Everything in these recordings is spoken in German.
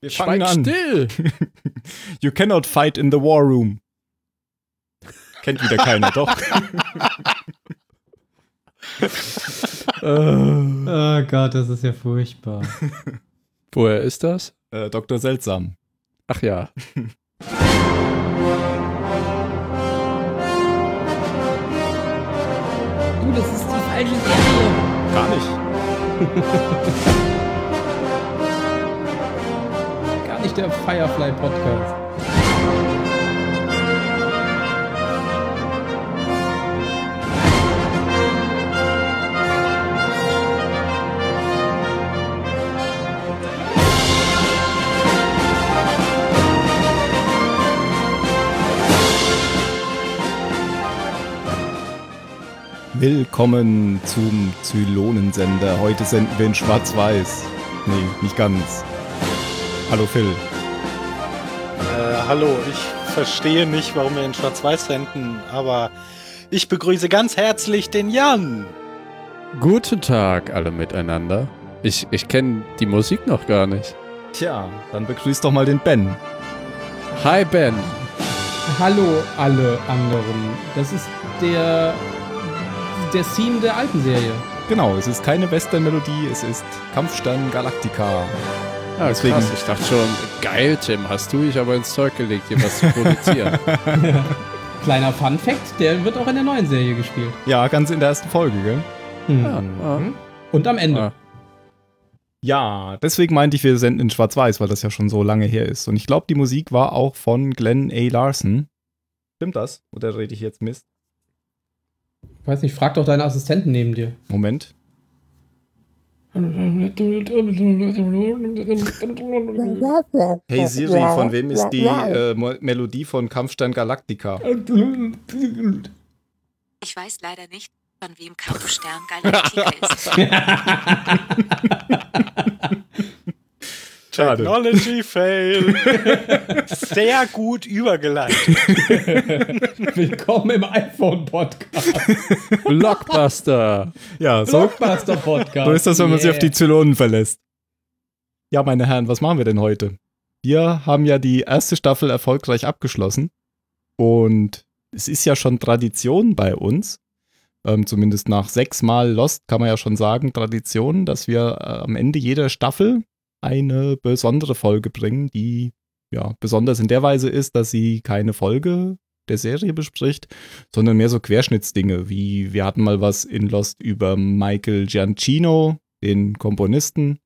Wir Schweig still! you cannot fight in the war room. Kennt wieder keiner, doch. Oh Gott, das ist ja furchtbar. Woher ist das? Äh, Dr. Seltsam. Ach ja. Du, das ist die falsche Serie. Gar nicht. der Firefly Podcast. Willkommen zum Zylonensender. Heute senden wir in Schwarz-Weiß. Nee, nicht ganz. Hallo Phil. Äh, hallo, ich verstehe nicht, warum wir in Schwarz-Weiß senden, aber ich begrüße ganz herzlich den Jan. Guten Tag alle miteinander. Ich, ich kenne die Musik noch gar nicht. Tja, dann begrüß doch mal den Ben. Hi Ben. Hallo alle anderen. Das ist der der Theme der alten Serie. Genau, es ist keine Western-Melodie, es ist Kampfstern Galactica. Ah, Deswegen- krass. Ich dachte schon, geil Tim, hast du dich aber ins Zeug gelegt, hier was zu produzieren. Kleiner Fun Fact, der wird auch in der neuen Serie gespielt. Ja, ganz in der ersten Folge, gell? ah, ah. Und am Ende. Ah. Ja, deswegen meinte ich, wir senden in Schwarz-Weiß, weil das ja schon so lange her ist. Und ich glaube, die Musik war auch von Glenn A. Larson. Stimmt das? Oder rede ich jetzt Mist? Ich weiß nicht, frag doch deine Assistenten neben dir. Moment. Hey Siri, von wem ist die äh, Melodie von Kampfstern Galactica? Ich weiß leider nicht, von wem Kampfstern Galactica ist. Schade. Technology Fail. Sehr gut übergeleitet. Willkommen im iPhone-Podcast. Blockbuster. Ja, so, Blockbuster-Podcast. so ist das, wenn man sich auf die Yeah. Zylonen verlässt. Ja, meine Herren, was machen wir denn heute? Wir haben ja die erste Staffel erfolgreich abgeschlossen. Und es ist ja schon Tradition bei uns. Ähm, zumindest nach sechsmal Lost kann man ja schon sagen, Tradition, dass wir äh, am Ende jeder Staffel eine besondere Folge bringen, die ja besonders in der Weise ist, dass sie keine Folge der Serie bespricht, sondern mehr so Querschnittsdinge, wie wir hatten mal was in Lost über Michael Giancino, den Komponisten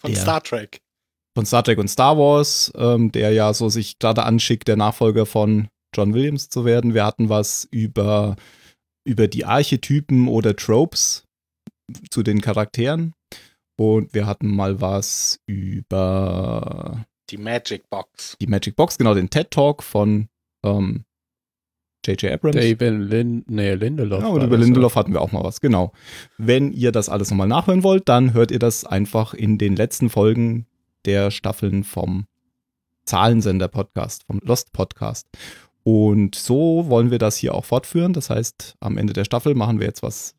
Von Der- Star Trek. von Star Trek und Star Wars, ähm, der ja so sich gerade anschickt, der Nachfolger von John Williams zu werden. Wir hatten was über, über die Archetypen oder Tropes zu den Charakteren. Und wir hatten mal was über Die Magic Box. die Magic Box, genau, den TED Talk von ähm, J.J. Abrams. David Lin nee, Lindelof. Ja, war und über Lindelof hatten wir auch mal was, genau. Wenn ihr das alles nochmal nachhören wollt, dann hört ihr das einfach in den letzten Folgen der Staffeln vom Zahlensender-Podcast, vom Lost-Podcast. Und so wollen wir das hier auch fortführen. Das heißt, am Ende der Staffel machen wir jetzt was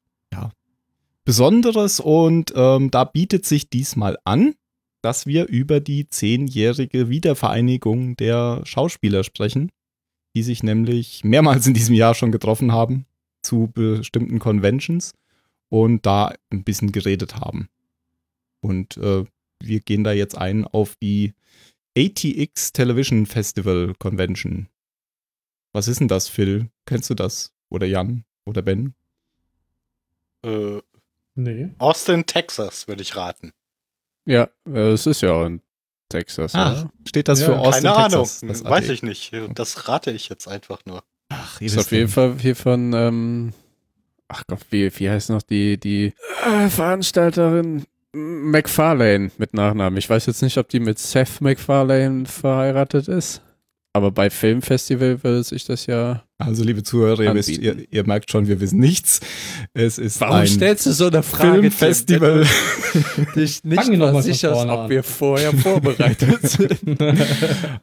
Besonderes und ähm, da bietet sich diesmal an, dass wir über die zehnjährige Wiedervereinigung der Schauspieler sprechen, die sich nämlich mehrmals in diesem Jahr schon getroffen haben zu bestimmten Conventions und da ein bisschen geredet haben. Und äh, wir gehen da jetzt ein auf die ATX Television Festival Convention. Was ist denn das, Phil? Kennst du das? Oder Jan? Oder Ben? Äh, Nee. Austin, Texas, würde ich raten. Ja, äh, es ist ja auch in Texas. Ach, oder? steht das Ja, für Austin, Keine Ahnung. Texas? Das Weiß ich nicht. Das rate ich jetzt einfach nur. Ach, ihr Ist auf jeden. Fall hier von, ähm, ach Gott, wie, wie heißt noch die, die äh, Veranstalterin McFarlane mit Nachnamen. Ich weiß jetzt nicht, ob die mit Seth MacFarlane verheiratet ist. Aber bei Filmfestival würde sich das ja. Also, liebe Zuhörer, ihr, wisst, ihr, ihr merkt schon, wir wissen nichts. Es ist Warum ein stellst du so eine Filmfestival. Dich nicht mal sicher, ob wir vorher vorbereitet sind.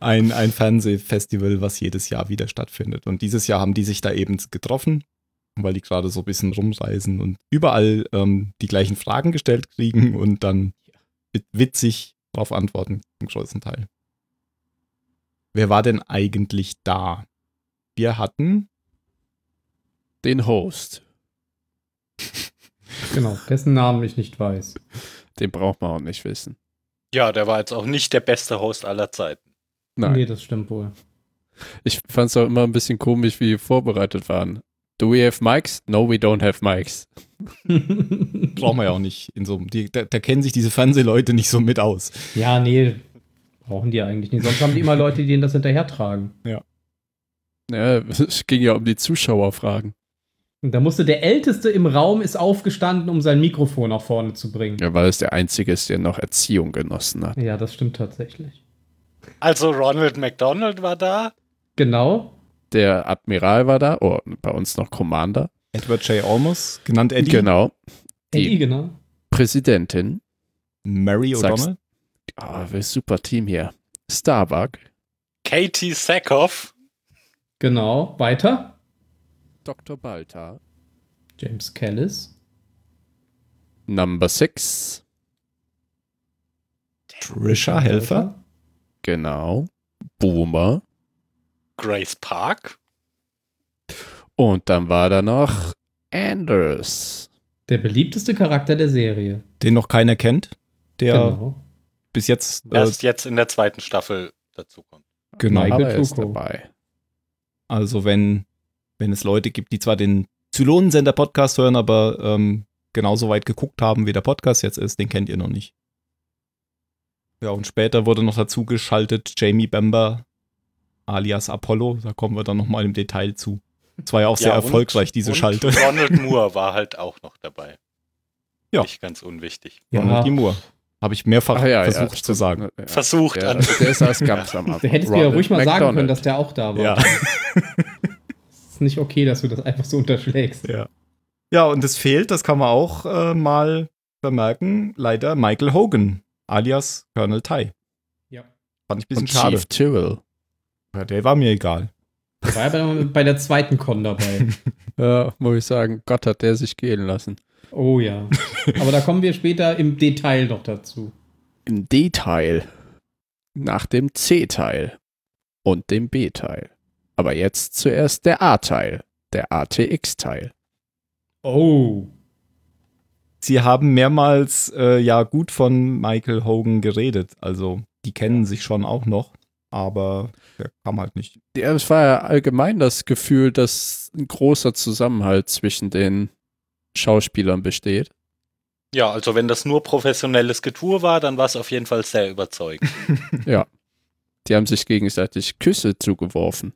ein, ein Fernsehfestival, was jedes Jahr wieder stattfindet. Und dieses Jahr haben die sich da eben getroffen, weil die gerade so ein bisschen rumreisen und überall ähm, die gleichen Fragen gestellt kriegen und dann wit- witzig darauf antworten, zum größten Teil. Wer war denn eigentlich da? Wir hatten Den Host. Genau, dessen Namen ich nicht weiß. Den braucht man auch nicht wissen. Ja, der war jetzt auch nicht der beste Host aller Zeiten. Nein. Nee, das stimmt wohl. Ich fand es auch immer ein bisschen komisch, wie wir vorbereitet waren. Do we have mics? No, we don't have mics. brauchen wir ja auch nicht in so die, da, da kennen sich diese Fernsehleute nicht so mit aus. ja, nee, brauchen die eigentlich nicht. Sonst haben die immer Leute, die denen das hinterher tragen. Ja, es ging ja um die Zuschauerfragen. Und da musste der Älteste im Raum ist aufgestanden, um sein Mikrofon nach vorne zu bringen. Ja, weil es der Einzige ist, der noch Erziehung genossen hat. Ja, das stimmt tatsächlich. Also Ronald McDonald war da. Genau. Der Admiral war da, oh, bei uns noch Commander. Edward J. Olmos, genannt Eddie. Genau. Eddie, Die genau. Präsidentin. Mary O'Donnell. Ah, wir super Team hier. Starbuck. Katie Sackhoff. Genau. Weiter. Dr. Balta. James Callis. Number 6. Trisha Helfer. Genau. Boomer. Grace Park. Und dann war da noch Anders. Der beliebteste Charakter der Serie. Den noch keiner kennt. Der Genau. bis jetzt äh, Erst jetzt in der zweiten Staffel dazukommt. genau. Michael Aber er ist dabei. Also wenn, wenn es Leute gibt, die zwar den Zylonensender-Podcast hören, aber ähm, genauso weit geguckt haben, wie der Podcast jetzt ist, den kennt ihr noch nicht. Ja, und später wurde noch dazu geschaltet Jamie Bamber alias Apollo. Da kommen wir dann nochmal im Detail zu. Es war ja auch sehr Ja, und- erfolgreich, diese und Schalte. Ronald Moore war halt auch noch dabei. Ja. Nicht ganz unwichtig. Ja, Ronald D. Moore. Habe ich mehrfach Ach ja, versucht ja, zu sagen. Ja, Versucht der, an. der saß ganz am Anfang. Du hättest mir ja ruhig mal sagen McDonald. können, dass der auch da war. Ja. Es ist nicht okay, dass du das einfach so unterschlägst. Ja. Ja, und es fehlt, das kann man auch äh, mal vermerken, leider Michael Hogan, alias Colonel Ty. Ja. Fand ich ein bisschen Und schade. Chief Tyrrell. Ja, Der war mir egal. Der war ja bei, bei der zweiten Con dabei. Ja, muss ich sagen, Gott hat der sich gehen lassen. Oh ja. Aber da kommen wir später im Detail noch dazu. Im D-Teil. Nach dem C-Teil. Und dem B-Teil. Aber jetzt zuerst der A-Teil. Der ATX-Teil. Oh. Sie haben mehrmals äh, ja gut von Michael Hogan geredet. Also die kennen sich schon auch noch, aber der kam halt nicht. Ja, es war ja allgemein das Gefühl, dass ein großer Zusammenhalt zwischen den Schauspielern besteht. Ja, also wenn das nur professionelles Getue war, dann war es auf jeden Fall sehr überzeugend. Die haben sich gegenseitig Küsse zugeworfen.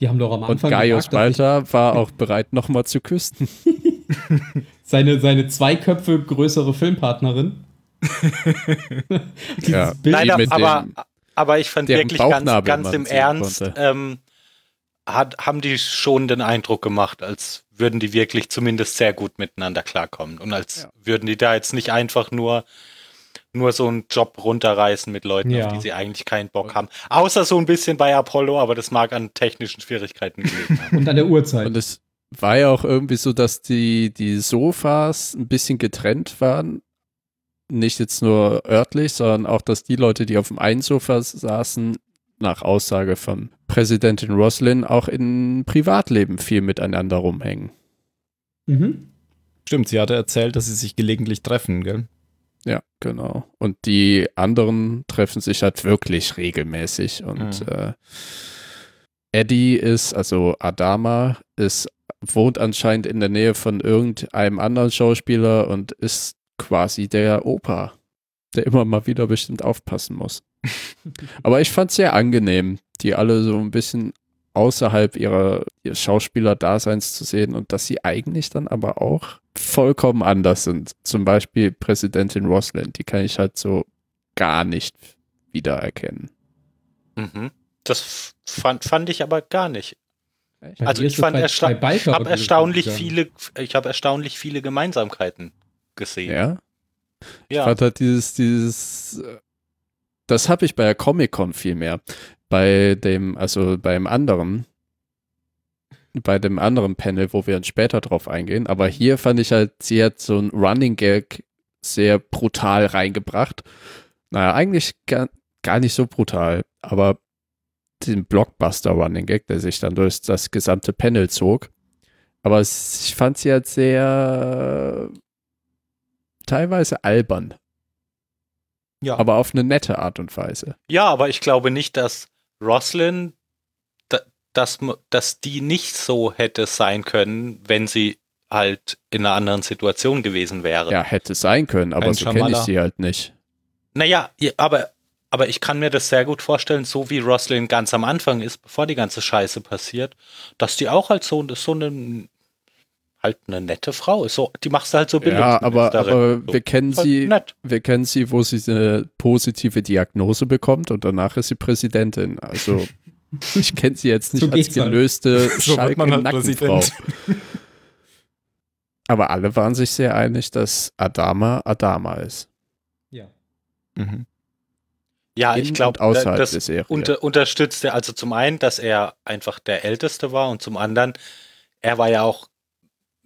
Die haben doch am Und Anfang Gaius gesagt, dass ich Balta war auch bereit, nochmal zu küssen. seine, seine zwei Köpfe größere Filmpartnerin. Dieses Ja. Mit aber, dem- aber ich fand wirklich ganz, Bauchnabel ganz im Ernst, ähm, hat, haben die schon den Eindruck gemacht, als würden die wirklich zumindest sehr gut miteinander klarkommen. Und als Ja. würden die da jetzt nicht einfach nur, nur so einen Job runterreißen mit Leuten, Ja. auf die sie eigentlich keinen Bock haben. Außer so ein bisschen bei Apollo, aber das mag an technischen Schwierigkeiten gelegen haben. und an der Uhrzeit. Und es war ja auch irgendwie so, dass die, die Sofas ein bisschen getrennt waren. Nicht jetzt nur örtlich, sondern auch, dass die Leute, die auf dem einen Sofa saßen, nach Aussage von Präsidentin Roslin auch im Privatleben viel miteinander rumhängen. Mhm. Stimmt, sie hatte erzählt, dass sie sich gelegentlich treffen, gell? Ja, genau. Und die anderen treffen sich halt wirklich regelmäßig. Und Mhm. äh, Eddie ist, also Adama, ist, wohnt anscheinend in der Nähe von irgendeinem anderen Schauspieler und ist quasi der Opa, der immer mal wieder bestimmt aufpassen muss. Aber ich fand es sehr angenehm, die alle so ein bisschen außerhalb ihrer, ihres Schauspieler-Daseins zu sehen und dass sie eigentlich dann aber auch vollkommen anders sind. Zum Beispiel Präsidentin Roslin, die kann ich halt so gar nicht wiedererkennen. Mhm. Das fand, fand ich aber gar nicht. Bei Also ich fand bei- ersta oder erstaunlich viele, ich habe erstaunlich viele Gemeinsamkeiten gesehen. Ja, ich Ja. fand halt dieses, dieses, äh, das habe ich bei der Comic-Con viel mehr. Bei dem, also beim anderen, bei dem anderen Panel, wo wir dann später drauf eingehen, aber hier fand ich halt, sie hat so ein Running Gag sehr brutal reingebracht. naja, eigentlich gar, gar nicht so brutal, aber den Blockbuster-Running Gag, der sich dann durch das gesamte Panel zog. Aber ich fand sie halt sehr teilweise albern, Ja, aber auf eine nette Art und Weise. Ja, aber ich glaube nicht, dass Roslyn, da, dass, dass die nicht so hätte sein können, wenn sie halt in einer anderen Situation gewesen wäre. Ja, hätte sein können, aber Ein so kenne ich sie halt nicht. Naja, ja, aber, aber ich kann mir das sehr gut vorstellen, so wie Roslyn ganz am Anfang ist, bevor die ganze Scheiße passiert, dass die auch halt so, so eine, halt eine nette Frau ist. So, die machst du halt so Ja, aber, aber wir kennen Voll sie, nett. wir kennen sie, wo sie eine positive Diagnose bekommt und danach ist sie Präsidentin. Also ich kenne sie jetzt nicht So als halt. gelöste So halt Schalke-Nackenfrau. Präsident. Aber alle waren sich sehr einig, dass Adama Adama ist. Ja. Mhm. Ja, In ich glaube, das der Serie. unter, unterstützt er also zum einen, dass er einfach der Älteste war und zum anderen, er war ja auch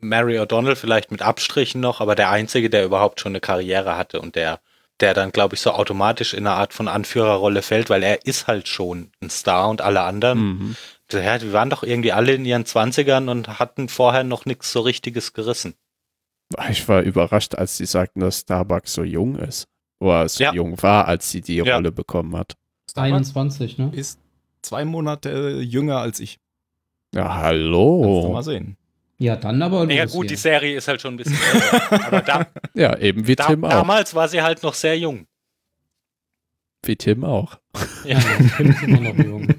Mary O'Donnell vielleicht mit Abstrichen noch, aber der Einzige, der überhaupt schon eine Karriere hatte und der, der dann, glaube ich, so automatisch in eine Art von Anführerrolle fällt, weil er ist halt schon ein Star und alle anderen, Mhm. ja, die waren doch irgendwie alle in ihren Zwanzigern und hatten vorher noch nichts so richtiges gerissen. Ich war überrascht, als sie sagten, dass Starbucks so jung ist. Oder so Ja. jung war, als sie die Ja. Rolle bekommen hat. 21, ne? Ist zwei Monate jünger als ich. Ja, Kannst du hallo. mal sehen. Ja, dann aber los Ja gut, die. Serie ist halt schon ein bisschen älter, aber da, Ja, eben wie da, Tim auch. damals war sie halt noch sehr jung. Wie Tim auch. Ja, ich bin immer noch jung.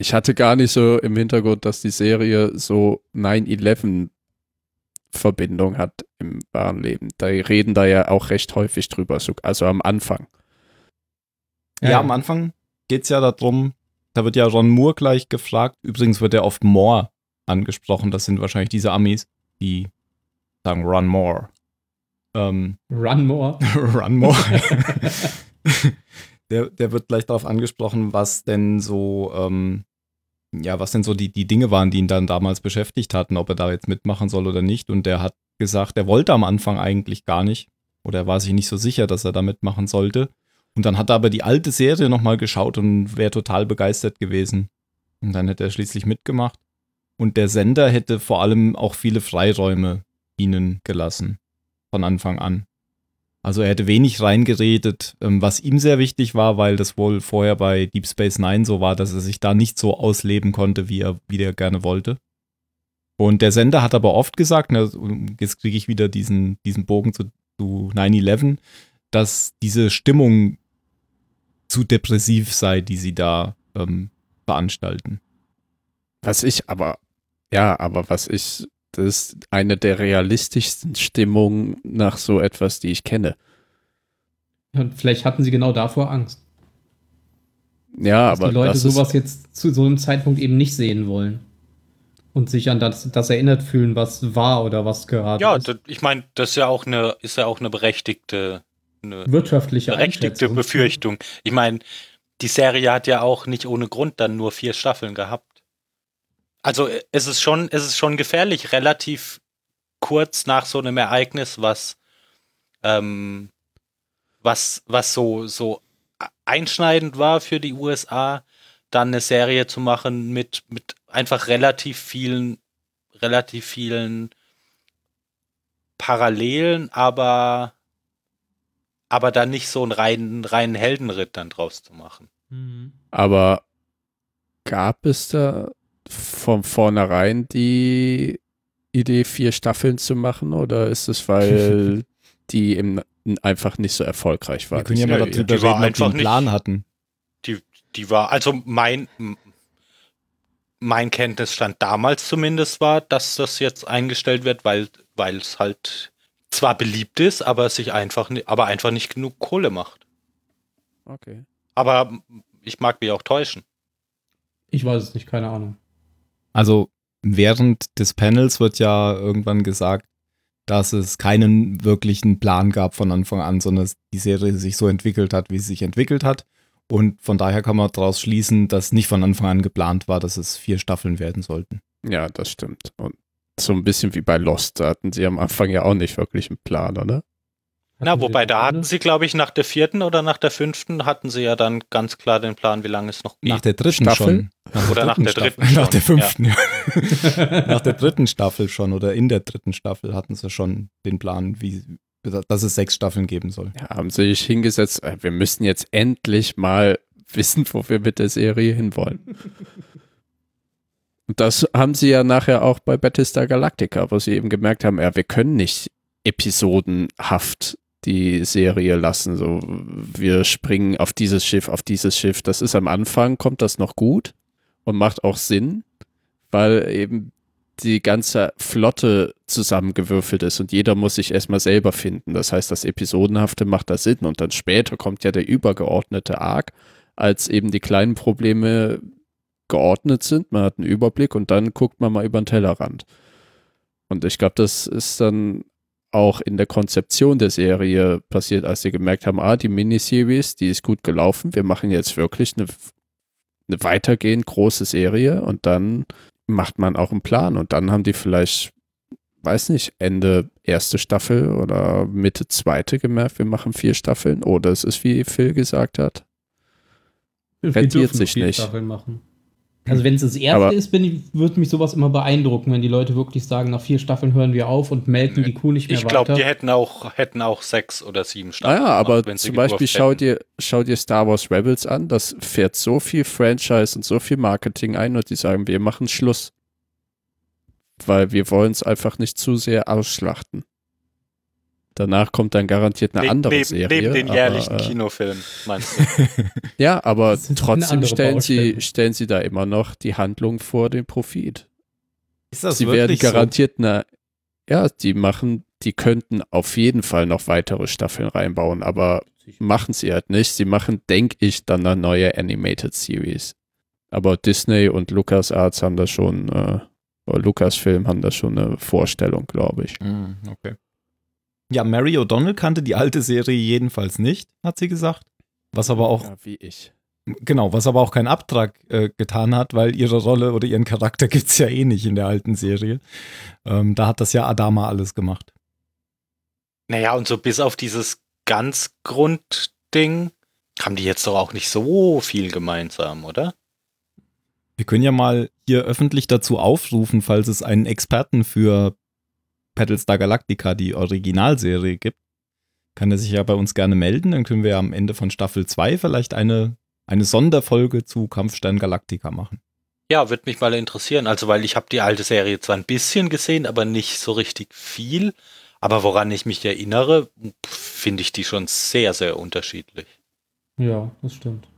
Ich hatte gar nicht so im Hintergrund, dass die Serie so 9-11 Verbindung hat im wahren Leben. Da reden da ja auch recht häufig drüber, so- also am Anfang. Ja, am Anfang geht es ja darum, da wird ja Ron Moore gleich gefragt. Übrigens wird er oft Moore angesprochen. Das sind wahrscheinlich diese Amis, die sagen Ron Moore. Ähm, Run more. Run Moore. der, der wird gleich darauf angesprochen, was denn so, ähm, ja, was denn so die, die Dinge waren, die ihn dann damals beschäftigt hatten, ob er da jetzt mitmachen soll oder nicht. Und der hat gesagt, er wollte am Anfang eigentlich gar nicht. Oder er war sich nicht so sicher, dass er da mitmachen sollte. Und dann hat er aber die alte Serie nochmal geschaut und wäre total begeistert gewesen. Und dann hätte er schließlich mitgemacht. Und der Sender hätte vor allem auch viele Freiräume ihnen gelassen. Von Anfang an. Also er hätte wenig reingeredet, ähm, was ihm sehr wichtig war, weil das wohl vorher bei Deep Space Nine so war, dass er sich da nicht so ausleben konnte, wie er, wie er gerne wollte. Und der Sender hat aber oft gesagt, jetzt kriege ich wieder diesen, diesen Bogen zu, zu 9-11, dass diese Stimmung zu depressiv sei, die sie da ähm, veranstalten. Was ich aber, ja, aber was ich, das ist eine der realistischsten Stimmungen nach so etwas, die ich kenne. Und vielleicht hatten sie genau davor Angst. Ja, dass aber die Leute das sowas ist, jetzt zu so einem Zeitpunkt eben nicht sehen wollen. Und sich an das, das erinnert fühlen, was war oder was gerade Ja, ist. das, ich meine, das ist ja auch eine, ist ja auch eine berechtigte, eine Wirtschaftliche berechtigte. Befürchtung. Ich meine, die Serie hat ja auch nicht ohne Grund dann nur vier Staffeln gehabt. Also äh, es ist schon, es ist schon gefährlich, relativ kurz nach so einem Ereignis, was, ähm, was, was so, so einschneidend war für die USA, dann eine Serie zu machen mit, mit einfach relativ vielen, relativ vielen Parallelen, aber, aber dann nicht so einen reinen, reinen Heldenritt dann draus zu machen. Mhm. aber gab es da von vornherein die Idee, vier Staffeln zu machen oder ist es, weil die im, einfach nicht so erfolgreich war? Wir können ja mal darüber die reden, ob die einfach einen nicht- Plan hatten. Die, die war, also mein, mein Kenntnisstand damals zumindest war, dass das jetzt eingestellt wird, weil, weil es halt zwar beliebt ist, aber es sich einfach, aber einfach nicht genug Kohle macht. Okay. Aber ich mag mich auch täuschen. Ich weiß es nicht, keine Ahnung. Also während des Panels wird ja irgendwann gesagt, dass es keinen wirklichen Plan gab von Anfang an, sondern dass die Serie sich so entwickelt hat, wie sie sich entwickelt hat. Und von daher kann man daraus schließen, dass nicht von Anfang an geplant war, dass es vier Staffeln werden sollten. Ja, das stimmt. Und so ein bisschen wie bei Lost, da hatten sie am Anfang ja auch nicht wirklich einen Plan, oder? Na, wobei da hatten sie, glaube ich, nach der vierten oder nach der fünften hatten sie ja dann ganz klar den Plan, wie lange es noch Nach geht. der dritten Staffel? schon. Nach Oder nach der Staffel. dritten Nach der schon, fünften, ja. nach der dritten Staffel schon oder in der dritten Staffel hatten sie schon den Plan, wie, dass es sechs Staffeln geben soll. Ja, haben sie sich hingesetzt, äh, wir müssen jetzt endlich mal wissen, wo wir mit der Serie hinwollen. Und das haben sie ja nachher auch bei Battlestar Galactica, wo sie eben gemerkt haben, ja, wir können nicht episodenhaft die Serie lassen. So, wir springen auf dieses Schiff, auf dieses Schiff. Das ist am Anfang, kommt das noch gut und macht auch Sinn, weil eben die ganze Flotte zusammengewürfelt ist und jeder muss sich erstmal selber finden. Das heißt, das Episodenhafte macht da Sinn und dann später kommt ja der übergeordnete Arc, als eben die kleinen Probleme geordnet sind, man hat einen Überblick und dann guckt man mal über den Tellerrand. Und ich glaube, das ist dann auch in der Konzeption der Serie passiert, als sie gemerkt haben, ah, die Miniseries, die ist gut gelaufen, wir machen jetzt wirklich eine, eine weitergehend große Serie und dann macht man auch einen Plan und dann haben die vielleicht, weiß nicht, Ende erste Staffel oder Mitte zweite gemerkt, wir machen vier Staffeln oder es ist, wie Phil gesagt hat, Wir Rentiert sich vier nicht. Staffeln machen. Also wenn es das erste Aber- ist, bin ich, würde mich sowas immer beeindrucken, wenn die Leute wirklich sagen, nach vier Staffeln hören wir auf und melken die Kuh nicht mehr Ich glaube, weiter. die hätten auch, hätten auch sechs oder sieben Ah Staffeln. ja, aber gemacht, wenn sie zum Beispiel gedurft schau hätten. dir, schau dir Star Wars Rebels an, das fährt so viel Franchise und so viel Marketing ein und die sagen, wir machen Schluss. Weil wir wollen es einfach nicht zu sehr ausschlachten. Danach kommt dann garantiert eine Ne- andere neben, Serie. Neben den aber, jährlichen äh, Kinofilmen, meinst du? Ja, aber trotzdem stellen sie, stellen sie da immer noch die Handlung vor den Profit. Ist das sie werden garantiert eine, ja, die machen, die könnten auf jeden Fall noch weitere Staffeln reinbauen, aber machen sie halt nicht. Sie machen, denke ich, dann eine neue Animated Series. Aber Disney und LucasArts haben da schon, äh, oder Lucasfilm haben da schon eine Vorstellung, glaube ich. Mhm, okay. Ja, Mary O'Donnell kannte die alte Serie jedenfalls nicht, hat sie gesagt. Was aber auch, Ja, wie ich. genau, was aber auch keinen Abtrag äh, getan hat, weil ihre Rolle oder ihren Charakter gibt es ja eh nicht in der alten Serie. Ähm, da hat das ja Adama alles gemacht. Naja, und so bis auf dieses ganz Grundding haben die jetzt doch auch nicht so viel gemeinsam, oder? Wir können ja mal hier öffentlich dazu aufrufen, falls es einen Experten für Battlestar Galactica, die Originalserie, gibt. Kann er sich ja bei uns gerne melden. Dann können wir ja am Ende von Staffel 2 vielleicht eine, eine Sonderfolge zu Kampfstern Galactica machen. Ja, würde mich mal interessieren. Also, weil ich habe die alte Serie zwar ein bisschen gesehen, aber nicht so richtig viel. Aber woran ich mich erinnere, finde ich die schon sehr, sehr unterschiedlich. Ja, das stimmt.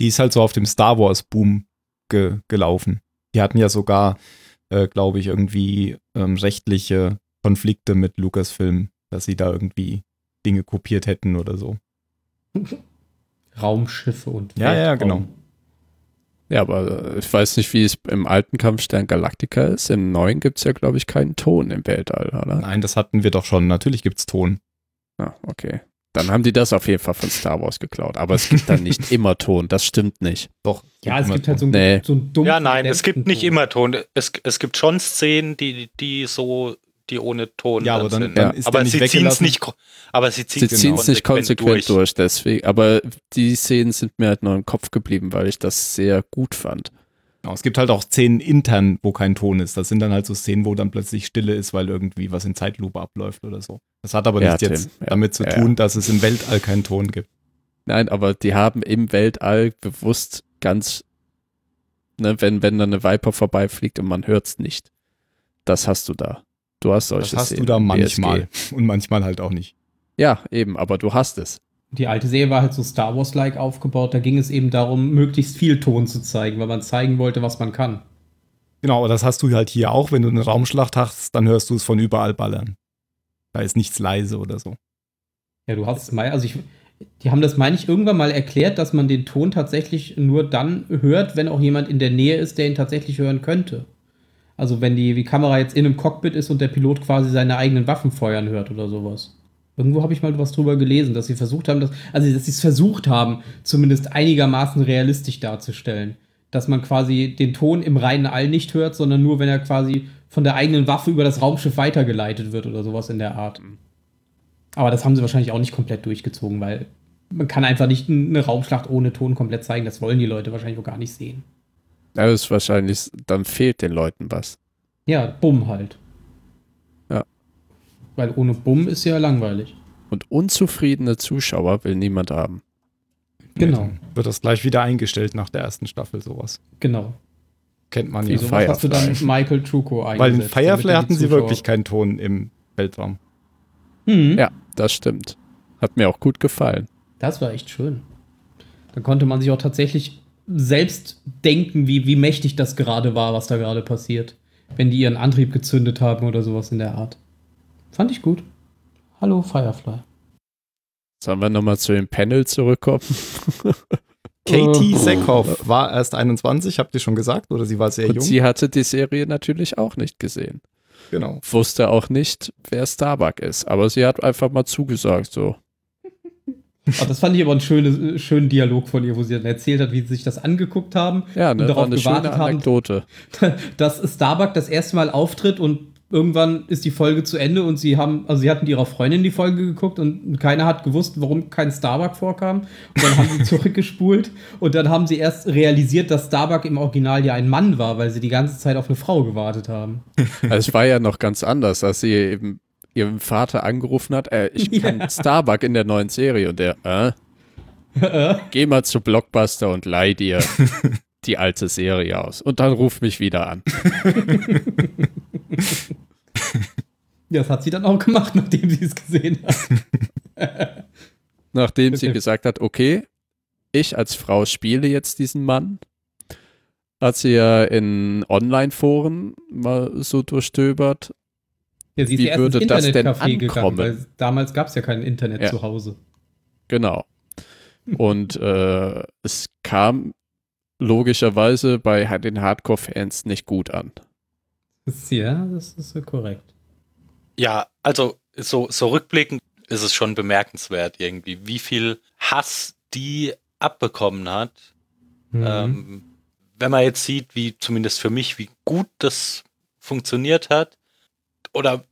Die ist halt so auf dem Star Wars Boom ge gelaufen. Die hatten ja sogar, äh, glaube ich, irgendwie ähm, rechtliche Konflikte mit Lucasfilm, dass sie da irgendwie Dinge kopiert hätten oder so. Raumschiffe und Ja, ja, Weltraum. genau. Ja, aber äh, ich weiß nicht, wie es im alten Kampfstern Galactica ist. Im neuen gibt es ja, glaube ich, keinen Ton im Weltall, oder? Nein, das hatten wir doch schon. Natürlich gibt's Ton. Ah, okay. Dann haben die das auf jeden Fall von Star Wars geklaut. Aber es gibt dann nicht immer Ton. Das stimmt nicht. Doch. Ja, es gibt halt so einen, Nee. so einen dummen Ja, nein, es gibt nicht Ton. immer Ton. Es, es gibt schon Szenen, die, die so, die ohne Ton Ja, aber dann, sind. dann Ja. ist aber sie ziehen es nicht, aber sie ziehen es nicht konsequent durch. durch. deswegen. Aber die Szenen sind mir halt noch im Kopf geblieben, weil ich das sehr gut fand. Genau, es gibt halt auch Szenen intern, wo kein Ton ist. Das sind dann halt so Szenen, wo dann plötzlich Stille ist, weil irgendwie was in Zeitlupe abläuft oder so. Das hat aber Ja, nichts Tim, jetzt ja. damit zu Ja, tun, dass es im Weltall keinen Ton gibt. Nein, aber die haben im Weltall bewusst ganz, ne, wenn, wenn da eine Viper vorbeifliegt und man hört es nicht. Das hast du da. Du hast solche Das hast Szenen du da im manchmal BSG. und manchmal halt auch nicht. Ja, eben, aber du hast es. Die alte Serie war halt so Star Wars-like aufgebaut. Da ging es eben darum, möglichst viel Ton zu zeigen, weil man zeigen wollte, was man kann. Genau, aber das hast du halt hier auch. Wenn du eine Raumschlacht hast, dann hörst du es von überall ballern. Da ist nichts leise oder so. Ja, du hast es mal, also ich, die haben das, meine ich, irgendwann mal erklärt, dass man den Ton tatsächlich nur dann hört, wenn auch jemand in der Nähe ist, der ihn tatsächlich hören könnte. Also wenn die, die Kamera jetzt in einem Cockpit ist und der Pilot quasi seine eigenen Waffen feuern hört oder sowas. Irgendwo habe ich mal was drüber gelesen, dass sie versucht haben, dass, also dass sie es versucht haben, zumindest einigermaßen realistisch darzustellen. Dass man quasi den Ton im reinen All nicht hört, sondern nur, wenn er quasi von der eigenen Waffe über das Raumschiff weitergeleitet wird oder sowas in der Art. Aber das haben sie wahrscheinlich auch nicht komplett durchgezogen, weil man kann einfach nicht eine Raumschlacht ohne Ton komplett zeigen. Das wollen die Leute wahrscheinlich auch gar nicht sehen. Das ist wahrscheinlich, dann fehlt den Leuten was. Ja, Bumm halt. Weil ohne Bumm ist ja langweilig. Und unzufriedene Zuschauer will niemand haben. Genau, Nee, wird das gleich wieder eingestellt nach der ersten Staffel, sowas. genau. Kennt man Wie ja. Was hast du dann Firefly. Michael Truco eingesetzt? Weil in Firefly hatten sie wirklich keinen Ton im Weltraum. Hm, Ja, das stimmt. Hat mir auch gut gefallen. Das war echt schön. Da konnte man sich auch tatsächlich selbst denken, wie, wie mächtig das gerade war, was da gerade passiert. Wenn die ihren Antrieb gezündet haben oder sowas in der Art. Fand ich gut. Hallo Firefly. Sollen wir nochmal zu dem Panel zurückkommen? Katie Oh. Seckhoff war erst 21, habt ihr schon gesagt, oder sie war sehr Und jung? sie hatte die Serie natürlich auch nicht gesehen. genau. Wusste auch nicht, wer Starbuck ist. Aber sie hat einfach mal zugesagt, so. Ah, das fand ich aber einen schönen, schönen Dialog von ihr, wo sie dann erzählt hat, wie sie sich das angeguckt haben. Ja, Und ne, darauf war eine schöne gewartet haben. Anekdote. dass Starbuck das erste Mal auftritt und irgendwann ist die Folge zu Ende und sie haben, also sie hatten ihrer Freundin die Folge geguckt und keiner hat gewusst, warum kein Starbuck vorkam. Und dann haben sie zurückgespult und dann haben sie erst realisiert, dass Starbuck im Original ja ein Mann war, weil sie die ganze Zeit auf eine Frau gewartet haben. Also es war ja noch ganz anders, als sie eben ihrem Vater angerufen hat, äh, ich kann Ja. Starbuck in der neuen Serie und der, äh, geh mal zu Blockbuster und leih dir die alte Serie aus und dann ruf mich wieder an. Ja, das hat sie dann auch gemacht, nachdem sie es gesehen hat. Nachdem sie gesagt hat, okay, ich als Frau spiele jetzt diesen Mann, hat sie ja in Online-Foren mal so durchstöbert. Ja, sie ist Wie würde das denn Internetcafé gegangen, ankommen? weil damals gab es ja kein Internet Ja. zu Hause. Genau. Und äh, es kam logischerweise bei den Hardcore-Fans nicht gut an. Ja, das ist korrekt. Ja, also so, so rückblickend ist es schon bemerkenswert irgendwie, wie viel Hass die abbekommen hat. Mhm. Ähm, wenn man jetzt sieht, wie zumindest für mich, wie gut das funktioniert hat, oder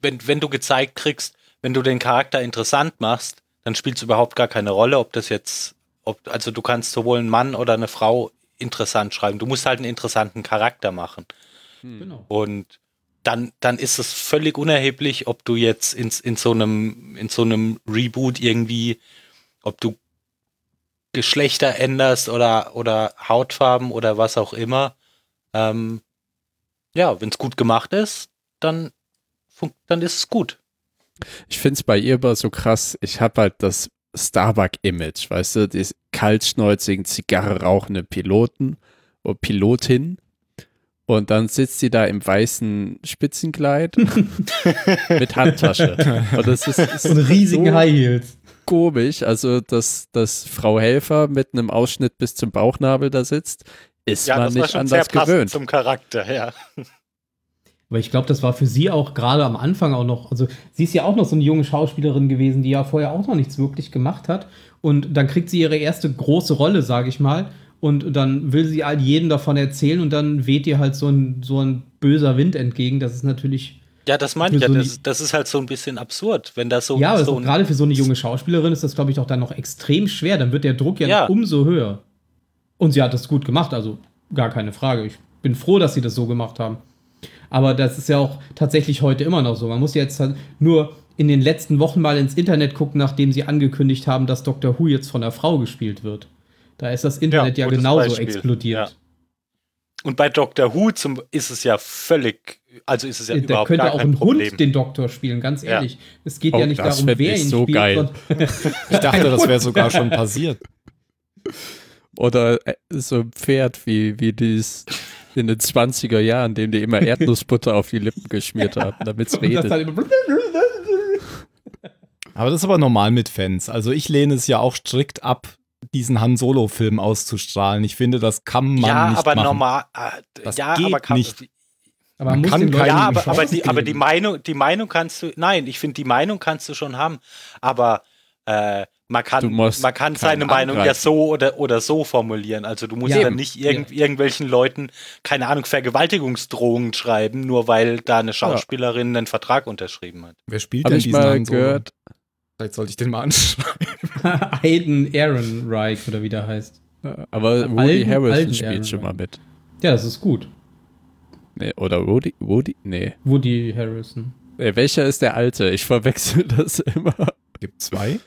wenn, wenn du gezeigt kriegst, wenn du den Charakter interessant machst, dann spielt es überhaupt gar keine Rolle, ob das jetzt, ob, also du kannst sowohl einen Mann oder eine Frau interessant schreiben. Du musst halt einen interessanten Charakter machen. Genau. Und dann, dann ist es völlig unerheblich, ob du jetzt in, in, so einem, in so einem Reboot irgendwie, ob du Geschlechter änderst oder, oder Hautfarben oder was auch immer. Ähm, ja, wenn es gut gemacht ist, dann, dann ist es gut. Ich finde es bei ihr aber so krass. Ich habe halt das Starbuck-Image, weißt du, die kaltschnäuzigen, Zigarre rauchende Piloten oder Pilotin. Und dann sitzt sie da im weißen Spitzenkleid mit Handtasche. Und das ist, ist einen riesigen so High Heels. komisch. Also, dass, dass Frau Helfer mit einem Ausschnitt bis zum Bauchnabel da sitzt, ist man nicht anders gewöhnt. zum Charakter, ja. Aber ich glaube, das war für sie auch gerade am Anfang auch noch, also sie ist ja auch noch so eine junge Schauspielerin gewesen, die ja vorher auch noch nichts wirklich gemacht hat. Und dann kriegt sie ihre erste große Rolle, sage ich mal. Und dann will sie all jedem davon erzählen und dann weht ihr halt so ein, so ein böser Wind entgegen. Das ist natürlich, Ja, das meine ich ja. so Das, das ist halt so ein bisschen absurd, wenn das so, ja, so gerade für so eine junge Schauspielerin ist das, glaube ich, auch dann noch extrem schwer. Dann wird der Druck ja, Ja. umso höher. Und sie hat das gut gemacht, also gar keine Frage. Ich bin froh, dass sie das so gemacht haben. Aber das ist ja auch tatsächlich heute immer noch so. Man muss jetzt halt nur in den letzten Wochen mal ins Internet gucken, nachdem sie angekündigt haben, dass Dr. Who jetzt von einer Frau gespielt wird. Da ist das Internet ja, gutes genauso Beispiel. explodiert. Und bei Dr. Who zum, ist es ja völlig, also ist es ja da überhaupt könnte gar auch kein ein Problem. Hund den Doktor spielen, ganz Ja. ehrlich. Es geht Oh, ja nicht darum, wer ihn so spielt. geil. Ich dachte, das wäre sogar schon passiert. Oder äh, so ein Pferd wie, wie dies in den 20er Jahren, dem die immer Erdnussbutter auf die Lippen geschmiert haben, damit es redet. Aber das ist aber normal mit Fans. Also ich lehne es ja auch strikt ab, diesen Han Solo-Film auszustrahlen. Ich finde, das kann man ja, nicht aber machen. normal, äh, Das ja, geht aber kann, nicht. Aber Man man muss kann keinen ja, aber, aber, die, aber die. Meinung, die Meinung kannst du, nein, ich finde, die Meinung kannst du schon haben, aber äh, man kann, man kann seine Meinung ja angreifen. so oder, oder so formulieren. Also du musst Ja, ja, eben. nicht irgend, irgendwelchen Leuten, keine Ahnung, Vergewaltigungsdrohungen schreiben, nur weil da eine Schauspielerin einen Vertrag unterschrieben hat. Wer spielt Habe denn ich diesen mal Han Solo? gehört, Vielleicht sollte ich den mal anschauen. Aiden Ehrenreich oder wie der heißt. Aber Woody Harrison alten spielt Aaron schon mal mit. Ja, das ist gut. Nee, oder Woody? Woody? Nee. Woody Harrison. nee. Welcher ist der alte? Ich verwechsel das immer. Gibt zwei?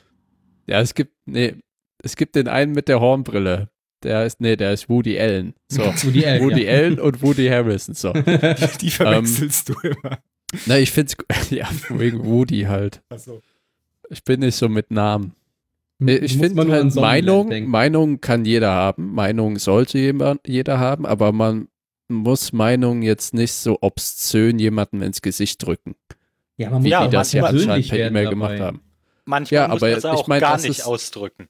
Ja, es gibt, nee, es gibt den einen mit der Hornbrille. Der ist, nee, der ist Woody Allen. So. Woody Allen. Woody ja. Allen und Woody Harrison. So. Die verwechselst du immer. Na, ich find's, ja, wegen Woody halt. Achso. Ich bin nicht so mit Namen. Ich finde halt, Meinung, denken. Meinung kann jeder haben. Meinung sollte jemand, jeder haben, aber man muss Meinung jetzt nicht so obszön jemandem ins Gesicht drücken, Ja, man muss Ja, wie auch das ja persönlich anscheinend per werden E-Mail dabei. gemacht haben. Manchmal Ja, muss aber man es ich auch mein, gar das nicht ist- ausdrücken.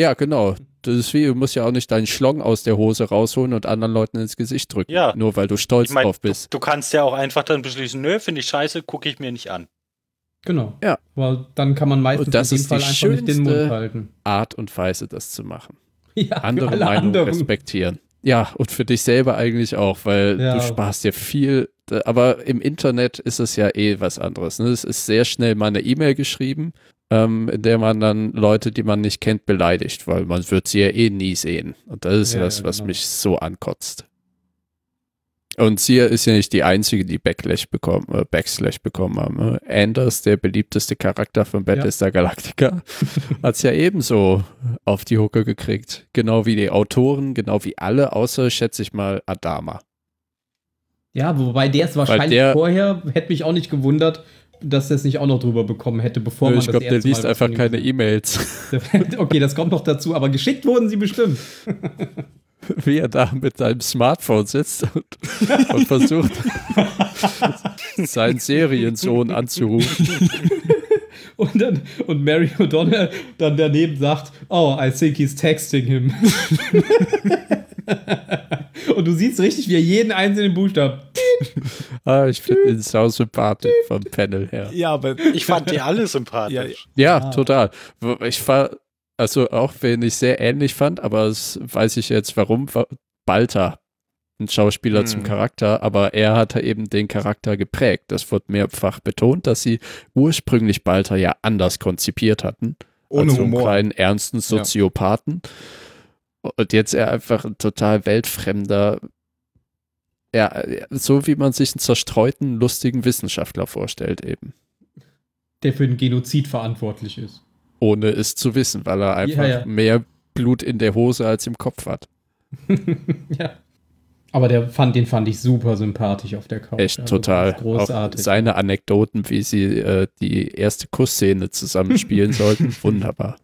Ja, genau. Das ist wie, du musst ja auch nicht deinen Schlong aus der Hose rausholen und anderen Leuten ins Gesicht drücken. Ja. Nur weil du stolz Ich mein, drauf du, bist. du kannst ja auch einfach dann beschließen, nö, finde ich scheiße, gucke ich mir nicht an. Genau. Ja. Aber dann kann man meistens Und das in dem ist Fall die einfach nicht den Mund halten. Art und Weise, das zu machen. Ja, Andere alle Meinungen anderen. respektieren. Ja, und für dich selber eigentlich auch, weil Ja. du sparst dir viel. Aber im Internet ist es ja eh was anderes. Ne? Es ist sehr schnell mal eine E-Mail geschrieben, ähm, in der man dann Leute, die man nicht kennt, beleidigt, weil man wird sie ja eh nie sehen. Und das ist Ja, das, was genau. mich so ankotzt. Und sie ist ja nicht die einzige, die Backlash bekommen, äh, Backslash bekommen haben. Ne? Anders, der beliebteste Charakter von Battlestar Galactica, hat es ja ebenso auf die Hucke gekriegt. Genau wie die Autoren, genau wie alle, außer, schätze ich mal, Adama. Ja, wobei der es wahrscheinlich der- vorher, hätte mich auch nicht gewundert, dass er es nicht auch noch drüber bekommen hätte, bevor man ich glaube, das der erste liest Mal einfach keine E-Mails. Okay, das kommt noch dazu, aber geschickt wurden sie bestimmt. wie er da mit seinem Smartphone sitzt und, und versucht, seinen Seriensohn anzurufen. Und dann, und Mary O'Donnell dann daneben sagt, oh, I think he's texting him. und du siehst richtig, wie er jeden einzelnen Buchstaben. Ah, ich finde ihn sau sympathisch vom Panel her. Ja, aber Ich fand die alle sympathisch. Ja, Ah. total. Ich war, also auch wenn ich sehr ähnlich fand, aber das weiß ich jetzt warum, war Balter, ein Schauspieler Hm. zum Charakter, aber er hat eben den Charakter geprägt. Das wird mehrfach betont, dass sie ursprünglich Balter ja anders konzipiert hatten. ohne als so einen Humor. kleinen, ernsten Soziopathen. Und jetzt er einfach ein total weltfremder, ja, so wie man sich einen zerstreuten, lustigen Wissenschaftler vorstellt eben. Der für den Genozid verantwortlich ist. Ohne es zu wissen, weil er einfach ja. mehr Blut in der Hose als im Kopf hat. ja. Aber der fand, den fand ich super sympathisch auf der Couch. Echt Also, total. Großartig. Auch seine Anekdoten, wie sie äh, die erste Kussszene zusammenspielen sollten, wunderbar.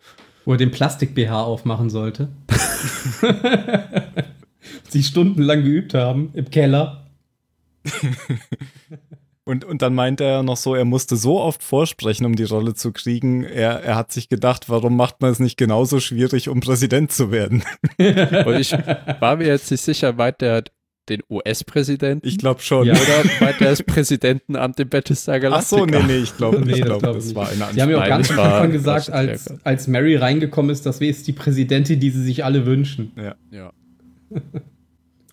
Wo er den Plastik-BH aufmachen sollte. Sie stundenlang geübt haben im Keller. Und, und dann meinte er noch so, er musste so oft vorsprechen, um die Rolle zu kriegen. Er, er hat sich gedacht, warum macht man es nicht genauso schwierig, um Präsident zu werden? Und ich war mir jetzt nicht sicher, meint er den US-Präsidenten Ich glaube schon. Ja. oder meint er das Präsidentenamt im Battlestar Ach Galactica? so, nee, nee, ich glaube Nee, ich das glaub, glaub das ich war eine Sie haben ja auch ganz am Anfang gesagt, als, als Mary reingekommen ist, das ist die Präsidentin, die sie sich alle wünschen. Ja.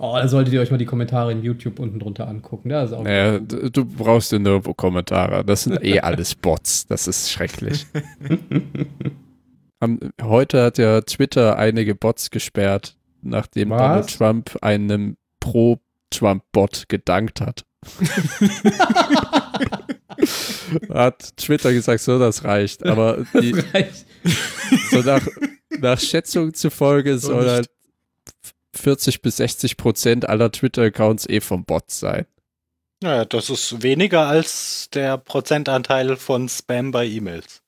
Oh, da solltet ihr euch mal die Kommentare in YouTube unten drunter angucken. Da ist auch Naja, du, du brauchst ja nirgendwo Kommentare. Das sind eh alles Bots. Das ist schrecklich. Heute hat ja Twitter einige Bots gesperrt, nachdem Was? Donald Trump einem Pro-Trump-Bot gedankt hat. hat Twitter gesagt, so, das reicht. Aber die, reicht. so nach, nach Schätzung zufolge So soll halt 40 bis 60 Prozent aller Twitter-Accounts eh vom Bot sein. Naja, das ist weniger als der Prozentanteil von Spam bei E-Mails.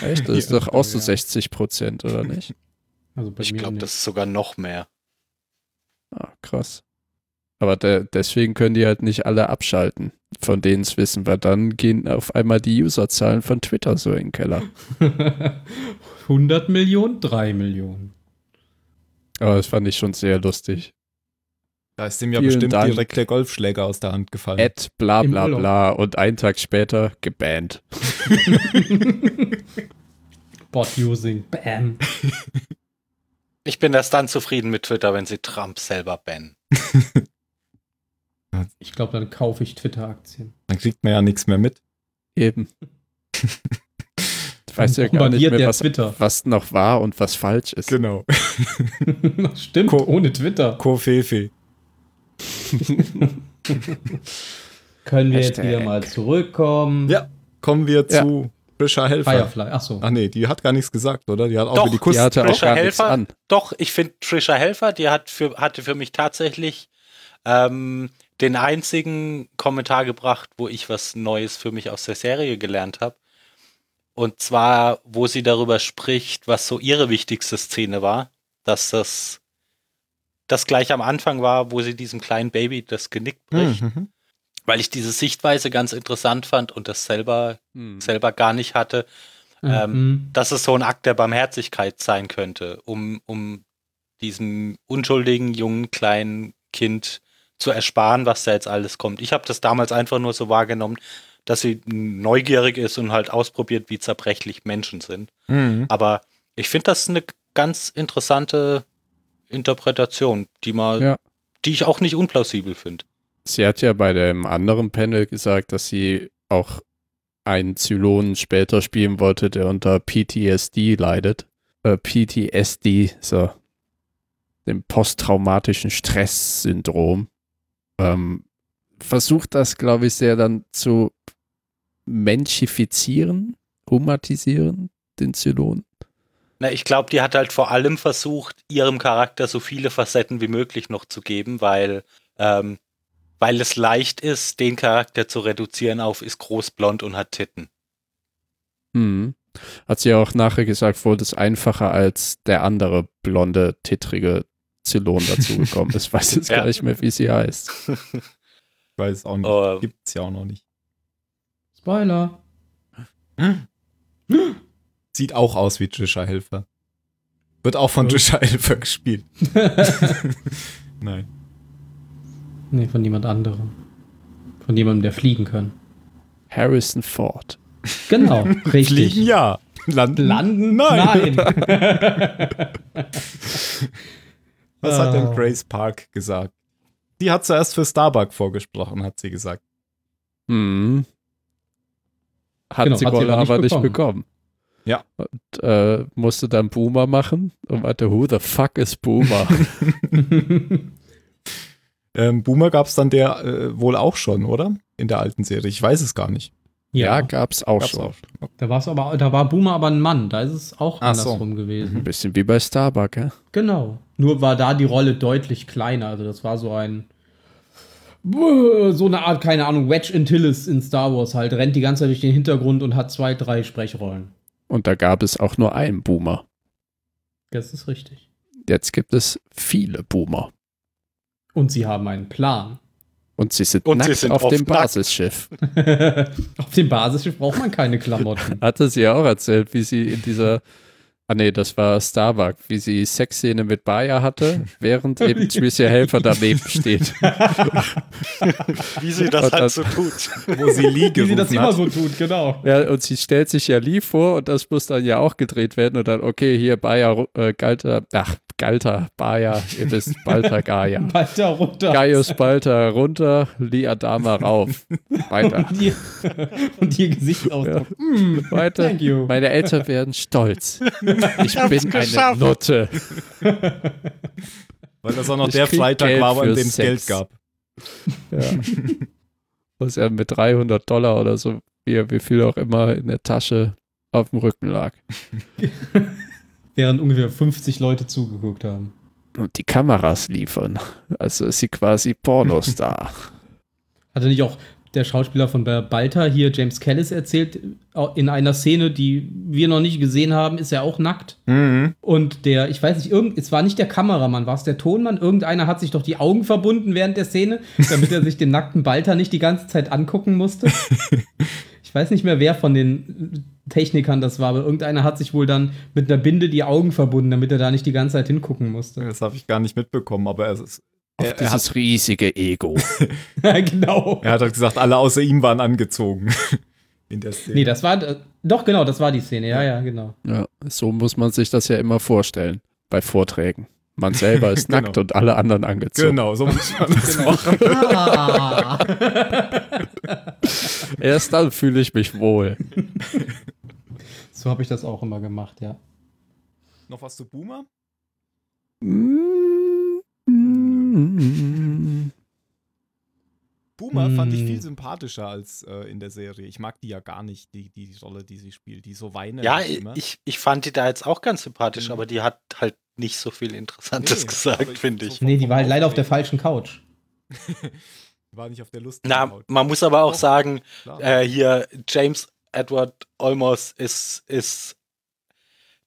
Echt? Das ist Ja, doch auch so ja. 60 Prozent, oder nicht? Also bei Ich glaube, das ist sogar noch mehr. Ah, krass. Aber der, deswegen können die halt nicht alle abschalten, von denen es wissen, weil dann gehen auf einmal die Userzahlen von Twitter so in den Keller. 100 Millionen, 3 Millionen. Aber das fand ich schon sehr lustig. Da ist ihm ja Vielen bestimmt Dank. direkt der Golfschläger aus der Hand gefallen. Ad bla bla bla und einen Tag später gebannt. Bot using. Bam. Ich bin erst dann zufrieden mit Twitter, wenn sie Trump selber bannen. Ich glaube, dann kaufe ich Twitter-Aktien. Dann kriegt man ja nichts mehr mit. Eben. Ich weiß ja gar nicht mehr, was, Twitter. was noch wahr und was falsch ist. Genau. Stimmt, Ko- ohne Twitter. Kofefe. Können wir jetzt Hashtag. wieder mal zurückkommen. Ja, kommen wir Ja. zu Frischer Helfer. Firefly, achso. Ach nee, die hat gar nichts gesagt, oder? Die hat auch Doch, die Die Kuss. hatte auch gar nichts Helfer? an. Doch, ich finde Trisha Helfer, die hat für, hatte für mich tatsächlich ähm, den einzigen Kommentar gebracht, wo ich was Neues für mich aus der Serie gelernt habe. Und zwar, wo sie darüber spricht, was so ihre wichtigste Szene war, dass das, das gleich am Anfang war, wo sie diesem kleinen Baby das Genick bricht, Mhm. weil ich diese Sichtweise ganz interessant fand und das selber, Hm. selber gar nicht hatte ähm, Mhm. dass es so ein Akt der Barmherzigkeit sein könnte, um, um diesem unschuldigen, jungen, kleinen Kind zu ersparen, was da jetzt alles kommt. Ich habe das damals einfach nur so wahrgenommen, dass sie neugierig ist und halt ausprobiert, wie zerbrechlich Menschen sind. Mhm. Aber ich finde das eine ganz interessante Interpretation, die mal, Ja. die ich auch nicht unplausibel finde. Sie hat ja bei dem anderen Panel gesagt, dass sie auch einen Zylonen später spielen wollte, der unter PTSD leidet. Äh, PTSD, so dem posttraumatischen Stresssyndrom. Ähm, versucht das, glaube ich, sehr dann zu menchifizieren, humatisieren, den Zylonen. Na, ich glaube, die hat halt vor allem versucht, ihrem Charakter so viele Facetten wie möglich noch zu geben, weil, ähm, weil es leicht ist, den Charakter zu reduzieren auf ist groß, blond und hat Titten. Hm. Hat sie auch nachher gesagt, wurde es einfacher als der andere blonde, tittrige Zylon dazugekommen ist. Weiß jetzt Ja. gar nicht mehr, wie sie heißt. Weiß auch nicht. Ähm, Gibt's ja auch noch nicht. Spoiler. Sieht auch aus wie Trisha Helfer. Wird auch von Ja. Trisha Helfer gespielt. Nein. nee, von jemand anderem. Von jemandem, der fliegen kann. Harrison Ford. Genau, richtig. Fliegen ja. Landen. Landen? Nein. Nein. Was hat denn Ah. Grace Park gesagt? Die hat zuerst für Starbuck vorgesprochen, hat sie gesagt. Hm. Hat Genau, wohl aber nicht bekommen. bekommen. Ja. Und äh, musste dann Boomer machen und meinte, who the fuck is Boomer? Ähm, Boomer gab's dann der äh, wohl auch schon, oder? In der alten Serie. Ich weiß es gar nicht. ja, ja, gab's auch Gab's schon. auch. Da war's aber, da war Boomer aber ein Mann. Da ist es auch Ach so. andersrum Ein gewesen. bisschen wie bei Starbuck, ja? Genau. Nur war da die Rolle deutlich kleiner. Also das war so ein so eine Art, keine Ahnung, Wedge Antilles in Star Wars halt, rennt die ganze Zeit durch den Hintergrund und hat zwei, drei Sprechrollen. Und da gab es auch nur einen Boomer. Das ist richtig. Jetzt gibt es viele Boomer. Und sie haben einen Plan. Und sie sind Und nackt sie sind auf oft dem nackt. Basisschiff. Auf dem Basisschiff braucht man keine Klamotten. Hatte sie ja auch erzählt, wie sie in dieser, ah nee, das war Starbuck, wie sie Sexszene mit Bayer hatte, während eben Tricia Helfer daneben steht. Wie sie das Und halt das- so tut. Wo sie Lee Wie sie das immer hat. so tut, genau. Ja, und sie stellt sich ja Lee vor und das muss dann ja auch gedreht werden und dann, okay, hier Bayer, äh, Galter, ach, Galter, Bayer, ihr wisst, Balter, Gaia. Weiter runter. Gaius Balter runter, Lee Adama rauf. Weiter. Und ihr, und ihr Gesichtsausdruck. Mm, Weiter. Thank you. Meine Eltern werden stolz. Ich bin eine geschafft. Nutte. Weil das auch noch Ich der Freitag Geld war, an dem es Geld gab. Ja. Was er mit 300 Dollar oder so, wie, wie viel auch immer in der Tasche auf dem Rücken lag. Während ungefähr 50 Leute zugeguckt haben. Und die Kameras liefern. Also ist sie quasi Pornostar. Hatte nicht auch der Schauspieler von Balta hier, James Callis, erzählt, in einer Szene, die wir noch nicht gesehen haben, ist er auch nackt. Mhm. Und der, ich weiß nicht, irgend, es war nicht der Kameramann, war es der Tonmann? Irgendeiner hat sich doch die Augen verbunden während der Szene, damit er sich den nackten Balta nicht die ganze Zeit angucken musste. Ich weiß nicht mehr, wer von den Technikern das war, aber irgendeiner hat sich wohl dann mit einer Binde die Augen verbunden, damit er da nicht die ganze Zeit hingucken musste. Das habe ich gar nicht mitbekommen, aber es ist, er, er, hat, dieses riesige Ego. genau. er hat halt gesagt, alle außer ihm waren angezogen. In der Szene. Nee, das war, doch genau, das war die Szene, ja, ja, genau. Ja, so muss man sich das ja immer vorstellen bei Vorträgen. Man selber ist Genau. nackt und alle anderen angezogen. Genau, so muss man das Genau. machen. Erst dann fühle ich mich wohl. So habe ich das auch immer gemacht, ja. Noch was zu Boomer? Boomer fand ich viel sympathischer als äh, in der Serie. Ich mag die ja gar nicht, die, die Rolle, die sie spielt, die so weine. Ja, immer. ich, ich fand die da jetzt auch ganz sympathisch, Mhm. aber die hat halt nicht so viel Interessantes Nee, gesagt, ich- finde so ich. vom- Nee, die war halt leider auf der falschen Couch. War nicht auf der Lust. Na, man muss aber auch Doch. sagen, äh, hier James Edward Olmos ist, ist,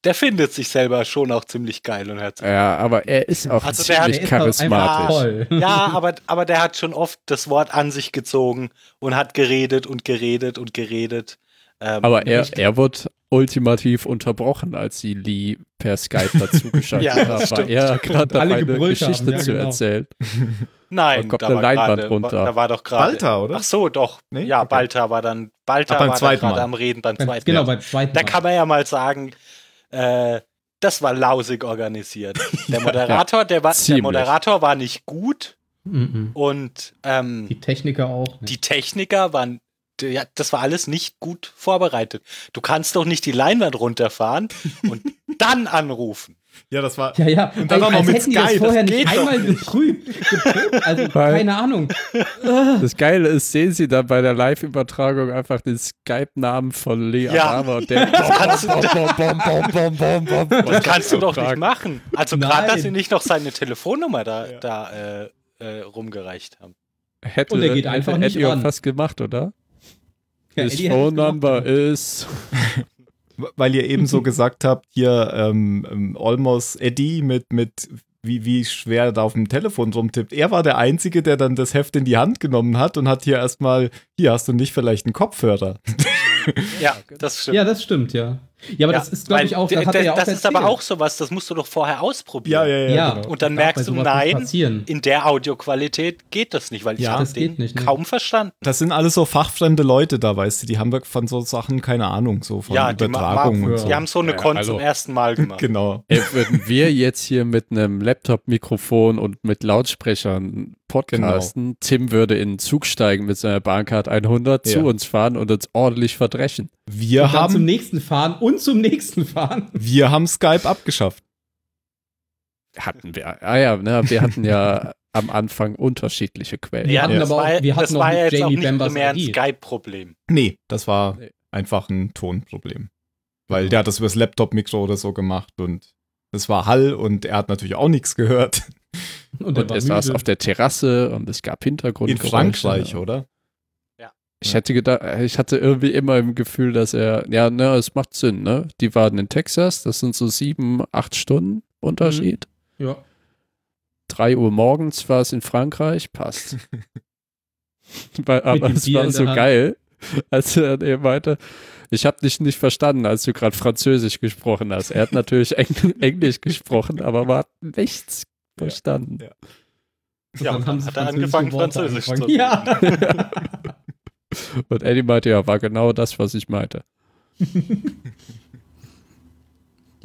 der findet sich selber schon auch ziemlich geil und herzlich. Ja, aber er ist auch Also hat- ziemlich Der ist doch einfach charismatisch. toll. Ja, aber, aber der hat schon oft das Wort an sich gezogen und hat geredet und geredet und geredet. Ähm, Aber er, er wird ultimativ unterbrochen, als sie Lee per Skype dazugeschaltet Ja, haben, weil er gerade Alle dabei eine Geschichte ja, zu genau. erzählen. nein, da kommt da eine war Leinwand grade- runter. Da war doch gerade. Balta, oder? Ach so, doch. Nee? Ja, Okay. Balta war dann, Balta beim war zweiten gerade am Reden beim zweiten genau, beim zweiten Da kann man ja mal sagen, äh, das war lausig organisiert. Der Moderator, der war, der. Moderator war nicht gut Mhm. und ähm, Die Techniker auch. ne? die Techniker waren, ja, das war alles nicht gut vorbereitet. Du kannst doch nicht die Leinwand runterfahren und dann anrufen. Ja, das war. Ja, ja. Und dann auch noch als mit hätten die das Sky, vorher das nicht geht doch einmal geprüft. geprüft. Also, Weil- keine Ahnung. Das Geile ist, sehen sie dann bei der Live-Übertragung einfach den Skype-Namen von Lee Ja. Und der. Das kannst du doch nicht machen. Also gerade, dass sie nicht noch seine Telefonnummer da, Ja. da äh, äh, rumgereicht haben. Hätte, Und er geht einfach hätte nicht auch ran. fast gemacht, oder? Ja, His Eddie hätte phone number is. Weil ihr eben so gesagt habt, hier ähm, ähm, Almost Eddie mit, mit wie, wie schwer er da auf dem Telefon rumtippt. Er war der Einzige, der dann das Heft in die Hand genommen hat und hat hier erstmal, hier hast du nicht vielleicht einen Kopfhörer. Ja, das stimmt. Ja, das stimmt, ja. Ja, aber Ja, das ist, glaube ich, auch, das hat d- er ja auch Das ist aber auch sowas, das musst du doch vorher ausprobieren. Ja, genau. Und dann das merkst du, nein, in der Audioqualität geht das nicht, weil ich Ja, habe das den nicht, ne? kaum verstanden. Das sind alles so fachfremde Leute da, weißt du, die haben wirklich von so Sachen keine Ahnung, so von Ja, Übertragung und so. die haben so eine Ja, Con also- zum ersten Mal gemacht. Genau. Ey, würden wir jetzt hier mit einem Laptop-Mikrofon und mit Lautsprechern podcasten, Tim würde in den Zug steigen mit seiner Bahncard 100 Ja. zu uns fahren und uns ordentlich verdreschen. Wir Und dann zum haben, nächsten fahren und zum nächsten fahren. wir haben Skype abgeschafft. Hatten wir. Ah ja, ne, wir hatten ja am Anfang unterschiedliche Quellen. Wir hatten Ja. das aber auch, wir das hatten auch war ja nicht jetzt auch Jamie nicht Bambers primär ein. Skype-Problem. Nee, das war Nee. einfach ein Tonproblem. Weil der hat das übers Laptop-Mikro oder so gemacht und es war Hall und er hat natürlich auch nichts gehört. Und, er Und war er saß auf der Terrasse und es gab In Hintergrundgeräusche. Frankreich, oder? Ich hätte gedacht, ich hatte irgendwie immer im Gefühl, dass er, ja, ne, es macht Sinn, ne? Die waren in Texas, das sind so sieben, acht Stunden Unterschied. Ja. Drei Uhr morgens war es in Frankreich, passt. Weil, aber es Bier war in so geil, als er dann eben meinte, ich habe dich nicht verstanden, als du gerade Französisch gesprochen hast. Er hat natürlich Eng Englisch gesprochen, aber man hat nichts verstanden. ja. Ja, dann und haben dann sie hat er angefangen, Worte Französisch angefangen. zu Ja. Und Eddie meinte, ja, war genau das, was ich meinte.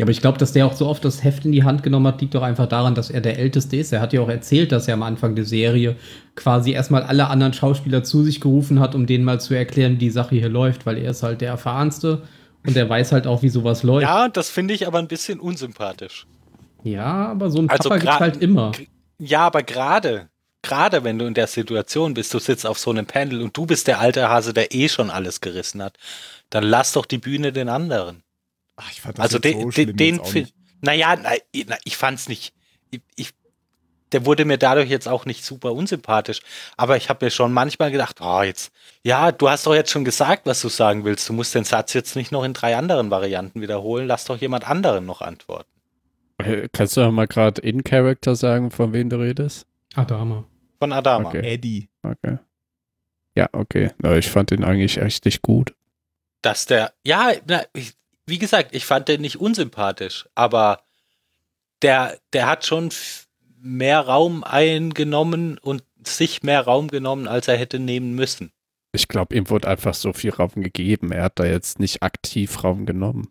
Ja, aber ich glaube, dass der auch so oft das Heft in die Hand genommen hat, liegt doch einfach daran, dass er der Älteste ist. Er hat ja auch erzählt, dass er am Anfang der Serie quasi erstmal alle anderen Schauspieler zu sich gerufen hat, um denen mal zu erklären, wie die Sache hier läuft, weil er ist halt der Erfahrenste und er weiß halt auch, wie sowas läuft. Ja, das finde ich aber ein bisschen unsympathisch. Ja, aber so ein Also Papa gibt's gra- halt immer. Ja, aber gerade, gerade wenn du in der Situation bist, du sitzt auf so einem Panel und du bist der alte Hase, der eh schon alles gerissen hat, dann lass doch die Bühne den anderen. Ach, ich fand also jetzt den, so den, schlimm den nicht. Naja, na, na, ich fand's nicht. Ich, ich, der wurde mir dadurch jetzt auch nicht super unsympathisch. Aber ich habe mir schon manchmal gedacht, oh, jetzt, ja, du hast doch jetzt schon gesagt, was du sagen willst. Du musst den Satz jetzt nicht noch in drei anderen Varianten wiederholen. Lass doch jemand anderen noch antworten. Äh, Kannst du mal gerade in Character sagen, von wem du redest? Adama. Von Adama. Okay. Eddie. Okay. Ja, okay. Aber ich fand ihn eigentlich richtig gut. dass der, ja, na, ich, wie gesagt, ich fand den nicht unsympathisch, aber der, der hat schon mehr Raum eingenommen und sich mehr Raum genommen, als er hätte nehmen müssen. Ich glaube, ihm wurde einfach so viel Raum gegeben. Er hat da jetzt nicht aktiv Raum genommen.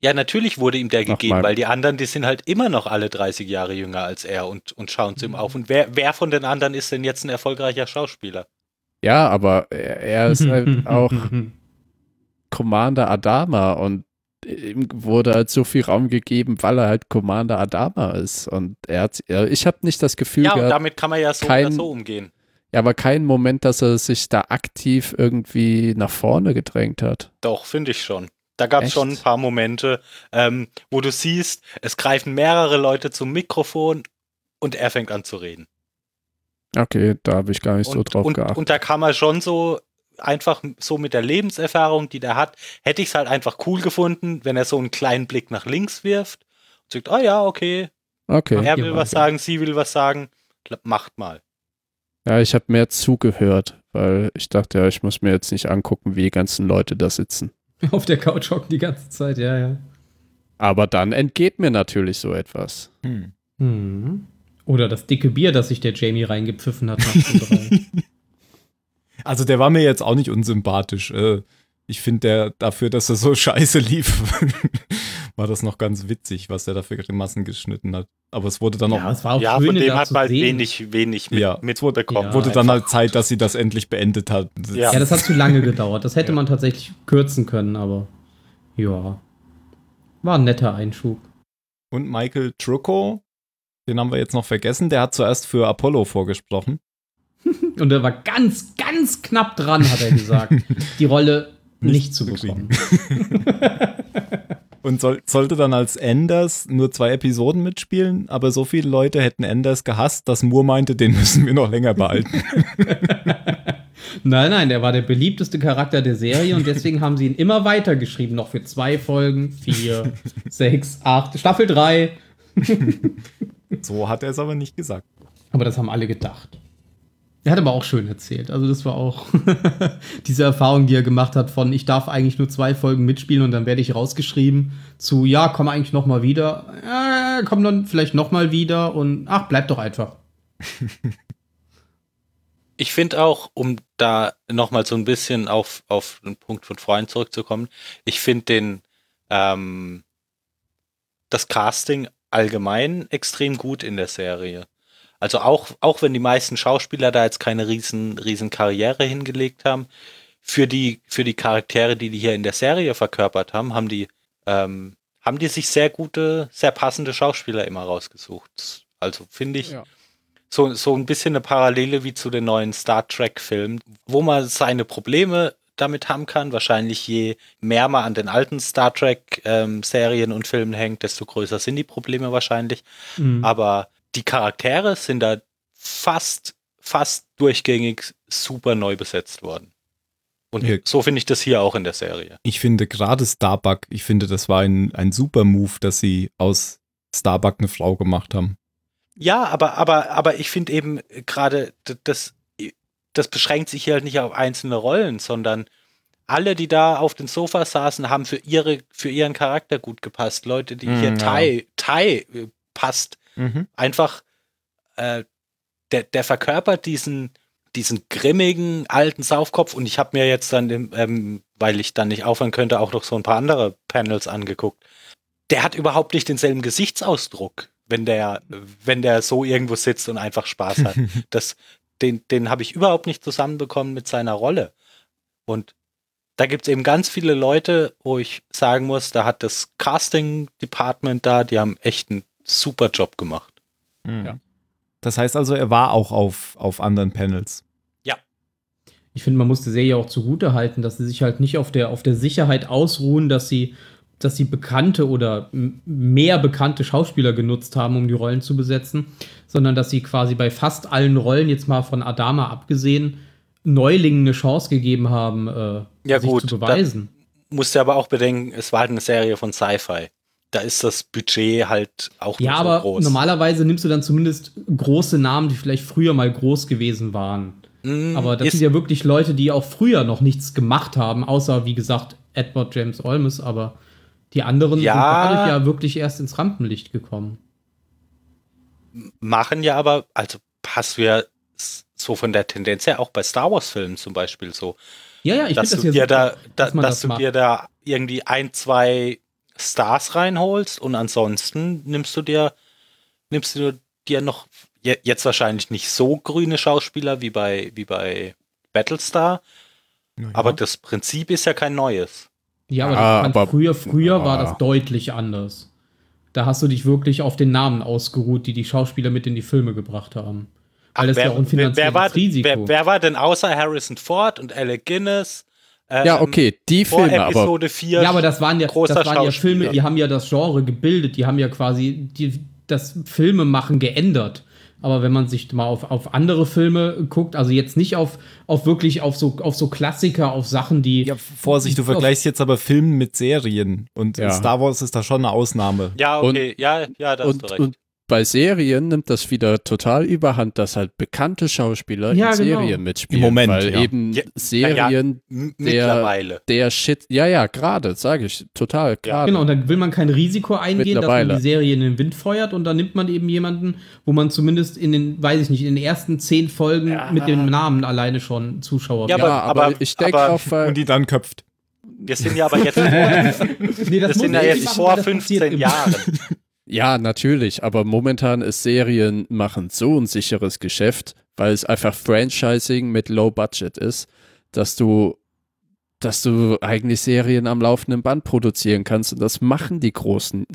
Ja, natürlich wurde ihm der Nochmal. gegeben, weil die anderen, die sind halt immer noch alle 30 Jahre jünger als er und, und schauen zu ihm auf. Und wer, wer von den anderen ist denn jetzt ein erfolgreicher Schauspieler? Ja, aber er, er ist halt auch Commander Adama und ihm wurde halt so viel Raum gegeben, weil er halt Commander Adama ist. Und er hat, er, ich habe nicht das Gefühl Ja, und damit kann man ja so kein- oder so umgehen. ja, aber keinen Moment, dass er sich da aktiv irgendwie nach vorne gedrängt hat. Doch, finde ich schon. Da gab es schon ein paar Momente, ähm, wo du siehst, es greifen mehrere Leute zum Mikrofon und er fängt an zu reden. Okay, da habe ich gar nicht so und, drauf und, geachtet. und da kann man schon so einfach so mit der Lebenserfahrung, die der hat, hätte ich es halt einfach cool gefunden, wenn er so einen kleinen Blick nach links wirft und sagt, oh ja, okay, Okay. Er will was sagen, sie will was sagen, macht mal. Ja, ich habe mehr zugehört, weil ich dachte, ja, ich muss mir jetzt nicht angucken, wie die ganzen Leute da sitzen. Auf der Couch hocken die ganze Zeit, ja, ja. Aber dann entgeht mir natürlich so etwas. Hm. Mhm. Oder das dicke Bier, das sich der Jamie reingepfiffen hat. Also der war mir jetzt auch nicht unsympathisch. Äh, Ich finde der dafür, dass er so scheiße lief, war das noch ganz witzig, was er da für Grimassen geschnitten hat. Aber es wurde dann noch, ja, es war auch Ja, von dem hat man sehen. wenig, wenig mit, Ja, mitbekommen. ja. wurde dann Einfach. halt Zeit, dass sie das endlich beendet hat. Ja. Ja, das hat zu lange gedauert. Das hätte Ja. man tatsächlich kürzen können, aber ja. War ein netter Einschub. Und Michael Trucco, den haben wir jetzt noch vergessen, der hat zuerst für Apollo vorgesprochen. Und er war ganz, ganz knapp dran, hat er gesagt, die Rolle nicht, Nicht zu zu bekommen. Und soll, sollte dann als Enders nur zwei Episoden mitspielen, aber so viele Leute hätten Enders gehasst, dass Moore meinte, den müssen wir noch länger behalten. Nein, nein, der war der beliebteste Charakter der Serie und deswegen haben sie ihn immer weiter geschrieben. Noch für zwei Folgen, vier, sechs, acht, Staffel drei. so hat er es aber nicht gesagt. Aber das haben alle gedacht. Er hat aber auch schön erzählt. Also das war auch diese Erfahrung, die er gemacht hat von ich darf eigentlich nur zwei Folgen mitspielen und dann werde ich rausgeschrieben zu ja, komm eigentlich noch mal wieder. Äh, komm dann vielleicht noch mal wieder und ach, bleib doch einfach. Ich finde auch, um da nochmal so ein bisschen auf, auf den Punkt von Freund zurückzukommen, ich finde den ähm, das Casting allgemein extrem gut in der Serie. Also auch, auch wenn die meisten Schauspieler da jetzt keine riesen, riesen Karriere hingelegt haben, für die, für die Charaktere, die die hier in der Serie verkörpert haben, haben die, ähm, haben die sich sehr gute, sehr passende Schauspieler immer rausgesucht. Also finde ich, Ja. so, so ein bisschen eine Parallele wie zu den neuen Star Trek-Filmen, wo man seine Probleme damit haben kann. Wahrscheinlich je mehr man an den alten Star Trek-Serien und Filmen hängt, desto größer sind die Probleme wahrscheinlich. Mhm. Aber die Charaktere sind da fast, fast durchgängig super neu besetzt worden. Und Ja. so finde ich das hier auch in der Serie. Ich finde gerade Starbuck, ich finde, das war ein, ein super Move, dass sie aus Starbuck eine Frau gemacht haben. Ja, aber, aber, aber ich finde eben gerade, das, das beschränkt sich hier halt nicht auf einzelne Rollen, sondern alle, die da auf den Sofa saßen, haben für ihre, für ihren Charakter gut gepasst. Leute, die Mm, hier ja. Tai, Tai äh, passt, einfach, äh, der, der verkörpert diesen, diesen grimmigen alten Saufkopf und ich habe mir jetzt dann, ähm, weil ich dann nicht aufhören könnte, auch noch so ein paar andere Panels angeguckt. Der hat überhaupt nicht denselben Gesichtsausdruck, wenn der, wenn der so irgendwo sitzt und einfach Spaß hat. Das, den, den habe ich überhaupt nicht zusammenbekommen mit seiner Rolle. Und da gibt es eben ganz viele Leute, wo ich sagen muss, da hat das Casting-Department da, die haben echt einen super Job gemacht. Ja. Das heißt also, er war auch auf, auf anderen Panels. Ich finde, man muss der Serie auch zugute halten, dass sie sich halt nicht auf der, auf der Sicherheit ausruhen, dass sie, dass sie bekannte oder mehr bekannte Schauspieler genutzt haben, um die Rollen zu besetzen, sondern dass sie quasi bei fast allen Rollen, jetzt mal von Adama abgesehen, Neulingen eine Chance gegeben haben, äh, Ja, sich gut, zu beweisen. Musst du aber auch bedenken, es war halt eine Serie von Sci-Fi. Da ist das Budget halt auch Ja, nicht so aber groß. normalerweise nimmst du dann zumindest große Namen, die vielleicht früher mal groß gewesen waren. Mm, Aber das sind ja wirklich Leute, die auch früher noch nichts gemacht haben, außer, wie gesagt, Edward James Olmos, aber die anderen Ja. sind dadurch ja wirklich erst ins Rampenlicht gekommen. machen ja aber, also hast du ja so von der Tendenz her auch bei Star Wars-Filmen zum Beispiel so, Ja, ja, ich dass finde das ja da, da dass dass das du macht. dir da irgendwie ein, zwei Stars reinholst und ansonsten nimmst du dir, nimmst du dir noch je- jetzt wahrscheinlich nicht so grüne Schauspieler wie bei, wie bei Battlestar, Ja. aber das Prinzip ist ja kein neues. Ja, aber, Ah, aber- früher, früher war Ah. das deutlich anders. Da hast du dich wirklich auf den Namen ausgeruht, die die Schauspieler mit in die Filme gebracht haben. Weil das ist ja wer, finanzielles war, Risiko. wer, wer war denn außer Harrison Ford und Alec Guinness? Ähm, Ja, okay, die Vor Filme, aber Episode 4. ja, aber das waren ja, das waren ja. Filme, die haben ja das Genre gebildet, die haben ja quasi die, das Filmemachen geändert. Aber wenn man sich mal auf, auf andere Filme guckt, also jetzt nicht auf, auf wirklich auf so, auf so Klassiker, auf Sachen, die. Ja, Vorsicht, du vergleichst jetzt aber Filme mit Serien. Und Ja. Star Wars ist da schon eine Ausnahme. Ja, okay, ja, ja, da hast du und, recht. und bei Serien nimmt das wieder total überhand, dass halt bekannte Schauspieler Ja, in genau. Serien mitspielen. Im Moment, weil ja. eben Ja, Serien der- Mittlerweile. der Shit, ja, ja, gerade, sage ich, total, gerade. Genau, und dann will man kein Risiko eingehen, dass man die Serie in den Wind feuert und dann nimmt man eben jemanden, wo man zumindest in den, weiß ich nicht, in den ersten zehn Folgen Ja. mit dem Namen alleine schon Zuschauer Ja, Ja, bringt. aber, aber- ich denke aber- auch, weil, Und die dann köpft. Wir sind ja aber jetzt vor, nee, wir muss sind ja jetzt machen, vor weil das passiert 15 immer. Jahren. ja, natürlich, aber momentan ist Serien machen so ein sicheres Geschäft, weil es einfach Franchising mit Low Budget ist, dass du dass du eigentlich Serien am laufenden Band produzieren kannst und das machen die großen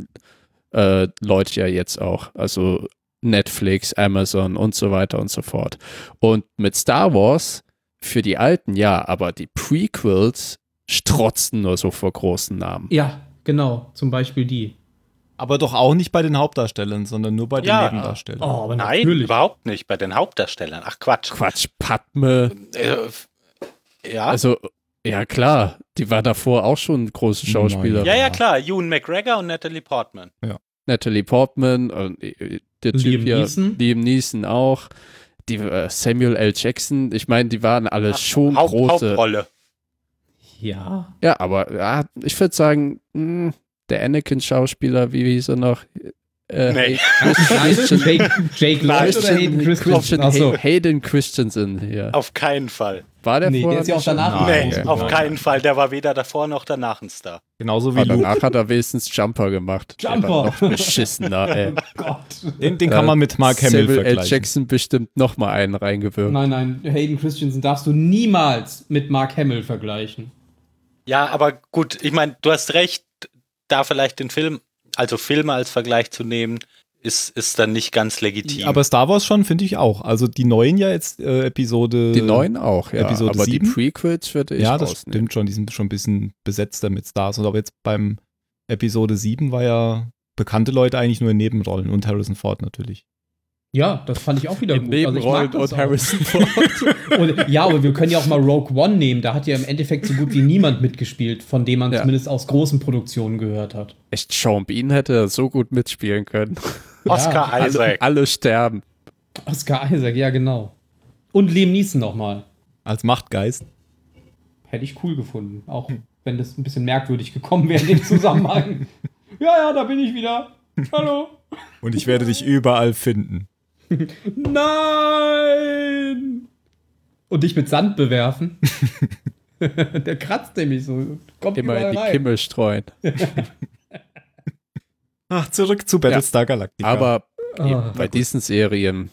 äh, Leute ja jetzt auch, also Netflix, Amazon und so weiter und so fort. Und mit Star Wars für die Alten ja, aber die Prequels strotzen nur so vor großen Namen. Ja, genau, zum Beispiel die. Aber doch auch nicht bei den Hauptdarstellern, sondern nur bei den Ja. Nebendarstellern. Oh, aber Nein, überhaupt nicht. Bei den Hauptdarstellern. Ach Quatsch. Quatsch, Padme, Äh, ja. also ja klar, die war davor auch schon große Schauspielerin. ja, ja, klar. Ewan McGregor und Natalie Portman. Natalie Portman, und, äh, der Typ Liam hier, Neeson. Liam Neeson auch, die äh, Samuel L. Jackson, ich meine, die waren alle Ach, schon Haupt, große. Hauptrolle. Ja. Ja, aber ja, ich würde sagen, mh, der Anakin-Schauspieler, wie hieß er noch? Äh, Nee. Christian, Jake, Jake Lloyd oder Hayden Christensen? Christian. Hayden Christensen hier. Auf keinen Fall. War der Nee, vorher der ist ja auch danach Nein. Nee, auf Nein. keinen Fall. Der war weder davor noch danach ein Star. Genauso wie Aber danach hat er wenigstens Jumper gemacht. Jumper. noch beschissener, ey. Gott. Den, den kann man mit Mark Hamill Samuel L. vergleichen. Jackson bestimmt noch mal einen reingewirkt. Nein, nein, Hayden Christensen darfst du niemals mit Mark Hamill vergleichen. Ja, aber gut, ich meine, du hast recht, da vielleicht den Film, also Filme als Vergleich zu nehmen, ist, ist dann nicht ganz legitim. Aber Star Wars schon, finde ich auch. Also die neuen ja jetzt äh, Episode. Die neuen auch, ja. Episode aber sieben? die Prequels würde ich Ja, das rausnehmen. stimmt schon. Die sind schon ein bisschen besetzter mit Stars. Und aber jetzt beim Episode 7 war ja bekannte Leute eigentlich nur in Nebenrollen und Harrison Ford natürlich. Ja, das fand ich auch wieder In gut. Also ich Nebenrollen mag das und. Harrison Ford. Und, ja, aber wir können ja auch mal Rogue One nehmen. Da hat ja im Endeffekt so gut wie niemand mitgespielt, von dem man Ja. zumindest aus großen Produktionen gehört hat. Echt, Sean Bean hätte so gut mitspielen können. Oscar Alle, Isaac. alle sterben. Oscar Isaac, ja genau. Und Liam Neeson nochmal. Als Machtgeist. Hätte ich cool gefunden. Auch wenn das ein bisschen merkwürdig gekommen wäre in dem Zusammenhang. ja, ja, da bin ich wieder. Hallo. Und ich werde dich überall finden. Nein! Und dich mit Sand bewerfen. Der kratzt nämlich so. Kommt Immer in die rein. Kimmel streuen. Ach, zurück zu Battlestar Galactica. Aber eben bei diesen Serien.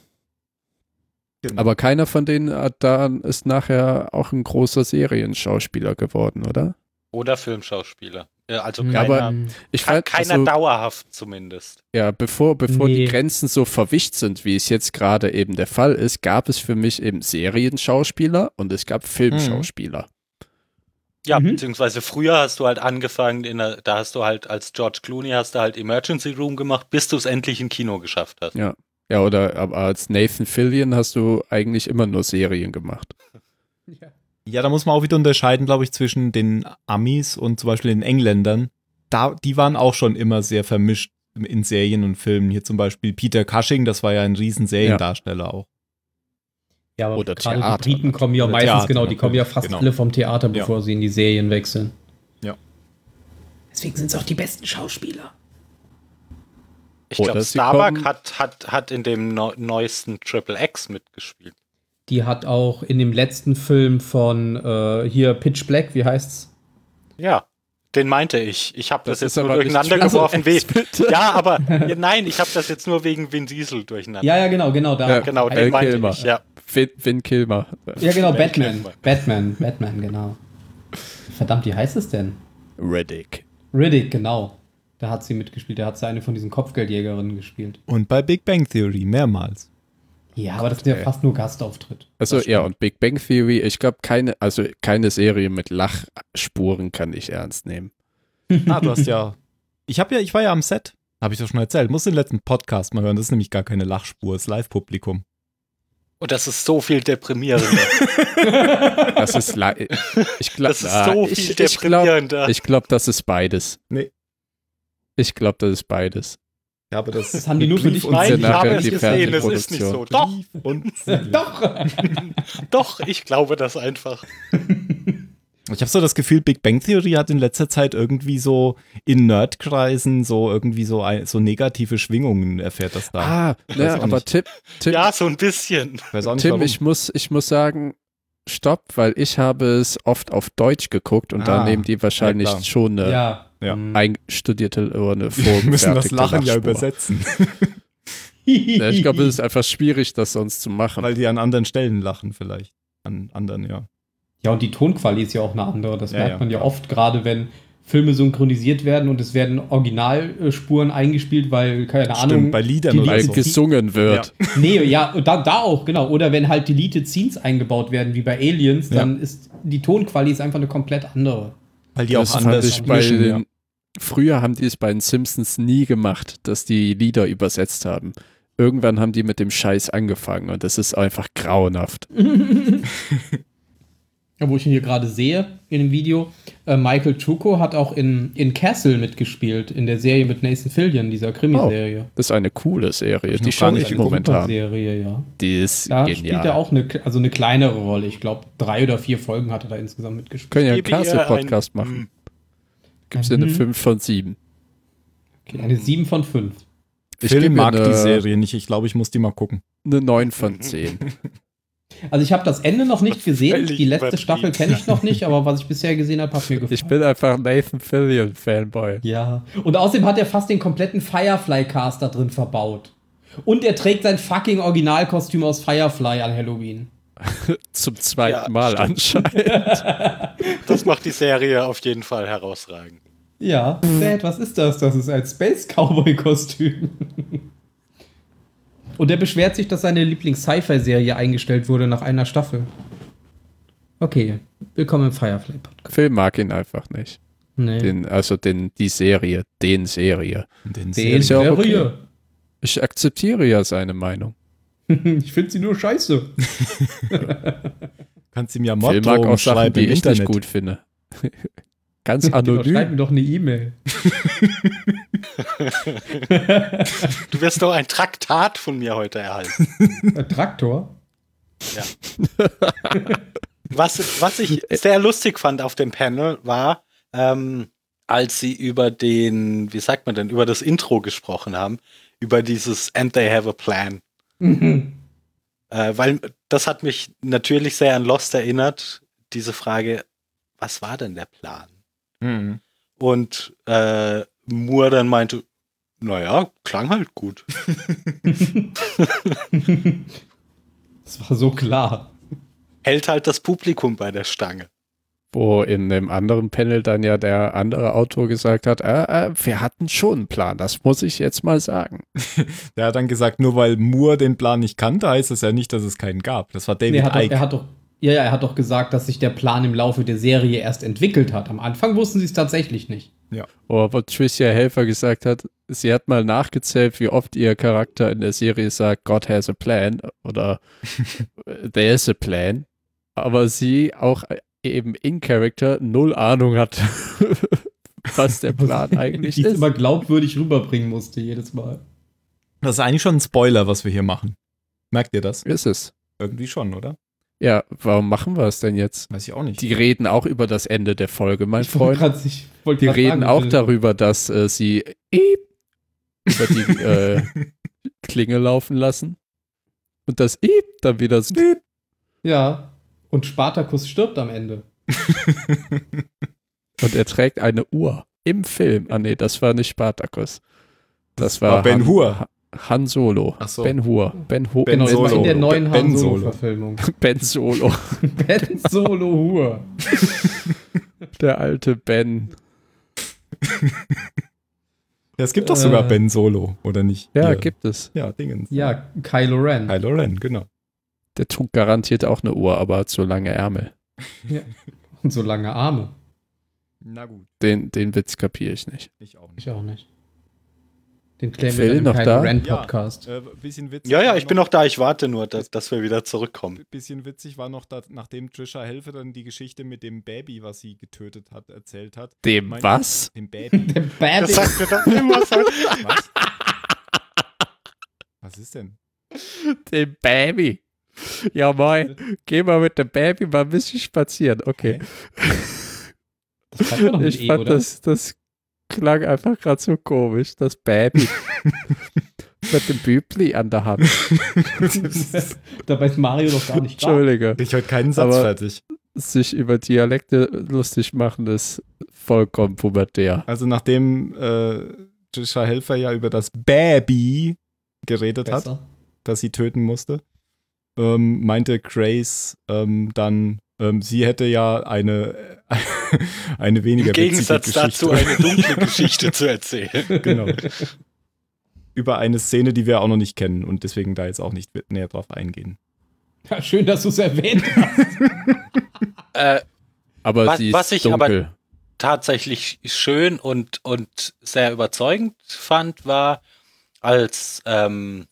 Genau. Aber keiner von denen hat da ist nachher auch ein großer Serienschauspieler geworden, oder? Oder Filmschauspieler. Ja, also Mhm. keiner, aber Ich fand, keiner also, dauerhaft zumindest. ja, bevor, bevor Nee. die Grenzen so verwischt sind, wie es jetzt gerade eben der Fall ist, gab es für mich eben Serienschauspieler und es gab Filmschauspieler. Ja, Mhm. beziehungsweise früher hast du halt angefangen, in der, da hast du halt als George Clooney hast du halt Emergency Room gemacht, bis du es endlich in Kino geschafft hast. Ja. Ja, oder aber als Nathan Fillion hast du eigentlich immer nur Serien gemacht. Ja, da muss man auch wieder unterscheiden, glaube ich, zwischen den Amis und zum Beispiel den Engländern. Da, die waren auch schon immer sehr vermischt in Serien und Filmen. Hier zum Beispiel Peter Cushing, das war ja ein riesen Seriendarsteller auch. Ja, aber Oder gerade Theater die Briten kommen ja meistens, Theater, genau, die kommen ja fast genau. alle vom Theater, Ja. bevor sie in die Serien wechseln. Ja. Deswegen sind es auch die besten Schauspieler. Ich glaube, Starbuck hat, hat, hat in dem neu- neuesten Triple X mitgespielt. Die hat auch in dem letzten Film von äh, hier Pitch Black, wie heißt's? Ja, den meinte ich. Ich habe das, Das jetzt nur durcheinander geworfen. Bitte. Ja, aber ja, nein, ich habe das jetzt nur wegen Vin Diesel durcheinander. Ja, ja, genau, genau. Da, Ja, Genau, den meinte Kilmer. ich. Ja. Vin, Vin Kilmer. ja, genau, Batman. Kilmer. Batman, Batman, genau. Verdammt, wie heißt es denn? Riddick. Riddick, genau. Da hat sie mitgespielt. Da hat sie eine von diesen Kopfgeldjägerinnen gespielt. Und bei Big Bang Theory mehrmals. Ja, aber das ist ja Okay. fast nur Gastauftritt. Also ja, und Big Bang Theory, ich glaube, keine, also keine Serie mit Lachspuren kann ich ernst nehmen. Ah, du hast ja. Ich habe ja, ich war ja am Set. Habe ich doch schon erzählt. Muss den letzten Podcast mal hören. Das ist nämlich gar keine Lachspur, das ist Live-Publikum. Und das ist so viel deprimierender. Das ist li- ich glaube, Das ist so viel ich, ich glaube, deprimierender. ich glaub, das ist beides. Nee. Ich glaube, das ist beides. Ja, aber das, Das haben die nur für dich sind ich habe es gesehen, es ist nicht so. Doch. Doch! doch, ich glaube das einfach. Ich habe so das Gefühl, Big Bang Theory hat in letzter Zeit irgendwie so in Nerdkreisen so irgendwie so, ein, so negative Schwingungen erfährt das da. Ah, weiß ne, aber nicht. Tim, Tim, Ja, so ein bisschen. Ich nicht Tim warum. ich, muss, ich muss sagen, stopp, weil ich habe es oft auf Deutsch geguckt und da Ah, nehmen die wahrscheinlich ja, schon eine Ja. Ja. Mhm. einstudierte oder eine Wir müssen das Lachen ja Lachspur. übersetzen, Ja, ich glaube, es ist einfach schwierig, das sonst zu machen. weil die an anderen Stellen lachen vielleicht. An anderen, ja. Ja, und die Tonqualität ist ja auch eine andere. Das Ja, merkt ja, man ja oft, gerade wenn Filme synchronisiert werden und es werden Originalspuren eingespielt, weil, keine Ahnung. Stimmt, bei Liedern die oder so. gesungen wird. Nee, ja, da, da auch, genau. Oder wenn halt Deleted Scenes eingebaut werden, wie bei Aliens, dann ist die Tonqualität einfach eine komplett andere. Weil die das auch fand anders ich bei mischen, ja. den, Früher haben die es bei den Simpsons nie gemacht, dass die Lieder übersetzt haben. Irgendwann haben die mit dem Scheiß angefangen und das ist einfach grauenhaft. Ja, wo ich ihn hier gerade sehe in dem Video, äh, Michael Chuko hat auch in, in Castle mitgespielt, in der Serie mit Nathan Fillion, dieser Krimiserie. Das ist eine coole Serie, ich die schaue ich momentan. Serie, ja. Die ist Da genial. spielt er auch eine, also eine kleinere Rolle. Ich glaube, drei oder vier Folgen hat er da insgesamt mitgespielt. können ja einen Castle-Podcast ein- machen. Gibt es eine Mhm. 5 von 7. Okay, eine 7 von 5. Ich Phil mag eine, die Serie nicht. Ich glaube, ich muss die mal gucken. eine 9 von 10. Also ich habe das Ende noch nicht gesehen. Völlig Die letzte. Staffel kenne ich noch nicht, aber was ich bisher gesehen habe, hat mir gefallen. Ich bin einfach Nathan Fillion Fanboy. ja. Und außerdem hat er fast den kompletten Firefly-Cast da drin verbaut. Und er trägt sein fucking Originalkostüm aus Firefly an Halloween. Zum zweiten Ja, Mal stimmt. anscheinend. Das macht die Serie auf jeden Fall herausragend. Ja, Dad, was ist das? Das ist ein Space Cowboy-Kostüm. Und er beschwert sich, dass seine Lieblings-Sci-Fi-Serie eingestellt wurde nach einer Staffel. Okay, willkommen im Firefly-Podcast. Phil mag ihn einfach nicht. Nee. Den, also den, die Serie, den Serie. Den Den ist ja auch Serie. Ich akzeptiere ja seine Meinung. Ich finde sie nur scheiße. Kannst du mir Phil mag Morddrohungen auch Sachen, schreiben die ich nicht gut finde. Ganz Genau, schreib mir anonym. doch eine E-Mail. Du wirst doch ein Traktat von mir heute erhalten. Ein Traktor? Was, was ich sehr lustig fand auf dem Panel war, ähm, als sie über den, wie sagt man denn, über das Intro gesprochen haben, über dieses And they have a plan. Mhm. Äh, weil das hat mich natürlich sehr an Lost erinnert, diese Frage, was war denn der Plan? Mhm. Und äh, Moore dann meinte, naja, klang halt gut. Das war so klar. Hält halt das Publikum bei der Stange. Wo in dem anderen Panel dann ja der andere Autor gesagt hat, äh, äh, wir hatten schon einen Plan, das muss ich jetzt mal sagen. Der hat dann gesagt, nur weil Moore den Plan nicht kannte, heißt das ja nicht, dass es keinen gab. Das war David Nee, er, hat doch, Icke. er hat doch, ja, ja, er hat doch gesagt, dass sich der Plan im Laufe der Serie erst entwickelt hat. Am Anfang wussten sie es tatsächlich nicht. Oder wo Tricia Helfer gesagt hat, sie hat mal nachgezählt, wie oft ihr Charakter in der Serie sagt, God has a plan oder there's a plan. Aber sie auch eben in Character null Ahnung hat, was der Plan eigentlich Die ist. immer glaubwürdig rüberbringen musste, jedes Mal. Das ist eigentlich schon ein Spoiler, was wir hier machen. Merkt ihr das? Ist es. Irgendwie schon, oder? Ja, warum machen wir es denn jetzt? Weiß ich auch nicht. Die reden auch über das Ende der Folge, mein Ich wollte Freund. grad- ich wollte Die reden sagen, auch äh, darüber, dass äh, sie über die äh, Klinge laufen lassen. Und das dann wieder so Ja. Und Spartacus stirbt am Ende. Und er trägt eine Uhr im Film. Ah nee, das war nicht Spartacus. Das, Das war war Ben Han, Hur. Ha- Han Solo. Ach so. Ben Hur. Ben, Hu Ben Genau, war in Solo. der neuen Ben Han Solo. Solo-Verfilmung. Ben Solo. ben Solo Hur. Der alte Ben. Ja, es gibt doch Äh. sogar Ben Solo, oder nicht? Ja, Hier. gibt es. Ja, Dingens. Ja, Kylo Ren. Kylo Ren, genau. Der trug garantiert auch eine Uhr, aber hat so lange Ärmel. Und so lange Arme. Na gut, Den, den Witz kapiere ich nicht. ich auch nicht. Ich auch nicht. Den klären Phil wir dann noch da? Ren Ja. Podcast. Äh, bisschen witzig. Ja, ja, ich bin noch da. Ich warte nur, dass, dass wir wieder zurückkommen. Bisschen witzig war noch, dass, nachdem Trisha Helfer dann die Geschichte mit dem Baby, was sie getötet hat, erzählt hat. Dem Mein- was? Dem Baby. Der Bad Das sagt mir doch immer so. was? Was ist denn? Dem Baby. Ja, moin. Geh mal mit dem Baby mal ein bisschen spazieren. Okay. Mit Ich E, fand oder? das, das klang einfach gerade so komisch. Das Baby. mit dem Bübli an der Hand. Dabei ist Mario doch gar nicht da. Entschuldige. Ich heute keinen Satz Aber- fertig. Sich über Dialekte lustig machen ist vollkommen pubertär. Also nachdem äh, Trisha Helfer ja über das Baby geredet hat, Besser. das sie töten musste, ähm, meinte Grace ähm, dann, ähm, sie hätte ja eine, eine weniger Im Gegensatz Geschichte. dazu eine dunkle Geschichte zu erzählen. genau. Über eine Szene, die wir auch noch nicht kennen und deswegen da jetzt auch nicht näher drauf eingehen. Ja, schön, dass du es erwähnt hast. Äh, Aber Was- sie ist was ich aber- dunkel. tatsächlich schön und, und sehr überzeugend fand, war, als ähm,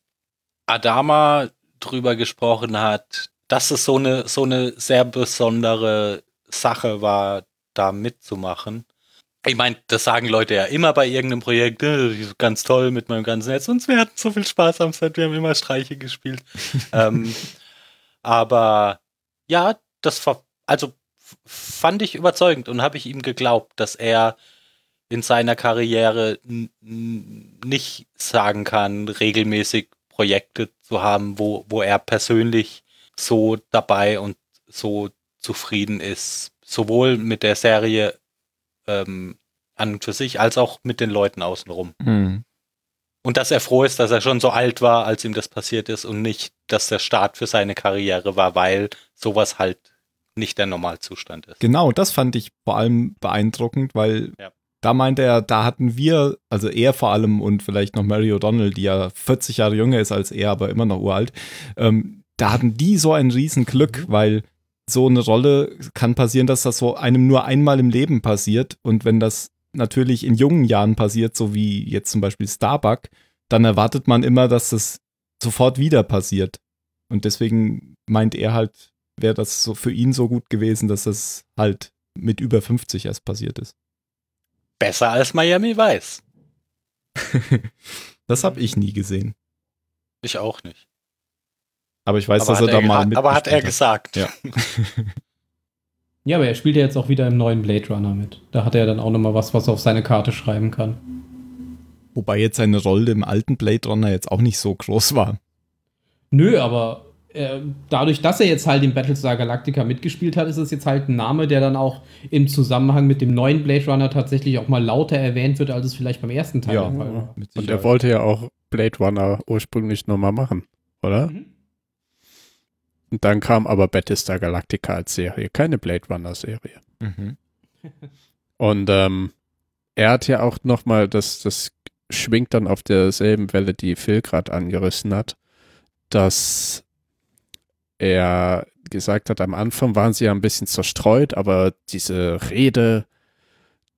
Adama drüber gesprochen hat, dass es so eine, so eine sehr besondere Sache war, da mitzumachen. Ich meine, das sagen Leute ja immer bei irgendeinem Projekt, äh, ganz toll mit meinem ganzen Netz. Und wir hatten so viel Spaß am Set, wir haben immer Streiche gespielt. ähm, aber ja, das war, also fand ich überzeugend und habe ich ihm geglaubt, dass er in seiner Karriere nicht sagen kann, regelmäßig Projekte zu haben, wo, wo er persönlich so dabei und so zufrieden ist, sowohl mit der Serie ähm, an und für sich, als auch mit den Leuten außenrum. Und dass er froh ist, dass er schon so alt war, als ihm das passiert ist und nicht, dass der Start für seine Karriere war, weil sowas halt nicht der Normalzustand ist. Genau, das fand ich vor allem beeindruckend, weil Ja. Da meinte er, da hatten wir, also er vor allem und vielleicht noch Mary O'Donnell, die ja 40 Jahre jünger ist als er, aber immer noch uralt, ähm, da hatten die so ein Riesenglück, weil so eine Rolle kann passieren, dass das so einem nur einmal im Leben passiert und wenn das natürlich in jungen Jahren passiert, so wie jetzt zum Beispiel Starbuck, dann erwartet man immer, dass das sofort wieder passiert. Und deswegen meint er halt, wäre das so für ihn so gut gewesen, dass das halt mit über 50 erst passiert ist. Besser als Miami weiß. das habe ich nie gesehen. Ich auch nicht. Aber ich weiß, aber dass hat er da er, mal hat, aber hat er gesagt. Ja. Ja, aber er spielt ja jetzt auch wieder im neuen Blade Runner mit. Da hat er dann auch nochmal was, was er auf seine Karte schreiben kann. Wobei jetzt seine Rolle im alten Blade Runner jetzt auch nicht so groß war. Nö, aber äh, dadurch, dass er jetzt halt in Battlestar Galactica mitgespielt hat, ist es jetzt halt ein Name, der dann auch im Zusammenhang mit dem neuen Blade Runner tatsächlich auch mal lauter erwähnt wird, als es vielleicht beim ersten Teil Ja. der Fall war. Und er wollte ja auch Blade Runner ursprünglich nochmal machen, oder? Mhm. Und dann kam aber Battlestar Galactica als Serie, keine Blade Runner Serie. Mhm. Und ähm, er hat ja auch nochmal, das, das schwingt dann auf derselben Welle, die Phil gerade angerissen hat, dass er gesagt hat, am Anfang waren sie ja ein bisschen zerstreut, aber diese Rede,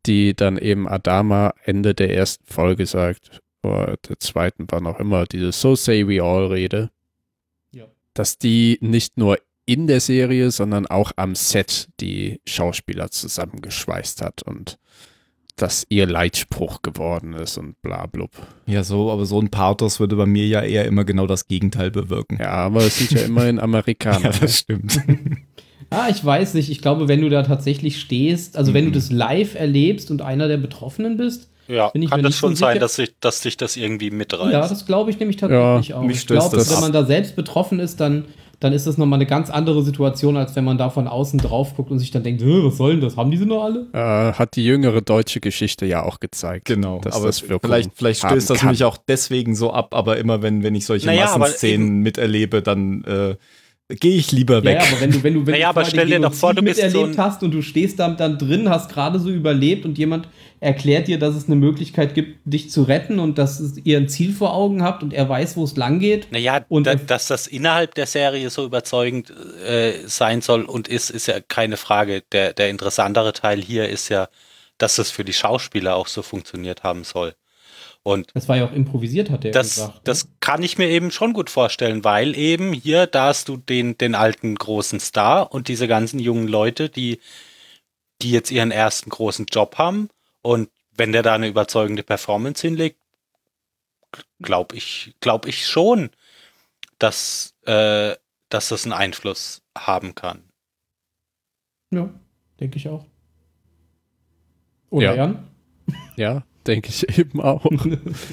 die dann eben Adama Ende der ersten Folge sagt, oder der zweiten war noch immer diese So Say We All Rede, Ja. dass die nicht nur in der Serie, sondern auch am Set die Schauspieler zusammengeschweißt hat und dass ihr Leitspruch geworden ist und bla blub. Ja, so, aber so ein Pathos würde bei mir ja eher immer genau das Gegenteil bewirken. Ja, aber es sind ja immerhin Amerikaner. Ja, das stimmt. Ah, ich weiß nicht. Ich glaube, wenn du da tatsächlich stehst, also wenn du Mhm. das live erlebst und einer der Betroffenen bist, Ja, Bin ich kann mir das schon sein, dass, ich, dass dich das irgendwie mitreißt. ja, das glaube ich nämlich tatsächlich Ja, auch. mich Ich glaube, das wenn man da selbst betroffen ist, dann, dann ist das nochmal eine ganz andere Situation, als wenn man da von außen drauf guckt und sich dann denkt, "Hä, was soll denn das? Haben diese noch alle? Äh, hat die jüngere deutsche Geschichte ja auch gezeigt. Genau, dass aber das vielleicht, vielleicht stößt das kann. mich auch deswegen so ab, aber immer wenn, wenn ich solche Naja, Massenszenen miterlebe, dann äh, gehe ich lieber weg. ja, aber wenn du, wenn du, wenn Naja, du aber stell dir den doch vor, du bist so miterlebt ein- hast und du stehst dann, dann drin, hast gerade so überlebt und jemand erklärt dir, dass es eine Möglichkeit gibt, dich zu retten und dass ihr ein Ziel vor Augen habt und er weiß, wo es lang geht. Naja, Und da, dass das innerhalb der Serie so überzeugend äh, sein soll und ist, ist ja keine Frage. Der, der interessantere Teil hier ist ja, dass es für die Schauspieler auch so funktioniert haben soll. Und Das war ja auch improvisiert, hat er das, gesagt. ne? das kann ich mir eben schon gut vorstellen, weil eben hier, da hast du den, den alten großen Star und diese ganzen jungen Leute, die, die jetzt ihren ersten großen Job haben. Und wenn der da eine überzeugende Performance hinlegt, glaube ich, glaube ich schon, dass, äh, dass das einen Einfluss haben kann. ja, denke ich auch. Oder Ja. Jan? Ja, denke ich eben auch.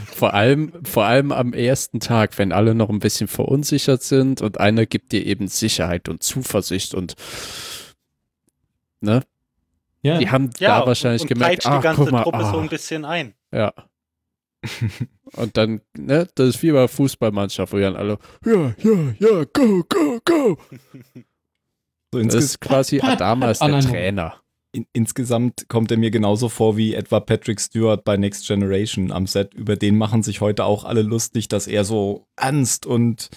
vor allem, vor allem am ersten Tag, wenn alle noch ein bisschen verunsichert sind und einer gibt dir eben Sicherheit und Zuversicht und ne, Ja. die haben Ja, da wahrscheinlich und gemerkt, peitscht die ach, ganze guck mal, Truppe so ah, ein bisschen ein. ja. Und dann, ne, das ist wie bei Fußballmannschaft, wo dann alle, ja, ja, ja, go, go, go. So Das ist quasi Pat, Adama ist Pat, der ah, Trainer. in, insgesamt kommt er mir genauso vor wie etwa Patrick Stewart bei Next Generation am Set. Über den machen sich heute auch alle lustig, dass er so ernst und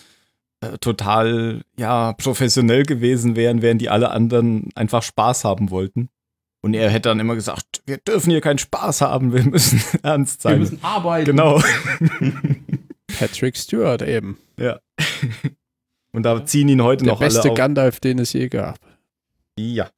äh, total ja professionell gewesen wären, während die alle anderen einfach Spaß haben wollten. Und er hätte dann immer gesagt, wir dürfen hier keinen Spaß haben, wir müssen ernst Wir sein. müssen arbeiten. genau. Patrick Stewart eben. ja. Und da ziehen ihn heute Der noch alle beste auf. Gandalf, den es je gab. Ja.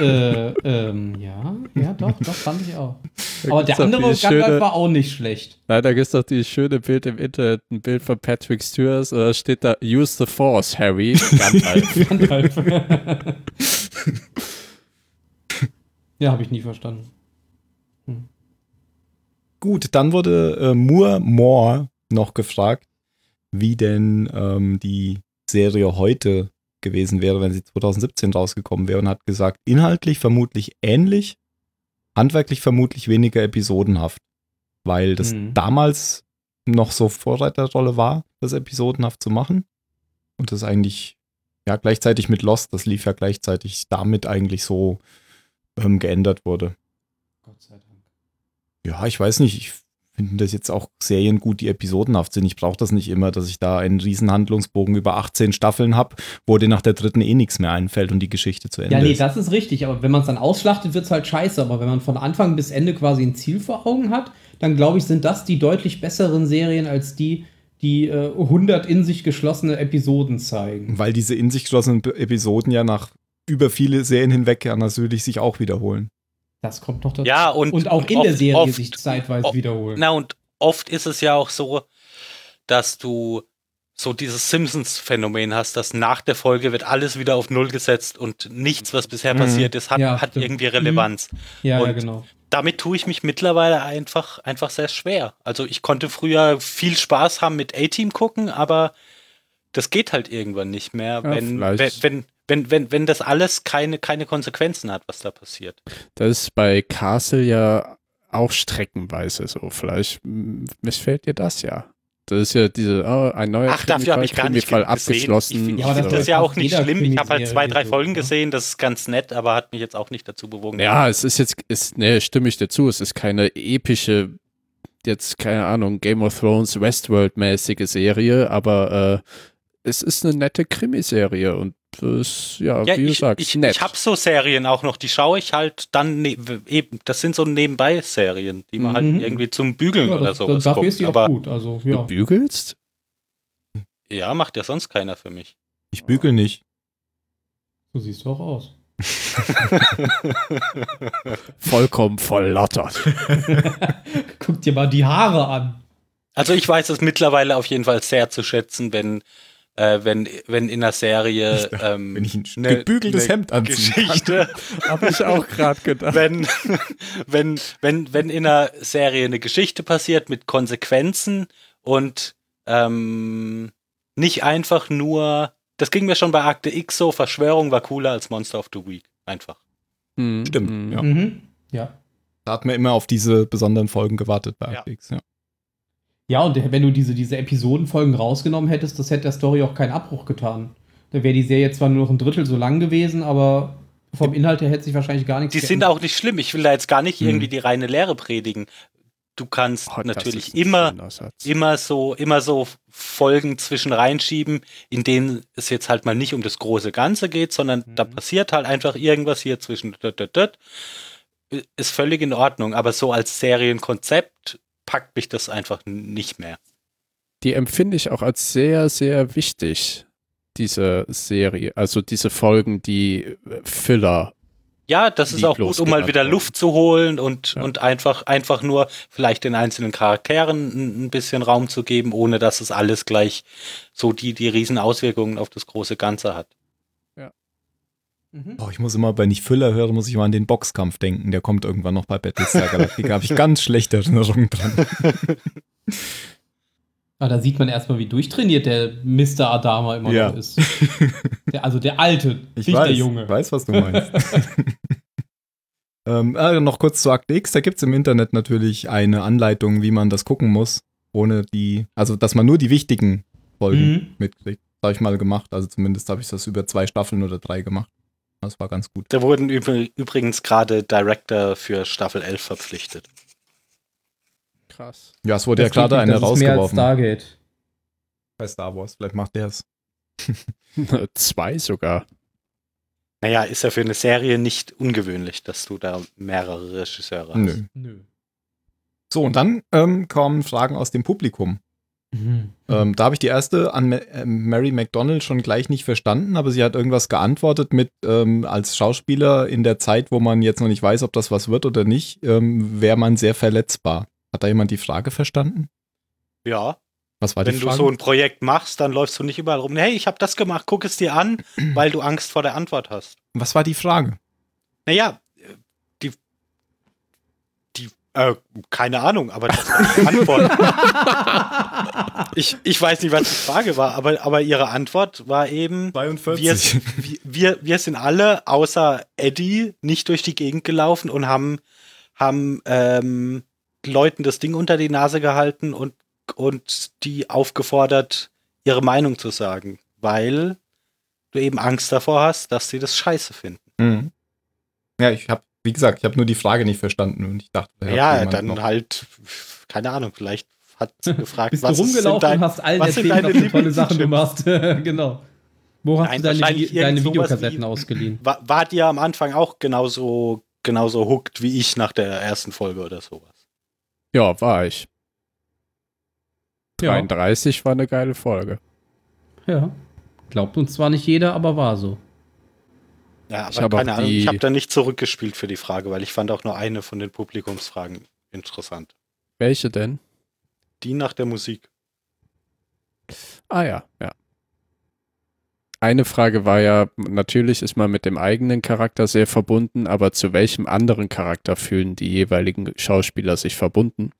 äh, ähm, ja, ja, doch, doch, fand ich auch. Da Aber der andere Gandalf schöne- war auch nicht schlecht. Nein, da gibt es doch dieses schöne Bild im Internet, ein Bild von Patrick Stewart, und da steht da, use the force, Harry, Gandalf. Gandalf. Ja, habe ich nie verstanden. Gut, dann wurde äh, Moore Moore noch gefragt, wie denn ähm, die Serie heute gewesen wäre, wenn sie 2017 rausgekommen wäre und hat gesagt, inhaltlich vermutlich ähnlich, handwerklich vermutlich weniger episodenhaft, weil das Mhm. damals noch so Vorreiterrolle war, das episodenhaft zu machen und das eigentlich ja gleichzeitig mit Lost, das lief ja gleichzeitig damit eigentlich so ähm, geändert wurde. Gott sei Dank. Ja, ich weiß nicht. Ich finde das jetzt auch Serien gut, die episodenhaft sind. Ich brauche das nicht immer, dass ich da einen riesen Handlungsbogen über 18 Staffeln habe, wo dir nach der dritten eh nichts mehr einfällt und die Geschichte zu Ende Ja, nee, ist. das ist richtig, aber wenn man es dann ausschlachtet, wird es halt scheiße. Aber wenn man von Anfang bis Ende quasi ein Ziel vor Augen hat, dann glaube ich, sind das die deutlich besseren Serien als die, die äh, 100 in sich geschlossene Episoden zeigen. Weil diese in sich geschlossenen Episoden ja nach über viele Serien hinweg ja natürlich sich auch wiederholen. Das kommt noch dazu. Ja, und, Und auch und in der oft- Serie oft, sich zeitweise oft- wiederholen. Na, und oft ist es ja auch so, dass du so dieses Simpsons-Phänomen hast, dass nach der Folge wird alles wieder auf Null gesetzt und nichts, was bisher Mhm. passiert ist, hat, Ja, hat irgendwie Relevanz. ja, ja, und- genau. Damit tue ich mich mittlerweile einfach, einfach sehr schwer. Also ich konnte früher viel Spaß haben mit A-Team gucken, aber das geht halt irgendwann nicht mehr, Ja, wenn, wenn, vielleicht. wenn, wenn, wenn, wenn das alles keine, keine Konsequenzen hat, was da passiert. Das ist bei Castle ja auch streckenweise so. Vielleicht missfällt dir das ja. Das ist ja diese, oh, ein neuer Ach, dafür habe ich gar nicht Fall gesehen. abgeschlossen. Ich, ich, Ja, das finde das ist ja auch nicht schlimm. Ich habe halt zwei, drei Folgen ne? gesehen, das ist ganz nett, aber hat mich jetzt auch nicht dazu bewogen. Ja, es ist jetzt, ist, ne, stimme ich dir zu, es ist keine epische, jetzt, keine Ahnung, Game of Thrones Westworld-mäßige Serie, aber äh, es ist eine nette Krimiserie und das, ja, Ja, wie du ich, sagst, ich, nett. ich habe so Serien auch noch, die schaue ich halt dann ne, eben. Das sind so Nebenbei-Serien, die man Mhm. halt irgendwie zum Bügeln Ja, oder das, sowas dafür guckt. ist die auch Aber gut. Also, Du ja. bügelst? ja, macht ja sonst keiner für mich. Ich bügel nicht. So siehst du auch aus. Vollkommen verlottert. Guck dir mal die Haare an. Also ich weiß es mittlerweile auf jeden Fall sehr zu schätzen, wenn äh, wenn wenn in einer Serie ähm, Wenn ich ein ne- gebügeltes ne Hemd. Geschichte, Habe ich auch gerade gedacht. wenn wenn wenn wenn in einer Serie eine Geschichte passiert mit Konsequenzen und ähm, nicht einfach nur, das ging mir schon bei Akte X so, Verschwörung war cooler als Monster of the Week, einfach. Hm, Stimmt, hm. ja. Mhm. Ja. Da hat man immer auf diese besonderen Folgen gewartet bei Ja. Act X, ja. Ja, und wenn du diese, diese Episodenfolgen rausgenommen hättest, das hätte der Story auch keinen Abbruch getan. Da wäre die Serie zwar nur noch ein Drittel so lang gewesen, aber vom Inhalt her hätte sich wahrscheinlich gar nichts Die sind auch nicht schlimm. Ich will da jetzt gar nicht Hm. irgendwie die reine Lehre predigen. Du kannst Oh, natürlich immer, immer so, immer so Folgen zwischen reinschieben, in denen es jetzt halt mal nicht um das große Ganze geht, sondern da Mhm. passiert halt einfach irgendwas hier zwischen. dut, dut, dut. Ist völlig in Ordnung, aber so als Serienkonzept packt mich das einfach nicht mehr. Die empfinde ich auch als sehr, sehr wichtig, diese Serie. Also diese Folgen, die äh, Filler. Ja, das ist auch gut, um mal wieder Luft zu holen und, Ja. und einfach, einfach nur vielleicht den einzelnen Charakteren ein, ein bisschen Raum zu geben, ohne dass es alles gleich so die, die riesen Auswirkungen auf das große Ganze hat. Mhm. Oh, ich muss immer, wenn ich Füller höre, muss ich immer an den Boxkampf denken. Der kommt irgendwann noch bei Battlestar Galactica. habe ich ganz schlechte Erinnerungen dran. Ah, da sieht man erstmal, wie durchtrainiert der Mr. Adama immer Ja. noch ist. Der, also der alte, Ich nicht weiß, der Junge. Ich weiß, was du meinst. ähm, äh, noch kurz zu Akte X. Da gibt es im Internet natürlich eine Anleitung, wie man das gucken muss, ohne die, also dass man nur die wichtigen Folgen Mhm. mitkriegt. Das habe ich mal gemacht. Also zumindest habe ich das über zwei Staffeln oder drei gemacht. Das war ganz gut. Da wurden üb übrigens gerade Director für Staffel 11 verpflichtet. Krass. Ja, es wurde Das ja gerade eine das ist mehr als rausgeworfen Stargate. bei Star Wars. Vielleicht macht der es. Zwei sogar. Naja, ist ja für eine Serie nicht ungewöhnlich, dass du da mehrere Regisseure hast. Nö. Nö. So, und dann ähm, kommen Fragen aus dem Publikum. Mhm. Ähm, da habe ich die erste an Ma äh, Mary McDonald schon gleich nicht verstanden, aber sie hat irgendwas geantwortet mit, ähm, als Schauspieler in der Zeit, wo man jetzt noch nicht weiß, ob das was wird oder nicht, ähm, wäre man sehr verletzbar. Hat da jemand die Frage verstanden? Ja, Was war die wenn du Frage? so ein Projekt machst, dann läufst du nicht überall rum. Hey, ich habe das gemacht, guck es dir an, weil du Angst vor der Antwort hast. Was war die Frage? Naja, äh, keine Ahnung, aber das war die Antwort. ich, ich weiß nicht, was die Frage war, aber, aber ihre Antwort war eben, wir, 42. wir, wir sind alle außer Eddie nicht durch die Gegend gelaufen und haben, haben ähm, Leuten das Ding unter die Nase gehalten und, und die aufgefordert, ihre Meinung zu sagen, weil du eben Angst davor hast, dass sie das scheiße finden. Mhm. Ja, ich habe, wie gesagt, ich habe nur die Frage nicht verstanden und ich dachte, Ja, dann noch- halt, keine Ahnung, vielleicht hat sie gefragt, Bist du was ist rumgelaufen dein, und hast allen erzählt, deine was für tolle Sachen du machst. genau. Wo hast Nein, du deine, deine Videokassetten wie- ausgeliehen? War, wart ihr am Anfang auch genauso, genauso hooked wie ich nach der ersten Folge oder sowas? Ja, war ich. Ja. 33 war eine geile Folge. ja. Glaubt uns zwar nicht jeder, aber war so. Ja, Ich aber hab auch keine Ahnung, die- ich habe da nicht zurückgespielt für die Frage, weil ich fand auch nur eine von den Publikumsfragen interessant. Welche denn? Die nach der Musik. Ah ja, ja. Eine Frage war ja, natürlich ist man mit dem eigenen Charakter sehr verbunden, aber zu welchem anderen Charakter fühlen die jeweiligen Schauspieler sich verbunden?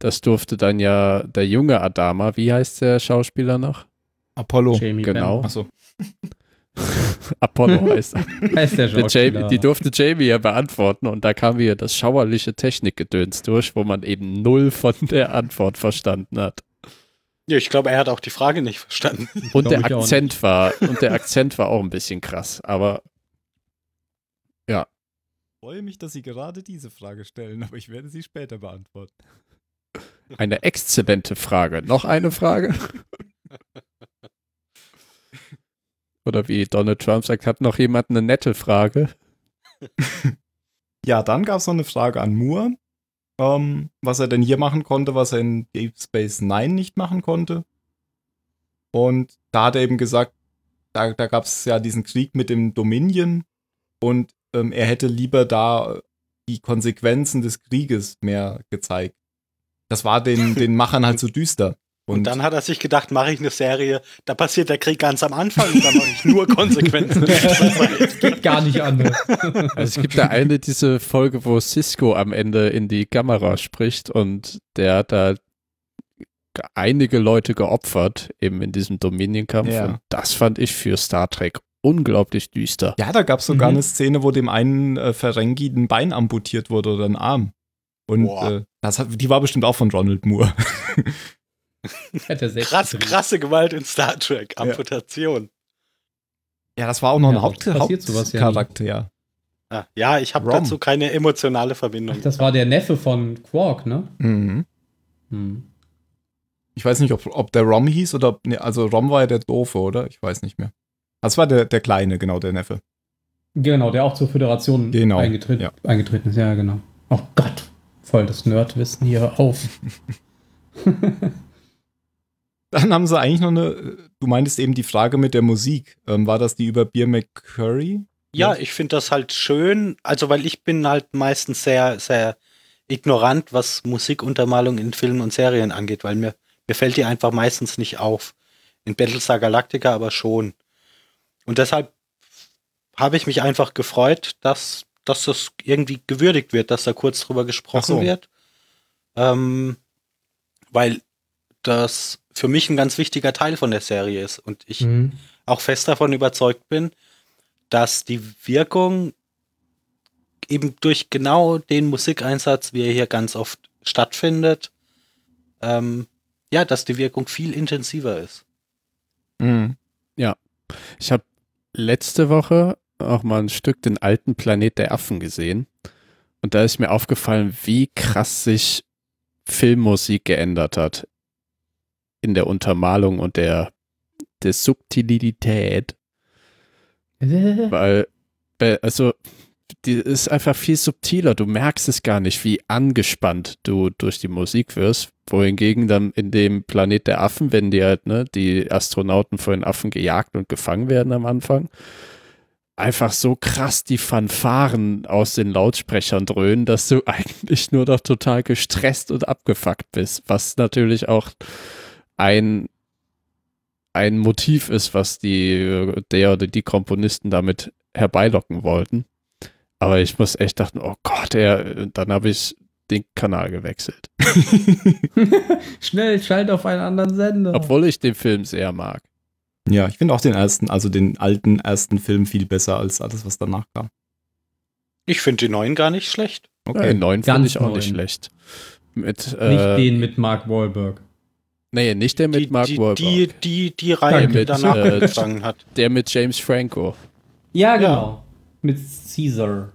Das durfte dann ja der junge Adama, wie heißt der Schauspieler noch? Apollo. Jamie genau. Achso. Apollo heißt er. Heißt der Der Schauspieler. Jamie, die durfte Jamie ja beantworten und da kam wieder das schauerliche Technikgedöns durch, wo man eben null von der Antwort verstanden hat. Ja, ich glaube, er hat auch die Frage nicht verstanden. Und der Akzent war, und der Akzent war auch ein bisschen krass, aber Ich freue mich, dass Sie gerade diese Frage stellen, aber ich werde sie später beantworten. eine exzellente Frage. Noch eine Frage? Oder wie Donald Trump sagt, hat noch jemand eine nette Frage? Ja, dann gab es noch eine Frage an Moore, ähm, was er denn hier machen konnte, was er in Deep Space Nine nicht machen konnte. Und da hat er eben gesagt, da, da gab es ja diesen Krieg mit dem Dominion und ähm, er hätte lieber da die Konsequenzen des Krieges mehr gezeigt. Das war den, den Machern halt so düster. Und, dann hat er sich gedacht, mache ich eine Serie, da passiert der Krieg ganz am Anfang und dann mache ich nur Konsequenzen. Geht gar nicht anders. Also es gibt da eine, diese Folge, wo Cisco am Ende in die Kamera spricht und der hat da einige Leute geopfert, eben in diesem Dominion-Kampf. Ja. Und das fand ich für Star Trek unglaublich düster. Ja, da gab es sogar Mhm. eine Szene, wo dem einen äh, Ferengi ein Bein amputiert wurde oder ein Arm. Und äh, das hat, die war bestimmt auch von Ronald Moore. Krass, krasse Gewalt in Star Trek. Amputation. Ja, das war auch noch Ja, ein Haupt ja. Hauptcharakter, ja. Ah, ja, ich habe dazu keine emotionale Verbindung. Ach, das war der Neffe von Quark, ne? Mhm. Hm. Ich weiß nicht, ob, ob der Rom hieß oder nee, also Rom war ja der Doofe, oder? Ich weiß nicht mehr. Das war der, der Kleine, genau, der Neffe. Genau, der auch zur Föderation Genau, eingetreten, ja. eingetreten ist. Ja, genau. Oh Gott, voll das Nerdwissen hier auf. Dann haben sie eigentlich noch eine, du meintest eben die Frage mit der Musik. Ähm, war das die über Beer McCurry? Ja, ich finde das halt schön, also weil ich bin halt meistens sehr, sehr ignorant, was Musikuntermalung in Filmen und Serien angeht, weil mir, mir fällt die einfach meistens nicht auf. In Battlestar Galactica aber schon. Und deshalb habe ich mich einfach gefreut, dass, dass das irgendwie gewürdigt wird, dass da kurz drüber gesprochen so. wird. Ähm, weil das für mich ein ganz wichtiger Teil von der Serie ist und ich Mhm. auch fest davon überzeugt bin, dass die Wirkung eben durch genau den Musikeinsatz, wie er hier ganz oft stattfindet, ähm, ja, dass die Wirkung viel intensiver ist. Mhm. Ich habe letzte Woche auch mal ein Stück den alten Planet der Affen gesehen. Und da ist mir aufgefallen, wie krass sich Filmmusik geändert hat. In der Untermalung und der, der Subtilität. Weil, bei- also, die ist einfach viel subtiler. Du merkst es gar nicht, wie angespannt du durch die Musik wirst. Wohingegen dann in dem Planet der Affen, wenn die halt, ne, die Astronauten von den Affen gejagt und gefangen werden am Anfang, einfach so krass die Fanfaren aus den Lautsprechern dröhnen, dass du eigentlich nur noch total gestresst und abgefuckt bist. Was natürlich auch ein ein Motiv ist, was die, der oder die Komponisten damit herbeilocken wollten. Aber ich muss echt dachten, oh Gott, er, dann habe ich den Kanal gewechselt. Schnell, schalt auf einen anderen Sender. Obwohl ich den Film sehr mag. Ja, ich finde auch den ersten, also den alten ersten Film viel besser als alles, was danach kam. Ich finde die neuen gar nicht schlecht. Ja, Okay. den neuen finde ich auch neuen. nicht schlecht. Mit, Nicht äh, den mit Mark Wahlberg. Nee, nicht der mit die, Mark die, Wahlberg. die, die, die Reihe, die Mit, danach äh, angefangen hat. der mit James Franco. Ja, genau. Mit Caesar.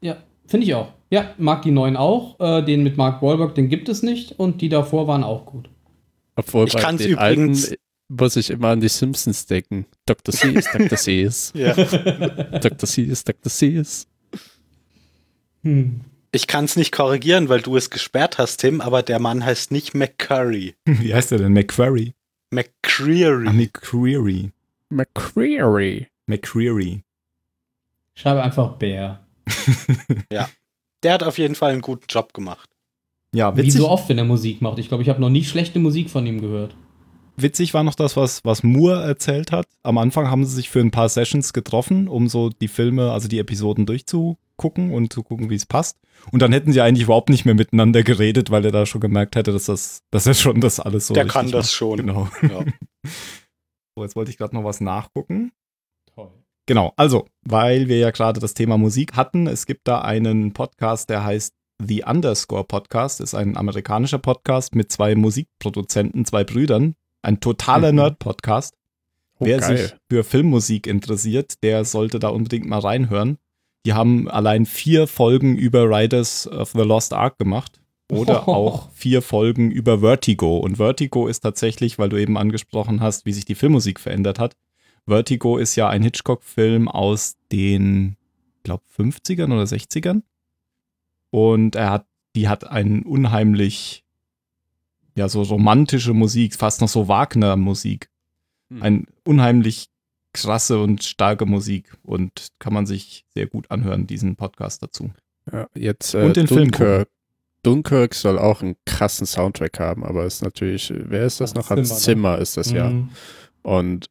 Ja, finde ich auch. Ja, mag die neuen auch. Äh, den mit Mark Wahlberg, den gibt es nicht. Und die davor waren auch gut. Obwohl Ich bei den übrigens- alten muss ich immer an die Simpsons denken. Dr. Seuss, Dr. Ja. Dr. Seuss, Dr. Seuss. Hm. Ich kann es nicht korrigieren, weil du es gesperrt hast, Tim, aber der Mann heißt nicht McCurry. Wie heißt der denn? McQuarrie? McCreary. Ah, McCreary. McCreary. McCreary. Schreibe einfach Bär. Der hat auf jeden Fall einen guten Job gemacht. Ja, Wie witzig, so oft, wenn er Musik macht. Ich glaube, ich habe noch nie schlechte Musik von ihm gehört. witzig war noch das, was, was Moore erzählt hat. Am Anfang haben sie sich für ein paar Sessions getroffen, um so die Filme, also die Episoden durchzugucken und zu gucken, wie es passt. Und dann hätten sie eigentlich überhaupt nicht mehr miteinander geredet, weil er da schon gemerkt hätte, dass das, dass er schon das alles so Der kann das macht. schon. Genau. Ja. So, jetzt wollte ich gerade noch was nachgucken. Toll. Genau, also, weil wir ja gerade das Thema Musik hatten, es gibt da einen Podcast, der heißt The Underscore Podcast, ist ein amerikanischer Podcast mit zwei Musikproduzenten, zwei Brüdern, ein totaler Mhm. Nerd-Podcast. Oh, Wer geil. sich für Filmmusik interessiert, der sollte da unbedingt mal reinhören. Die haben allein vier Folgen über Riders of the Lost Ark gemacht. Oder Oh. auch vier Folgen über Vertigo. Und Vertigo ist tatsächlich, weil du eben angesprochen hast, wie sich die Filmmusik verändert hat. Vertigo ist ja ein Hitchcock-Film aus den, ich glaube, 50ern oder 60ern. Und er hat, die hat einen unheimlich, ja, so romantische Musik, fast noch so Wagner-Musik. Hm. Ein unheimlich krasse und starke Musik und kann man sich sehr gut anhören, diesen Podcast dazu. Ja, jetzt äh, Und den Film Dunkirk. Dunkirk soll auch einen krassen Soundtrack haben, aber ist natürlich, wer ist das Hans noch? Hans Zimmer, ne? Zimmer ist das ja. Mhm. Und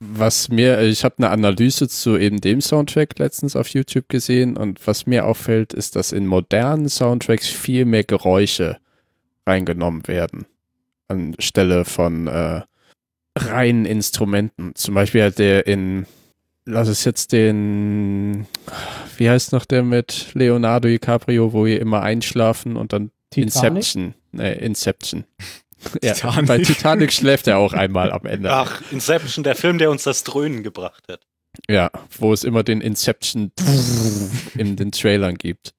was mir, ich habe eine Analyse zu eben dem Soundtrack letztens auf YouTube gesehen und was mir auffällt, ist, dass in modernen Soundtracks viel mehr Geräusche reingenommen werden anstelle von äh, reinen Instrumenten. Zum Beispiel hat der in, lass es jetzt den, wie heißt noch der mit Leonardo DiCaprio, wo wir immer einschlafen und dann Titanic? Inception. Nee, Inception. ja, Titanic. bei Titanic schläft er auch einmal am Ende. Ach, Inception, der Film, der uns das Dröhnen gebracht hat. Ja, wo es immer den Inception in den Trailern gibt.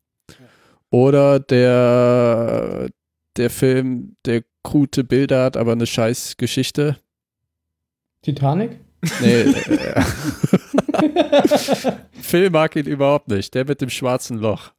Oder der, der Film, der gute Bilder hat, aber eine scheiß Geschichte. Titanic? Nee, äh, Phil mag ihn überhaupt nicht. Der mit dem schwarzen Loch.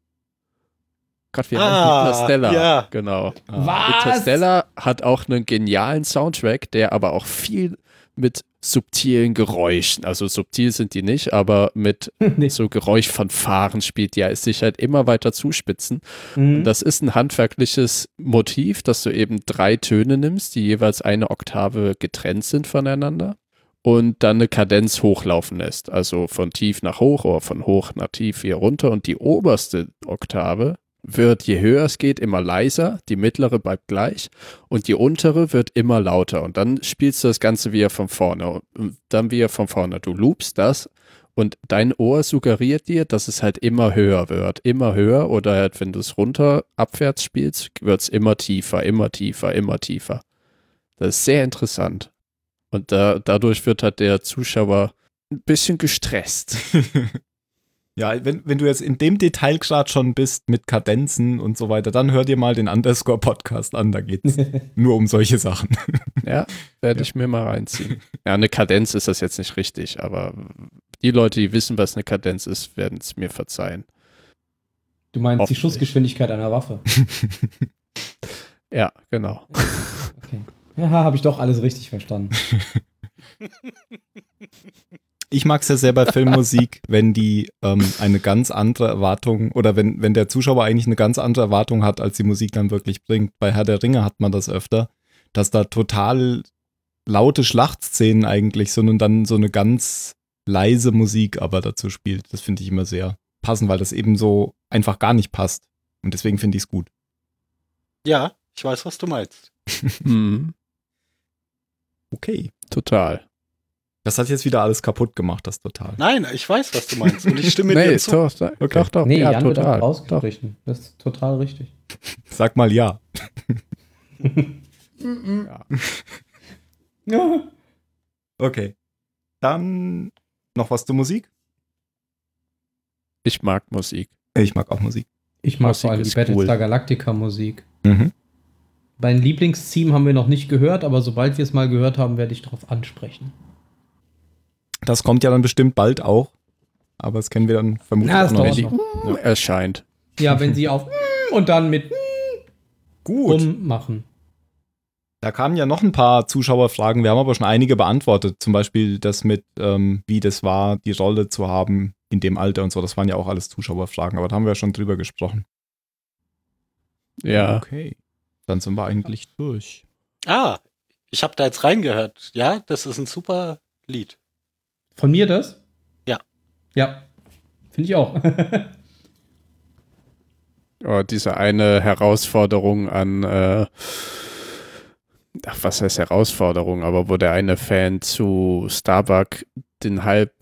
Gott, wie Ah, heißt Interstellar? ja. Genau. Was? Interstellar hat auch einen genialen Soundtrack, der aber auch viel mit subtilen Geräuschen, also subtil sind die nicht, aber mit nee. so Geräuschfanfaren spielt, die es sich halt immer weiter zuspitzen. Mhm. Das ist ein handwerkliches Motiv, dass du eben drei Töne nimmst, die jeweils eine Oktave getrennt sind voneinander und dann eine Kadenz hochlaufen lässt. Also von tief nach hoch oder von hoch nach tief hier runter. Und die oberste Oktave wird, je höher es geht, immer leiser, die mittlere bleibt gleich und die untere wird immer lauter. Und dann spielst du das Ganze wieder von vorne. Und dann wieder von vorne. Du loopst das und dein Ohr suggeriert dir, dass es halt immer höher wird. Immer höher oder halt, wenn du es runter abwärts spielst, wird es immer tiefer, immer tiefer, immer tiefer. Das ist sehr interessant. Und da, dadurch wird halt der Zuschauer ein bisschen gestresst. Ja, wenn, wenn du jetzt in dem Detailgrad schon bist mit Kadenzen und so weiter, dann hör dir mal den Underscore-Podcast an, da geht's nur um solche Sachen. Ja, werde Ja. ich mir mal reinziehen. Ja, eine Kadenz ist das jetzt nicht richtig, aber die Leute, die wissen, was eine Kadenz ist, werden es mir verzeihen. Du meinst die. Schussgeschwindigkeit einer Waffe. Ja, genau. Okay. Ja, habe ich doch alles richtig verstanden. Ich mag es ja sehr bei Filmmusik, wenn die ähm, eine ganz andere Erwartung oder wenn, wenn der Zuschauer eigentlich eine ganz andere Erwartung hat, als die Musik dann wirklich bringt. Bei Herr der Ringe hat man das öfter, dass da total laute Schlachtszenen eigentlich sind und dann so eine ganz leise Musik aber dazu spielt. Das finde ich immer sehr passend, weil das eben so einfach gar nicht passt. Und deswegen finde ich es gut. Ja, ich weiß, was du meinst. Mhm, Okay. total. Das hat jetzt wieder alles kaputt gemacht, das total. Nein, ich weiß, was du meinst. Und ich stimme Nee, dir zu. doch, doch, Okay. doch, doch. Nee, ja, Jan total. Doch. Das ist total richtig. Sag mal ja. Ja. Okay. Dann noch was zur Musik? Ich mag Musik. Ich mag auch Musik. Ich mag Musik vor allem die Battlestar cool. Galactica Musik. Mhm. Mein Lieblingstheme haben wir noch nicht gehört, aber sobald wir es mal gehört haben, werde ich darauf ansprechen. Das kommt ja dann bestimmt bald auch. Aber das kennen wir dann vermutlich Ja, auch das noch nicht. noch. Erscheint. Ja, wenn sie auf und dann mit Gut. rummachen. Da kamen ja noch ein paar Zuschauerfragen. Wir haben aber schon einige beantwortet. Zum Beispiel das mit, ähm, wie das war, die Rolle zu haben in dem Alter und so. Das waren ja auch alles Zuschauerfragen. Aber da haben wir ja schon drüber gesprochen. Ja. Okay. Dann sind wir eigentlich durch. Ah, ich habe da jetzt reingehört. Ja, das ist ein super Lied. Von mir das? Ja. Ja. Finde ich auch. Oh, diese eine Herausforderung an, äh, ach, was heißt Herausforderung, aber wo der eine Fan zu Starbuck den halb,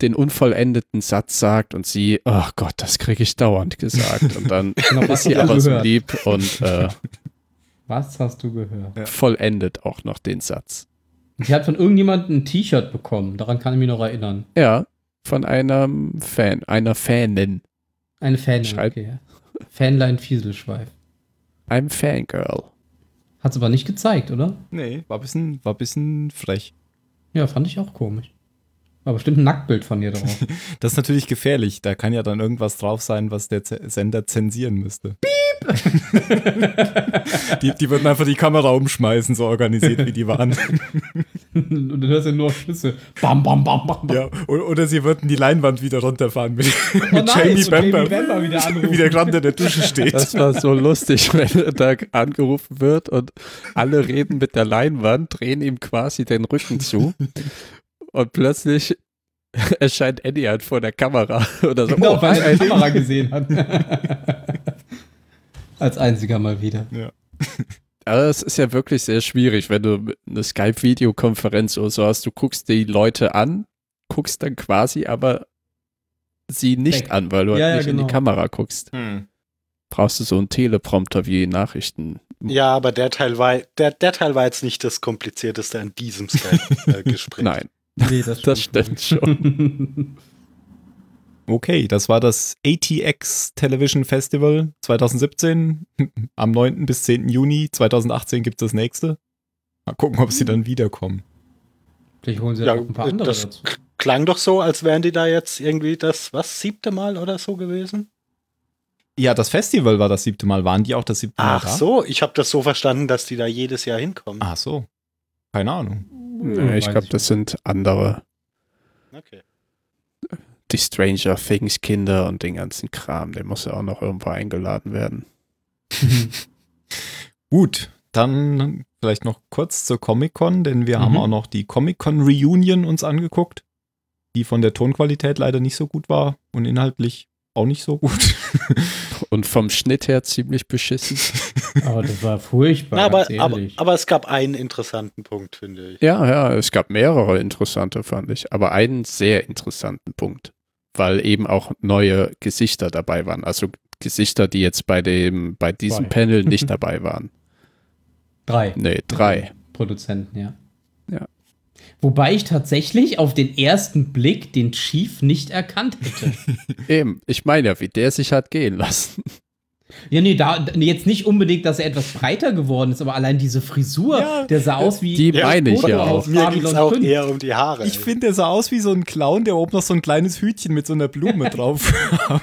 den unvollendeten Satz sagt und sie, oh Gott, das kriege ich dauernd gesagt. Und dann Genau, ist sie aber so lieb und äh, Was hast du gehört? vollendet auch noch den Satz. Sie hat von irgendjemandem ein T-Shirt bekommen. Daran kann ich mich noch erinnern. Ja, von einem Fan, einer Fanin, Eine Fan. Schreib- Okay. Fanlein Fieselschweif. einem Fangirl. Hat es aber nicht gezeigt, oder? Nee, war ein bisschen, war ein bisschen frech. Ja, fand ich auch komisch. War bestimmt ein Nacktbild von ihr drauf. Das ist natürlich gefährlich. Da kann ja dann irgendwas drauf sein, was der Z Sender zensieren müsste. die, die würden einfach die Kamera umschmeißen, so organisiert wie die waren. Und dann hörst du nur Schüsse. Bam, bam, bam, bam, bam. ja, oder sie würden die Leinwand wieder runterfahren mit, Oh mit nein, Jamie Bamber, Jamie wieder anrufen. wie der gerade in der Dusche steht. Das war so lustig, wenn da angerufen wird und alle reden mit der Leinwand, drehen ihm quasi den Rücken zu und plötzlich erscheint Eddie halt vor der Kamera oder so. Genau, oh, weil er die Kamera gesehen hat. Als einziger mal wieder. Aber es ist ja wirklich sehr schwierig, wenn du eine Skype-Videokonferenz oder so hast, du guckst die Leute an, guckst dann quasi aber sie nicht Weg. an, weil du Ja, halt ja, nicht in genau. die Kamera guckst. brauchst du so einen Teleprompter wie Nachrichten. Ja, aber der Teil war, der, der Teil war jetzt nicht das komplizierteste an diesem Skype-Gespräch. Nein, Nee, das das stimmt schon. Okay, das war das ATX Television Festival 2017. Am 9. bis 10. Juni 2018 gibt es das nächste. Mal gucken, ob sie dann wiederkommen. Vielleicht holen sie Ja, ja, auch ein paar andere das- dazu. Klang doch so, als wären die da jetzt irgendwie das, was, siebte Mal oder so gewesen? Ja, das Festival war das siebte Mal. Waren die auch das siebte Mal Ach da? so, ich habe das so verstanden, dass die da jedes Jahr hinkommen. Ach so. Keine Ahnung. Nee, ich glaube, das sind andere. Okay. Die Stranger Things Kinder und den ganzen Kram. Der muss ja auch noch irgendwo eingeladen werden. Gut, dann vielleicht noch kurz zur Comic-Con, denn wir Mhm. haben auch noch die Comic-Con Reunion uns angeguckt, die von der Tonqualität leider nicht so gut war und inhaltlich auch nicht so gut. Und vom Schnitt her ziemlich beschissen. Aber das war furchtbar, Na, aber, aber, aber es gab einen interessanten Punkt, finde ich. Ja, ja, es gab mehrere interessante, fand ich. Aber einen sehr interessanten Punkt. Weil eben auch neue Gesichter dabei waren. Also Gesichter, die jetzt bei dem, bei diesem Zwei. Panel nicht dabei waren. Drei. Nee, drei. Produzenten. Ja. Wobei ich tatsächlich auf den ersten Blick den Chief nicht erkannt hätte. Eben, ich meine ja, wie der sich hat gehen lassen. Ja, nee, da, jetzt nicht unbedingt, dass er etwas breiter geworden ist, aber allein diese Frisur, Ja, der sah aus wie die meine ich ja auch. Mir Babylon auch 5. eher um die Haare. Ich finde, der sah aus wie so ein Clown, der oben noch so ein kleines Hütchen mit so einer Blume drauf hat.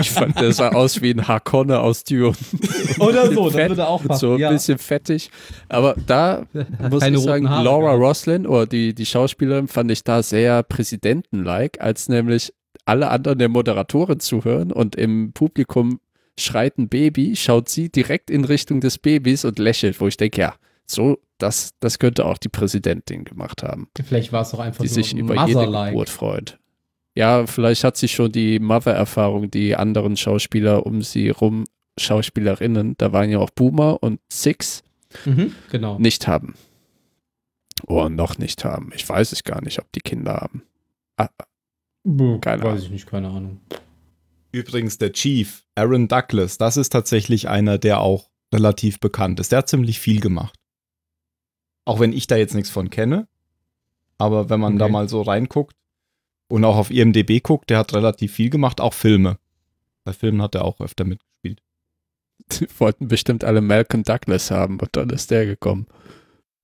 Ich fand, der sah aus wie ein Harkonne aus Dune. Oder so, das würde auch passen. So ein ja. bisschen fettig. Aber da muss keine ich sagen, Haare Laura gehabt. Roslin oder die, die Schauspielerin fand ich da sehr Präsidenten-like, als nämlich alle anderen der Moderatorin zuhören und im Publikum schreit ein Baby, schaut sie direkt in Richtung des Babys und lächelt, wo ich denke, ja, so, das, das könnte auch die Präsidentin gemacht haben, Vielleicht war es doch einfach die nur sich über jede Mother-like. Geburt freut. Ja, vielleicht hat sie schon die Mother-Erfahrung, die anderen Schauspieler um sie rum, Schauspielerinnen, da waren ja auch Boomer und Six, Mhm, genau. nicht haben. Oder noch nicht haben. Ich weiß es gar nicht, ob die Kinder haben. Ah, Buh, keine Weiß Ahnung. ich nicht, keine Ahnung. Übrigens, der Chief, Aaron Douglas, das ist tatsächlich einer, der auch relativ bekannt ist. Der hat ziemlich viel gemacht. Auch wenn ich da jetzt nichts von kenne. Aber wenn man da Okay. mal so reinguckt und auch auf IMDB guckt, der hat relativ viel gemacht, auch Filme. Bei Filmen hat er auch öfter mitgespielt. die wollten bestimmt alle Malcolm Douglas haben und dann ist der gekommen.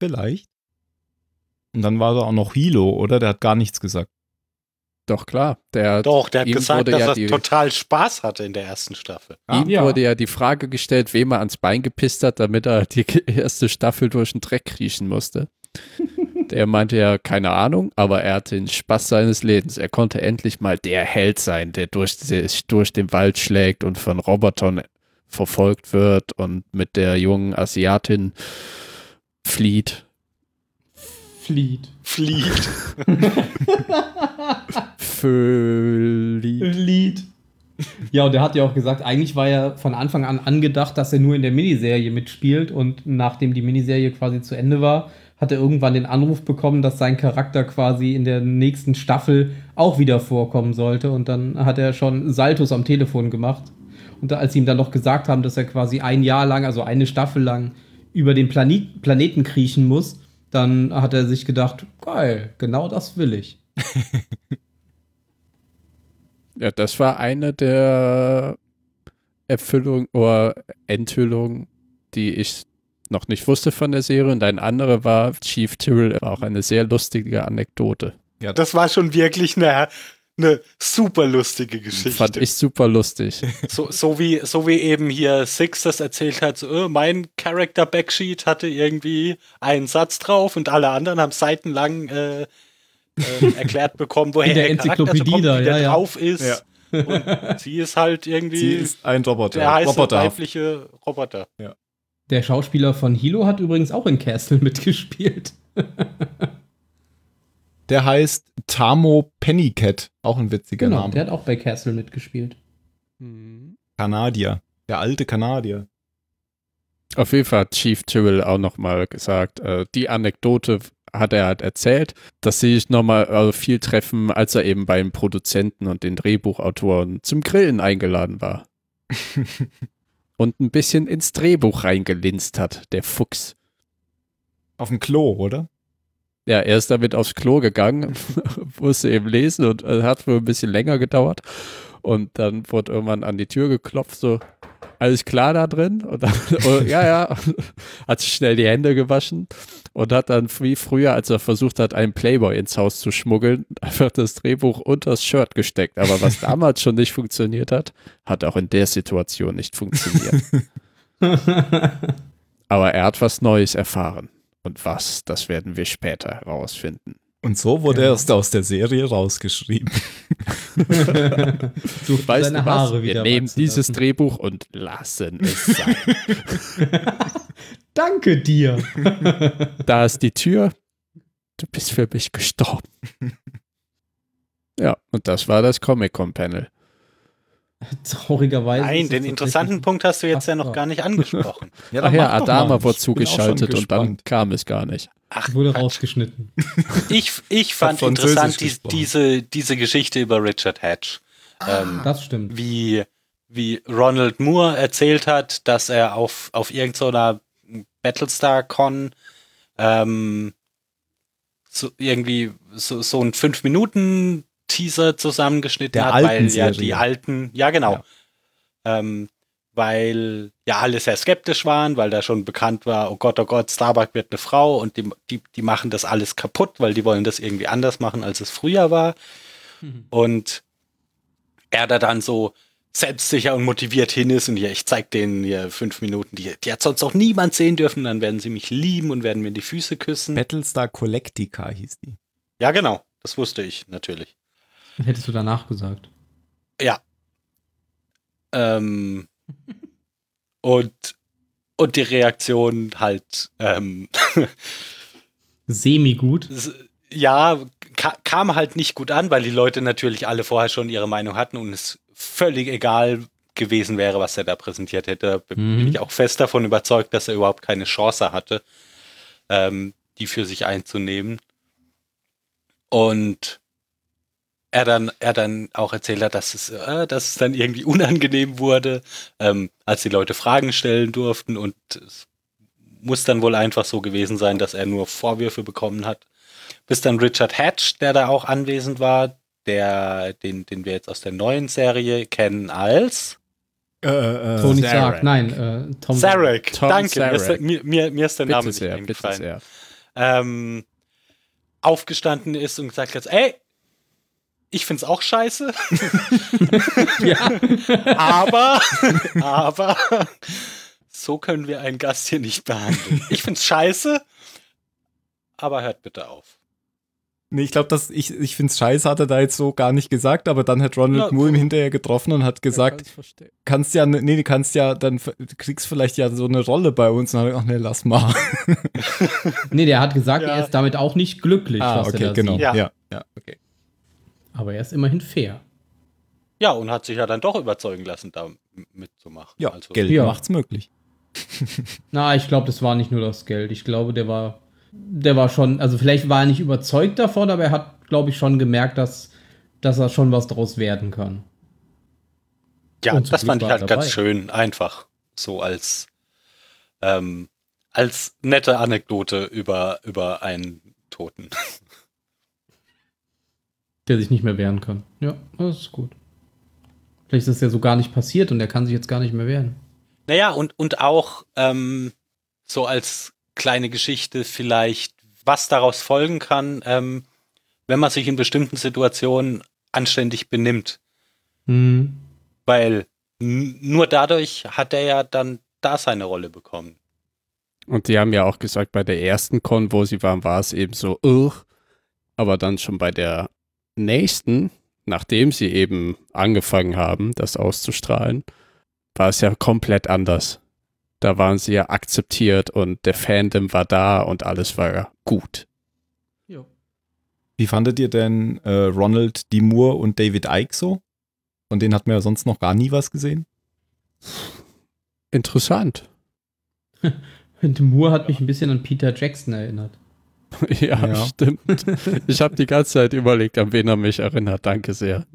Vielleicht. Und dann war da auch noch Hilo, oder? Der hat gar nichts gesagt. Doch klar, der Doch, der hat ihm gesagt, wurde dass ja er die- total Spaß hatte in der ersten Staffel. ihm Ja. wurde ja die Frage gestellt, wem er ans Bein gepisst hat, damit er die erste Staffel durch den Dreck kriechen musste. Der meinte ja, keine Ahnung, aber er hatte den Spaß seines Lebens. Er konnte endlich mal der Held sein, der durch, sich durch den Wald schlägt und von Robotern verfolgt wird und mit der jungen Asiatin flieht. Flieht. Flieht. Flieht. Lied. Ja, und der hat ja auch gesagt, eigentlich war ja von Anfang an angedacht, dass er nur in der Miniserie mitspielt und nachdem die Miniserie quasi zu Ende war, hat er irgendwann den Anruf bekommen, dass sein Charakter quasi in der nächsten Staffel auch wieder vorkommen sollte und dann hat er schon Saltos am Telefon gemacht. Und als sie ihm dann noch gesagt haben, dass er quasi ein Jahr lang, also eine Staffel lang über den Planet, Planeten kriechen muss, dann hat er sich gedacht, geil, genau das will ich. Ja, das war eine der Erfüllung oder Enthüllungen, die ich noch nicht wusste von der Serie. Und ein andere war Chief Tyrrell, auch eine sehr lustige Anekdote. Das war schon wirklich eine, eine super lustige Geschichte. Fand ich super lustig. So, so, wie, so wie eben hier Six das erzählt hat, so, äh, mein Character Backsheet hatte irgendwie einen Satz drauf und alle anderen haben seitenlang äh, äh, erklärt bekommen, woher In der der Charakter so Enzyklopädie kommt, da, wie der ja, ja. drauf ist. Und sie ist halt irgendwie Sie ist ein Roboter. der heiße Roboter. weibliche Roboter. Der Schauspieler von Hilo hat übrigens auch in Castle mitgespielt. Der heißt Tamo Pennycat. Auch ein witziger Genau, Name. der hat auch bei Castle mitgespielt. Kanadier. Der alte Kanadier. Auf jeden Fall hat Chief Tyrrell auch nochmal gesagt, äh, die Anekdote hat er halt erzählt, dass sie sich nochmal also viel treffen, als er eben beim Produzenten und den Drehbuchautoren zum Grillen eingeladen war. und ein bisschen ins Drehbuch reingelinst hat, der Fuchs. Auf dem Klo, oder? Ja, er ist damit aufs Klo gegangen, musste eben lesen und äh, hat wohl ein bisschen länger gedauert. Und dann wurde irgendwann an die Tür geklopft, so, alles klar da drin? Und dann, oh, ja, ja, hat sich schnell die Hände gewaschen und hat dann wie früher, als er versucht hat, einen Playboy ins Haus zu schmuggeln, einfach das Drehbuch unter das Shirt gesteckt. Aber was damals schon nicht funktioniert hat, hat auch in der Situation nicht funktioniert. Aber er hat was Neues erfahren. Und was, das werden wir später herausfinden. Und so wurde Genau. er erst aus der Serie rausgeschrieben. Durfte Weißt seine du was? Haare Wir wieder nehmen wachsen dieses lassen. Drehbuch und lassen es sein. Danke dir. da ist die Tür. Du bist für mich gestorben. Ja, und das war das Comic-Con-Panel. Traurigerweise. Nein, den interessanten Punkt hast du jetzt ja noch gar nicht angesprochen. Ja, Ach ja, Adama wurde zugeschaltet und dann kam es gar nicht. Ach, Wurde Quatsch. rausgeschnitten. Ich, ich fand interessant die, diese, diese Geschichte über Richard Hatch. Ähm, Das stimmt. wie, wie Ronald Moore erzählt hat, dass er auf, auf irgendeiner Battlestar-Con ähm, so irgendwie so, so ein 5-Minuten-Teaser zusammengeschnitten Der hat, alten weil ja Serie. die alten, ja genau, Ja. Ähm, weil ja alle sehr skeptisch waren, weil da schon bekannt war, oh Gott, oh Gott, Starbuck wird eine Frau und die, die, die machen das alles kaputt, weil die wollen das irgendwie anders machen, als es früher war. Und er da dann so selbstsicher und motiviert hin ist und hier, ich zeig denen hier fünf Minuten, die, die hat sonst auch niemand sehen dürfen, dann werden sie mich lieben und werden mir die Füße küssen. Battlestar Galactica hieß die. Ja, genau, das wusste ich natürlich. Hättest du danach gesagt. Ja. Ähm, und, und die Reaktion halt, ähm, Semi-gut. ja, ka kam halt nicht gut an, weil die Leute natürlich alle vorher schon ihre Meinung hatten und es völlig egal gewesen wäre, was er da präsentiert hätte. Bin Mhm. ich auch fest davon überzeugt, dass er überhaupt keine Chance hatte, ähm, die für sich einzunehmen. Und er dann, er dann auch erzählt hat, dass es, äh, dass es dann irgendwie unangenehm wurde, ähm, als die Leute Fragen stellen durften und es muss dann wohl einfach so gewesen sein, dass er nur Vorwürfe bekommen hat. Bis dann Richard Hatch, der da auch anwesend war, der, den, den wir jetzt aus der neuen Serie kennen als Äh, äh, Tony Zarek. Stark. Nein, äh, Tom Sarek. Tom Danke, Mir, ist, Zarek. der- mir, mir, mir ist der Name Bitte nicht sehr, bitte eingefallen. ähm, aufgestanden ist und gesagt hat, ey, ich find's auch scheiße, Ja. aber, aber, so können wir einen Gast hier nicht behandeln. Ich find's scheiße, aber hört bitte auf. Nee, ich glaube, dass ich, ich finde es scheiße, hat er da jetzt so gar nicht gesagt, aber dann hat Ronald Moore ihn hinterher getroffen und hat gesagt, Ja, kannst ja, nee, du kannst ja, dann kriegst vielleicht ja so eine Rolle bei uns. Und dann hab ich, ach nee, lass mal. Nee, der hat gesagt, Ja. er ist damit auch nicht glücklich, ah, was okay, er da genau. sieht. Ja. Ja, ja, okay. Aber er ist immerhin fair. Ja, und hat sich ja dann doch überzeugen lassen, da mitzumachen. Ja, also, Geld Ja. macht's möglich. Na, ich glaube, das war nicht nur das Geld. Ich glaube, der war, der war schon, also vielleicht war er nicht überzeugt davon, aber er hat, glaube ich, schon gemerkt, dass, dass er schon was daraus werden kann. Ja, das Glück fand ich halt ganz dabei. schön, einfach so als, ähm, als nette Anekdote über, über einen Toten. Der sich nicht mehr wehren kann. Ja, das ist gut. Vielleicht ist das ja so gar nicht passiert und er kann sich jetzt gar nicht mehr wehren. Naja, und, und auch ähm, so als kleine Geschichte vielleicht, was daraus folgen kann, ähm, wenn man sich in bestimmten Situationen anständig benimmt. Hm. Weil nur dadurch hat er ja dann da seine Rolle bekommen. Und die haben ja auch gesagt, bei der ersten Con, wo sie waren, war es eben so, Ugh. aber dann schon bei der nächsten, nachdem sie eben angefangen haben, das auszustrahlen, war es ja komplett anders. Da waren sie ja akzeptiert und der Fandom war da und alles war ja gut. Jo. Wie fandet ihr denn äh, Ronald D. Moore und David Icke so? Von denen hat man ja sonst noch gar nie was gesehen. Interessant. Und Moore hat mich ein bisschen an Peter Jackson erinnert. ja, Ja. stimmt. Ich habe die ganze Zeit überlegt, an wen er mich erinnert. Danke sehr.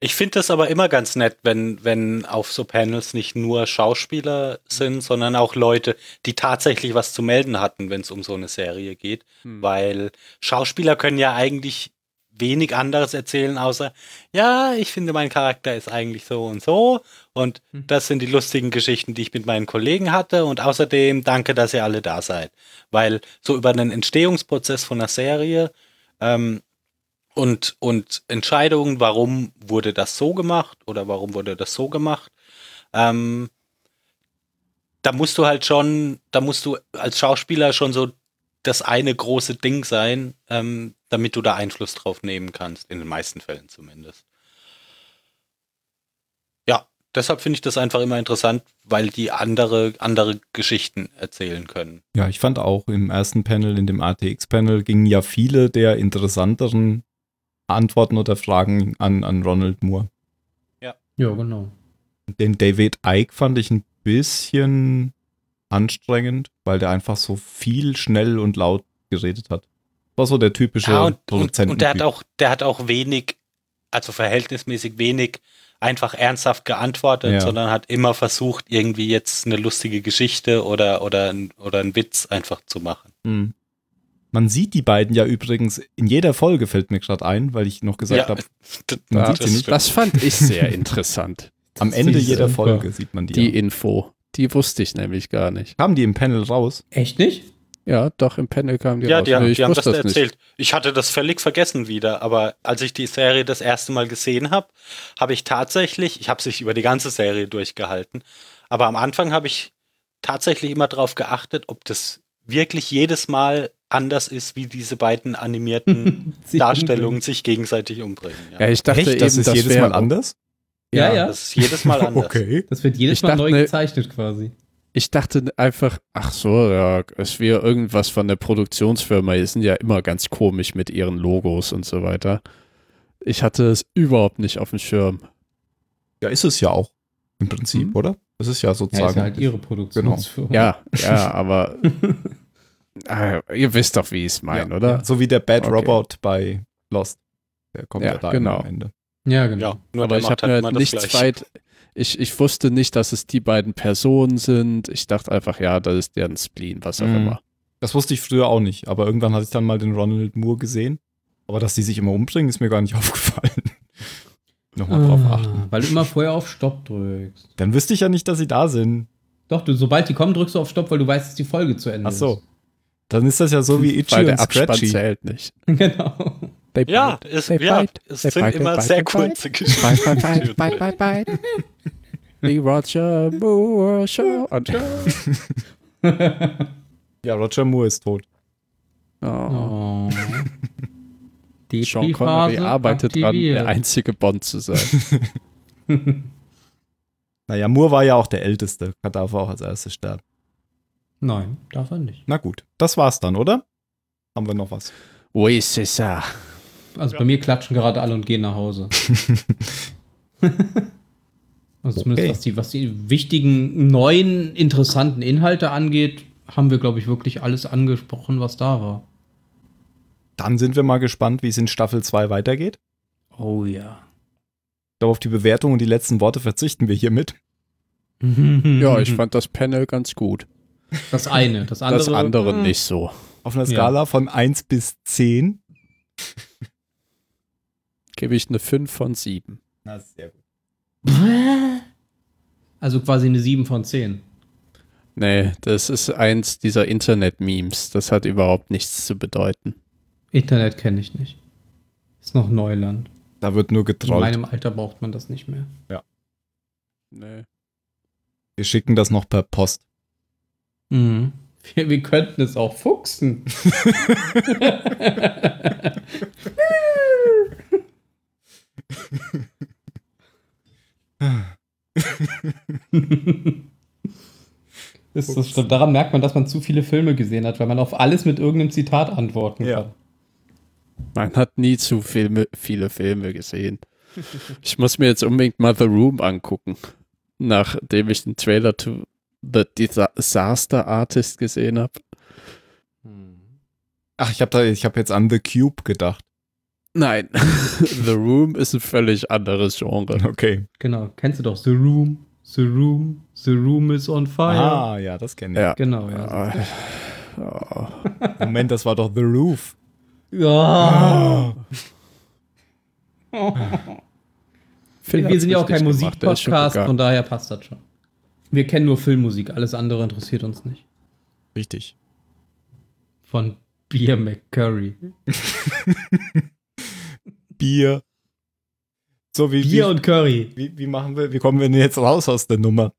Ich finde das aber immer ganz nett, wenn, wenn auf so Panels nicht nur Schauspieler sind, sondern auch Leute, die tatsächlich was zu melden hatten, wenn es um so eine Serie geht. Hm. Weil Schauspieler können ja eigentlich wenig anderes erzählen, außer, ja, ich finde, mein Charakter ist eigentlich so und so. Und Hm. das sind die lustigen Geschichten, die ich mit meinen Kollegen hatte. Und außerdem danke, dass ihr alle da seid. Weil so über den Entstehungsprozess von einer Serie ähm, und, und Entscheidungen, warum wurde das so gemacht oder warum wurde das so gemacht, ähm, da musst du halt schon, da musst du als Schauspieler schon so das eine große Ding sein, ähm, damit du da Einfluss drauf nehmen kannst, in den meisten Fällen zumindest. Ja, deshalb finde ich das einfach immer interessant, weil die andere, andere Geschichten erzählen können. Ja, ich fand auch im ersten Panel, in dem ATX-Panel, gingen ja viele der interessanteren Antworten oder Fragen an, an Ronald Moore. Ja, genau. Den David Icke fand ich ein bisschen anstrengend, weil der einfach so viel schnell und laut geredet hat. War so der typische Ja, und, und, Produzenten. und der hat auch, der hat auch wenig, also verhältnismäßig wenig einfach ernsthaft geantwortet, Ja. sondern hat immer versucht, irgendwie jetzt eine lustige Geschichte oder, oder, oder einen Witz einfach zu machen. Hm. Man sieht die beiden ja übrigens in jeder Folge, fällt mir gerade ein, weil ich noch gesagt habe, d- Man Ja, sieht sie das, nicht. das fand ich sehr interessant. am Ende jeder. Folge sieht man die. Die ja. Info. Die wusste ich nämlich gar nicht. Kamen die im Panel raus? Echt nicht? Ja, doch, im Panel kam die Ja, raus. die, haben- Nee, ich die haben das wusste da erzählt. Ich hatte das völlig vergessen wieder, aber als ich die Serie das erste Mal gesehen habe, habe ich tatsächlich, ich habe sich über die ganze Serie durchgehalten, aber am Anfang habe ich tatsächlich immer darauf geachtet, ob das wirklich jedes Mal anders ist, wie diese beiden animierten Sich Darstellungen sich gegenseitig umbringen. Ja, Ja. ich dachte Echt? Das eben, ist jedes wäre- Mal anders? Ja, ja. Das ist jedes Mal anders. Okay. Das wird jedes Ich Mal dachte, neu ne- gezeichnet quasi. Ich dachte einfach, ach so, ja, es wäre irgendwas von der Produktionsfirma. Die sind ja immer ganz komisch mit ihren Logos und so weiter. Ich hatte es überhaupt nicht auf dem Schirm. Ja, ist es ja auch im Prinzip, Hm. oder? Das ist ja Ja, sozusagen. ist ja halt ihre Produktionsfirma. Ja, ja, aber ah, ihr wisst doch, wie ich es meine, ja, oder? Ja, so wie der Bad Okay. Robot bei Lost. Der kommt ja, Ja, da genau. am Ende. Ja, genau. Ja, nur aber der ich habe halt mir das nichts weit. Ich, ich wusste nicht, dass es die beiden Personen sind. Ich dachte einfach, ja, das ist deren Spleen, was auch Mhm. immer. Das wusste ich früher auch nicht, aber irgendwann hatte ich dann mal den Ronald Moore gesehen. Aber dass die sich immer umbringen, ist mir gar nicht aufgefallen. Nochmal drauf Ah, achten. Weil du immer vorher auf Stopp drückst. Dann wüsste ich ja nicht, dass sie da sind. Doch, du, sobald die kommen, drückst du auf Stopp, weil du weißt, dass die Folge zu Ende Ach so. Dann ist das ja so wie Itchy Weil der und Abspann Scratchy. zählt nicht. ist. Genau. They Ja, bite, es, they ja, bite, es they sind bite, immer they sehr bite, they kurze Bite, bite, Geschichten. bite, bite, bite. The Roger Moore Show. Ja, Roger Moore ist tot. oh. Oh. Sean Connery arbeitet dran, aktiviert. der einzige Bond zu sein. Naja, Moore war ja auch der Älteste. Er darf auch als erstes sterben. Nein, darf er nicht. Na gut, das war's dann, oder? Haben wir noch was? Oui, c'est ça. Also bei mir klatschen gerade alle und gehen nach Hause. Also zumindest Okay. was, die, was die wichtigen, neuen, interessanten Inhalte angeht, haben wir, glaube ich, wirklich alles angesprochen, was da war. Dann sind wir mal gespannt, wie es in Staffel 2 weitergeht. Oh ja. Ich glaube, auf die Bewertung und die letzten Worte verzichten wir hiermit. Ja, ich fand das Panel ganz gut. das eine. Das andere, Das andere hm, nicht so. Auf einer Ja. Skala von 1 bis 10. Gebe ich eine 5 von 7. Na, sehr gut. Also quasi eine 7 von 10. Nee, das ist eins dieser Internet-Memes. Das hat überhaupt nichts zu bedeuten. Internet kenne ich nicht. Ist noch Neuland. Da wird nur In getrollt. meinem Alter braucht man das nicht mehr. Nee. Wir schicken das noch per Post. Mhm. Wir, wir könnten es auch fuchsen. ist das stimmt. Daran merkt man, dass man zu viele Filme gesehen hat, weil man auf alles mit irgendeinem Zitat antworten Ja. kann. Man hat nie zu Filme, viele Filme gesehen. Ich muss mir jetzt unbedingt mal The Room angucken, nachdem ich den Trailer to The Disaster Artist gesehen habe. Ach, ich habe hab jetzt an The Cube gedacht. Nein. The Room ist ein völlig anderes Genre. Okay. Genau. Kennst du doch The Room? The Room? The Room is on fire. Ah, ja, das kenne ich. Ja. Genau, ja. Oh. Moment, das war doch The Roof. Ja. Phil Wir hat's sind ja auch kein Musikpodcast, von daher passt das schon. Wir kennen nur Filmmusik, alles andere interessiert uns nicht. Richtig. Von Beer McCurry. Bier. So, wie, Bier wie, und Curry. wie, wie machen wir, wie kommen wir denn jetzt raus aus der Nummer?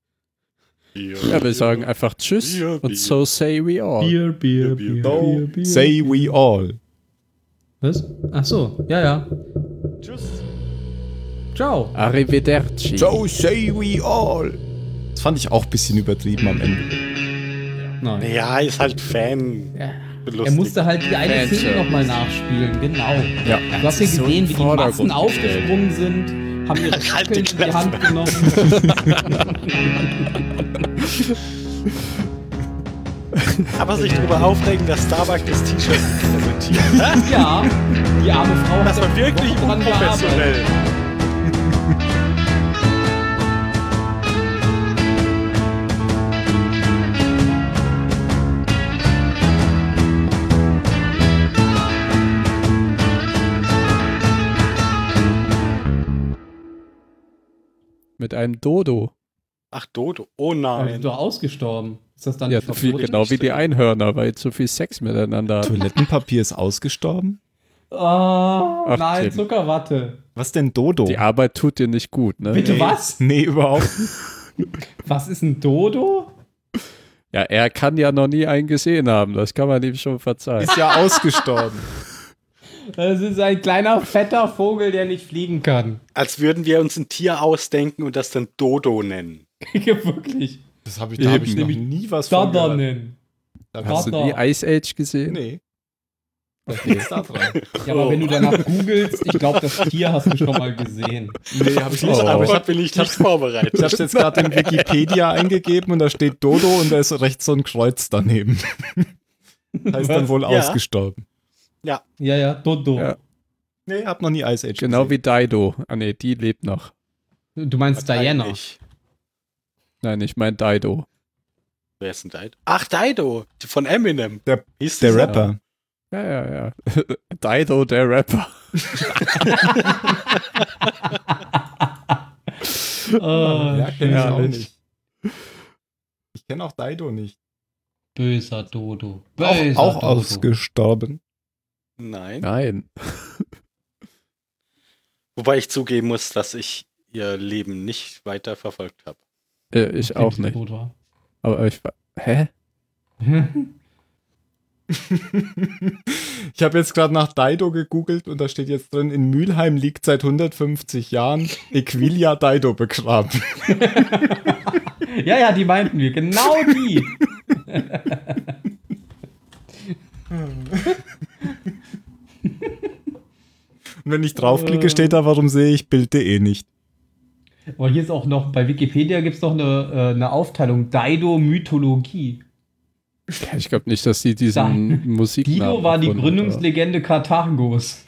Ja, wir sagen einfach Tschüss Bier, und Bier. so say we all. Bier, Bier, Bier, Bier, Bier, Bier. say we all. Was? Ach so, ja, ja. Tschüss. Ciao. Arrivederci. So say we all. Das fand ich auch ein bisschen übertrieben am Ende. Nein. Ja, ist halt Fan. Ja. Lustig. Er musste halt die eine. Szene nochmal nachspielen, genau. Ja. Du hast ja So gesehen, wie die Massen aufgesprungen sind, haben ihre Halt Fackeln die in die Hand genommen. Aber sich darüber aufregen, dass Starbucks das T-Shirt präsentiert. Ja, die arme Frau Das hat war wirklich unprofessionell. Mit einem Dodo. Ach, Dodo. Oh Aber die nein. sind doch ausgestorben. Ist das dann Ja, verboten? genau wie die Einhörner, weil zu viel Sex miteinander. Toilettenpapier ist ausgestorben? Oh, Ach, nein, Tim. Zuckerwatte. Was denn Dodo? Die Arbeit tut dir nicht gut, ne? Bitte Nee. was? Nee, überhaupt nicht. Was ist ein Dodo? Ja, er kann ja noch nie einen gesehen haben. Das kann man ihm schon verzeihen. Ist ja ausgestorben. Das ist ein kleiner, fetter Vogel, der nicht fliegen kann. Als würden wir uns ein Tier ausdenken und das dann Dodo nennen. Wirklich. Das habe ich, da hab ich noch Eben. nie was von gehört. Dodonen. Da Hast du nie Ice Age gesehen? Nee. Was steht's da dran? Ja, aber wenn du danach googelst, ich glaube, das Tier hast du schon mal gesehen. Nee, habe ich nicht. Oh. Aber ich habe bin ich nicht vorbereitet. ich hab's jetzt gerade in Wikipedia eingegeben und da steht Dodo und da ist rechts so ein Kreuz daneben. heißt dann wohl Ja. ausgestorben. Ja, ja, Dodo. Ja. Nee, hab noch nie Ice Age Genau wie gesehen. Dido. Ah nee, die lebt noch. Du meinst Diana. Eigentlich. Nein, ich mein Dido. Wer ist denn Dido? Ach, Dido. Von Eminem. Der- Hieß Der? Rapper. Ja, ja, ja. Dido, der Rapper. Oh, Ja, kenn ich auch nicht. Ich kenne auch Dido nicht. böser Dodo. Auch, Böser auch Dodo. ausgestorben. Nein. Nein. Wobei ich zugeben muss, dass ich ihr Leben nicht weiter verfolgt habe. Äh, ich auch nicht. tot war. Aber ich war. Hä? Ich habe jetzt gerade nach Dido gegoogelt und da steht jetzt drin, in Mülheim liegt seit 150 Jahren Equilia Dido begraben. ja, ja, die meinten wir. Genau die. Und wenn ich draufklicke, steht da, warum sehe ich Bild.de nicht. Aber hier ist auch noch, bei Wikipedia gibt es noch eine, äh, eine Aufteilung. Dido-Mythologie. Ja, Ich glaube nicht, dass die diesen Musik. Dido war die Gründungslegende Karthagos.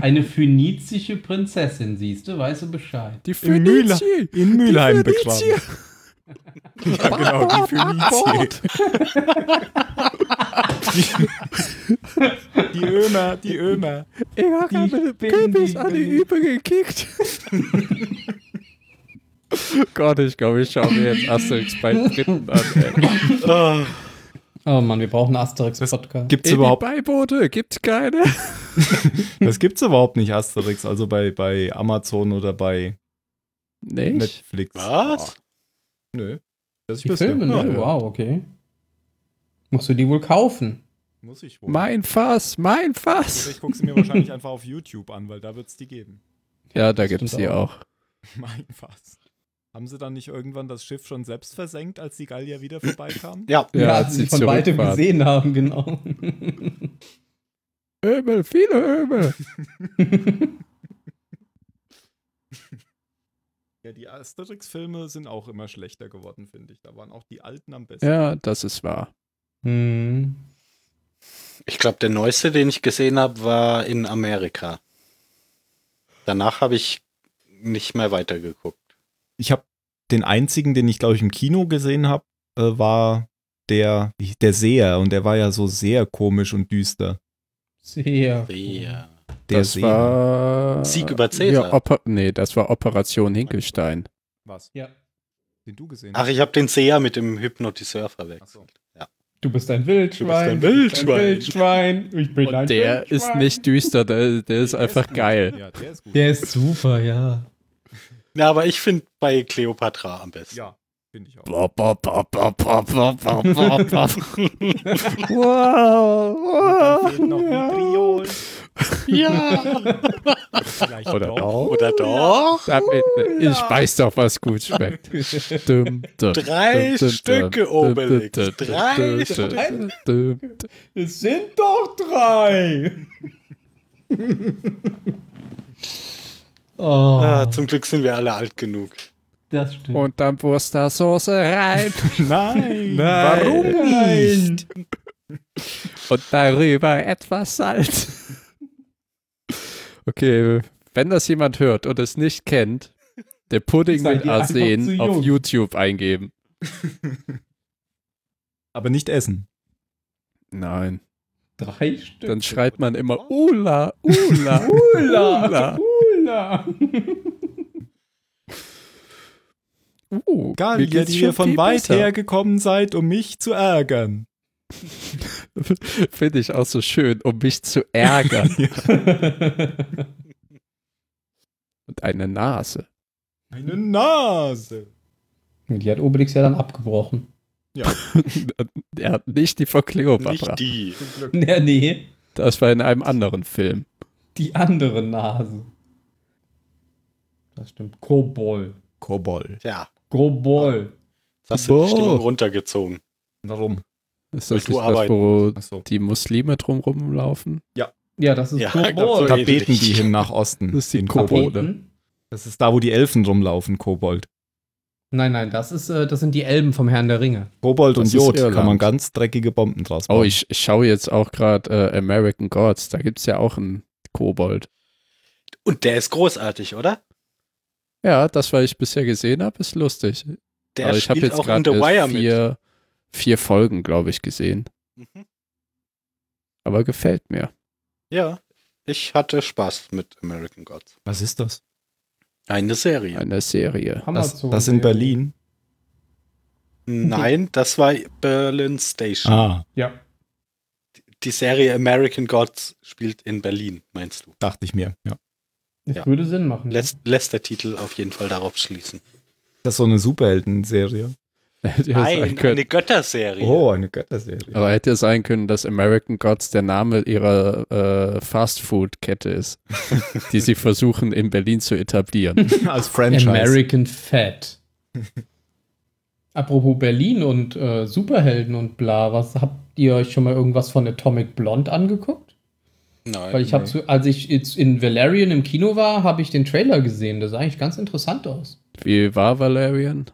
Eine phönizische Prinzessin, siehst du, weißt du Bescheid. Die Phönizier. in Phönizier. begraben. Ja, genau, die Phönizier. Die, die Ömer, die Ömer. Ich habe Kürbis die- an die Übe gekickt. Gott, ich glaube, ich schaue mir jetzt Asterix bei Dritten an. Ah, Oh Mann, wir brauchen Asterix-Podcast. Gibt's Ey, überhaupt, Beiboote gibt's keine. das gibt's überhaupt nicht, Asterix, also bei, bei Amazon oder bei Nicht? Netflix. was? Nö. Das Die Filme, ja, ne? ja. Wow, okay. Musst du die wohl kaufen? Muss ich wohl. Mein Fass, mein Fass. ich gucke sie mir wahrscheinlich einfach auf YouTube an, weil da wird's die geben. Ja, da gibt's stimmt die auch. auch. Mein Fass. Haben sie dann nicht irgendwann das Schiff schon selbst versenkt, als die Gallier wieder vorbeikamen? Ja. Ja, als als sie von weitem gesehen haben, genau. Öbel, viele Öbel. Ja, die Asterix-Filme sind auch immer schlechter geworden, finde ich. Da waren auch die alten am besten. Ja, das ist wahr. hm. Ich glaube, der neueste, den ich gesehen habe, war in Amerika. Danach habe ich nicht mehr weitergeguckt. Ich habe den einzigen, den ich glaube ich im Kino gesehen habe, äh, war der der Seher und der war ja so sehr komisch und düster. Sehr. Ja. Der das Seele. war Sieg über Cäsar. Ja, Oper nee, das war Operation Hinkelstein. Was? Ja. Den du gesehen hast. Ach, ich habe den Seher mit dem Hypnotiseur verwechselt. So. Ja. Du bist ein Wildschwein. Du bist ein Wildschwein. Ein Wildschwein. Ich bin Und ein der Wildschwein. ist nicht düster, der, der ist der einfach ist geil. Ja, der, ist gut. der ist super, ja. Na, aber ich finde bei Cleopatra am besten. Ja. Finde ich auch. Wow, noch ja. Vitriol. Ja. Vielleicht Oder doch. doch. Oder doch? Ende, Ich weiß doch, was gut schmeckt. Dum, dum, Drei dum, Stücke Obelix. Drei Stücke. Es sind doch drei. oh, Ah, zum Glück sind wir alle alt genug. das stimmt. Und dann Wurstersoße rein. Nein, Warum nicht? Und darüber etwas Salz. Okay, wenn das jemand hört und es nicht kennt, der Pudding mit Arsen auf. YouTube eingeben. Aber nicht essen. Nein. Drei Stück. Dann schreit man immer Ula, Ula, Ula. Ula. Uh, Gallier, die ihr von weit her gekommen seid, um mich zu ärgern. Finde ich auch so schön, um mich zu ärgern. Und eine Nase. Eine Nase. Die hat Obelix ja dann abgebrochen. er hat nicht die von Cleopatra. Nicht die. Ja, nee. Das war in einem anderen Film. Die andere Nase. Das stimmt. Kobol. Kobold. Ja, Kobol. das hast du die. Stimmung runtergezogen. Warum? Ist das nicht das, wo Achso. die Muslime drumrum laufen? Ja, das ist Ja, ich glaub, Kobol. so Da beten die hin nach Osten. Das ist die in Kobolde. Kobold. Das ist da, wo die Elfen rumlaufen, Kobold. Nein, nein, das, ist, äh, das sind die Elben vom Herrn der Ringe. Kobold Das und Jod kann man ganz dreckige Bomben draus bauen. Oh, ich, ich schaue jetzt auch gerade äh, American Gods. Da gibt es ja auch einen Kobold. Und der ist großartig, oder? Ja, das, was ich bisher gesehen habe, ist lustig. Der Aber ich habe spielt jetzt auch in The Wire erst mit. Vier, Folgen, glaube ich, gesehen. Mhm. Aber gefällt mir. Ja, ich hatte Spaß mit American Gods. Was ist das? Eine Serie. Eine Serie. Das, das in Berlin. Nein, das war Berlin Station. Ah, Ja. Die Serie American Gods spielt in Berlin, meinst du? dachte ich mir. Ja. Das Ja. würde Sinn machen. Lässt, lässt der Titel auf jeden Fall darauf schließen. Das ist so eine Superhelden-Serie. Hätte ja sein Nein, können. eine Götterserie. Oh, eine Götterserie. Aber hätte ja sein können, dass American Gods der Name ihrer äh, Fastfood-Kette ist, die sie versuchen in Berlin zu etablieren. Als Franchise. American Fat. Apropos Berlin und äh, Superhelden und bla, was habt ihr euch schon mal irgendwas von Atomic Blonde angeguckt? Nein. Weil ich habe, nee. als ich jetzt in Valerian im Kino war, habe ich den Trailer gesehen. Das sah eigentlich ganz interessant aus. Wie war Valerian?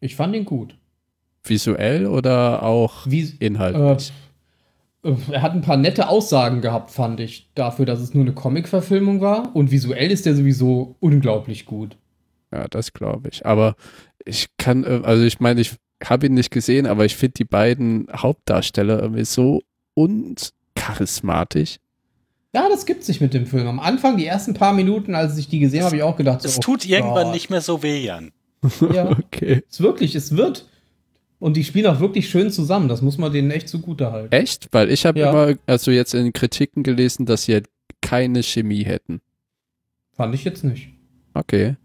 Ich fand ihn gut. Visuell oder auch Wie, inhaltlich? Äh, er hat ein paar nette Aussagen gehabt, fand ich, dafür, dass es nur eine Comic-Verfilmung war. Und visuell ist der sowieso unglaublich gut. Ja, das glaube ich. Aber ich kann, äh, also ich meine, ich habe ihn nicht gesehen, aber ich finde die beiden Hauptdarsteller irgendwie so uncharismatisch. Ja, das gibt sich mit dem Film. Am Anfang, die ersten paar Minuten, als ich die gesehen habe, habe ich auch gedacht, es so, tut oh irgendwann Gott. nicht mehr so weh, Jan. Ja, Okay. es wirklich, es wird. Und die spielen auch wirklich schön zusammen. Das muss man denen echt zugute halten. Echt? Weil ich habe Ja. immer, also jetzt in den Kritiken gelesen, dass sie halt keine Chemie hätten. Fand ich jetzt nicht. Okay.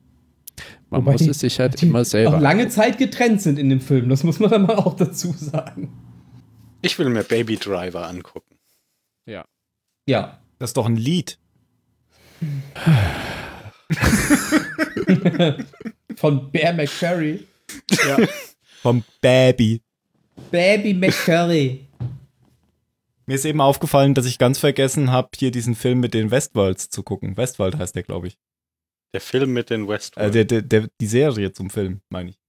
Man Wobei muss die- es sich halt Die immer selber. auch lange Zeit getrennt sind in dem Film. Das muss man dann mal auch dazu sagen. Ich will mir Baby Driver angucken. Ja. Das ist doch ein Lied. Von Bear McCurry. Vom Baby. Baby McCurry. Mir ist eben aufgefallen, dass ich ganz vergessen habe, hier diesen Film mit den Westworlds zu gucken. Westworld heißt der, glaube ich. Der Film mit den Westworld. Äh, der, der, der, die Serie zum Film, meine ich.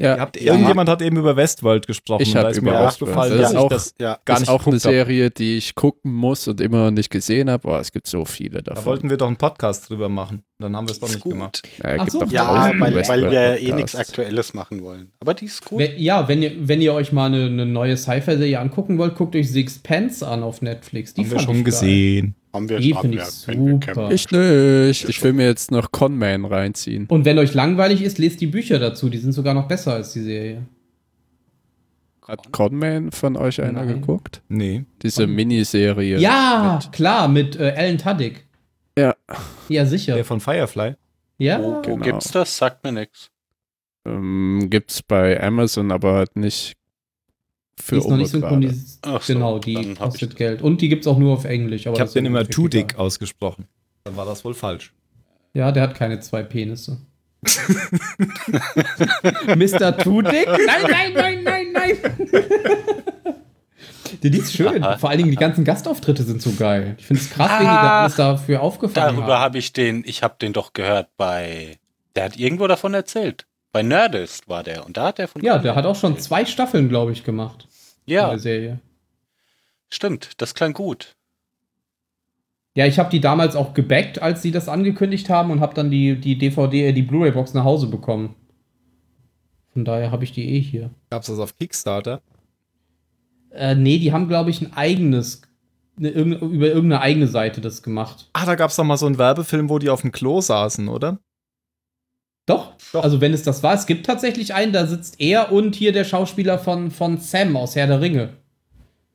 Ja, Ihr habt, Irgendjemand hat eben über Westworld gesprochen. Ich und hab da ist über mir Westworld. aufgefallen, Das auch- das Ja. gar ist nicht auch eine hab. Serie, die ich gucken muss und immer noch nicht gesehen habe. Boah, es gibt so viele Da davon. wollten wir doch einen Podcast drüber machen. Dann haben wir es doch nicht gut. gemacht. Ja, Ach gibt so. doch Ja, weil, weil wir eh nichts Aktuelles machen wollen. Aber die ist gut. Wenn, ja, wenn ihr, wenn ihr euch mal eine, eine neue Sci-Fi-Serie angucken wollt, guckt euch Sixpence an auf Netflix. Die haben wir schon ich geil. gesehen. Haben wir Die finde ich super. Ich nicht. Ich will mir jetzt noch Conman reinziehen. Und wenn euch langweilig ist, lest die Bücher dazu. Die sind sogar noch besser als die Serie. Hat Conman von euch einer Nein. geguckt? Nee. Diese Miniserie. Ja, mit- klar, mit äh, Alan Tudyk. Ja. Ja, sicher. Der von Firefly. ja. Wo, wo Genau. gibt's das? Sagt mir nichts. Ähm, gibt's bei Amazon, aber halt nicht für die ist noch nicht synchronisiert. Ach so, genau, die kostet. Geld. Und die gibt es auch nur auf Englisch. Aber Ich habe den immer too dick ausgesprochen. Dann war das wohl falsch. Ja, der hat keine zwei Penisse. Mr. Tudik? Nein, nein, nein, nein, nein. Die, die ist schön. Vor allen Dingen die ganzen Gastauftritte sind so geil. Ich finde es krass, wen die Ah, da alles dafür aufgefangen Darüber habe ich den, ich habe den doch gehört bei, der hat irgendwo davon erzählt. Bei Nerdist war der und da hat er von. Ja, der hat auch schon zwei Staffeln, glaube ich, gemacht. In Ja, der Serie. stimmt, das klang gut. Ja, ich habe die damals auch gebackt, als sie das angekündigt haben und habe dann die, die DVD, äh, die Blu-ray-Box nach Hause bekommen. Von daher habe ich die eh hier. Gab's das auf Kickstarter? Äh, nee, die haben, glaube ich, ein eigenes, ne, irgend- über irgendeine eigene Seite das gemacht. Ah, da gab's doch mal so einen Werbefilm, wo die auf dem Klo saßen, oder? Doch? Doch. Also, wenn es das war, es gibt tatsächlich einen, da sitzt er und hier der Schauspieler von, von Sam aus Herr der Ringe.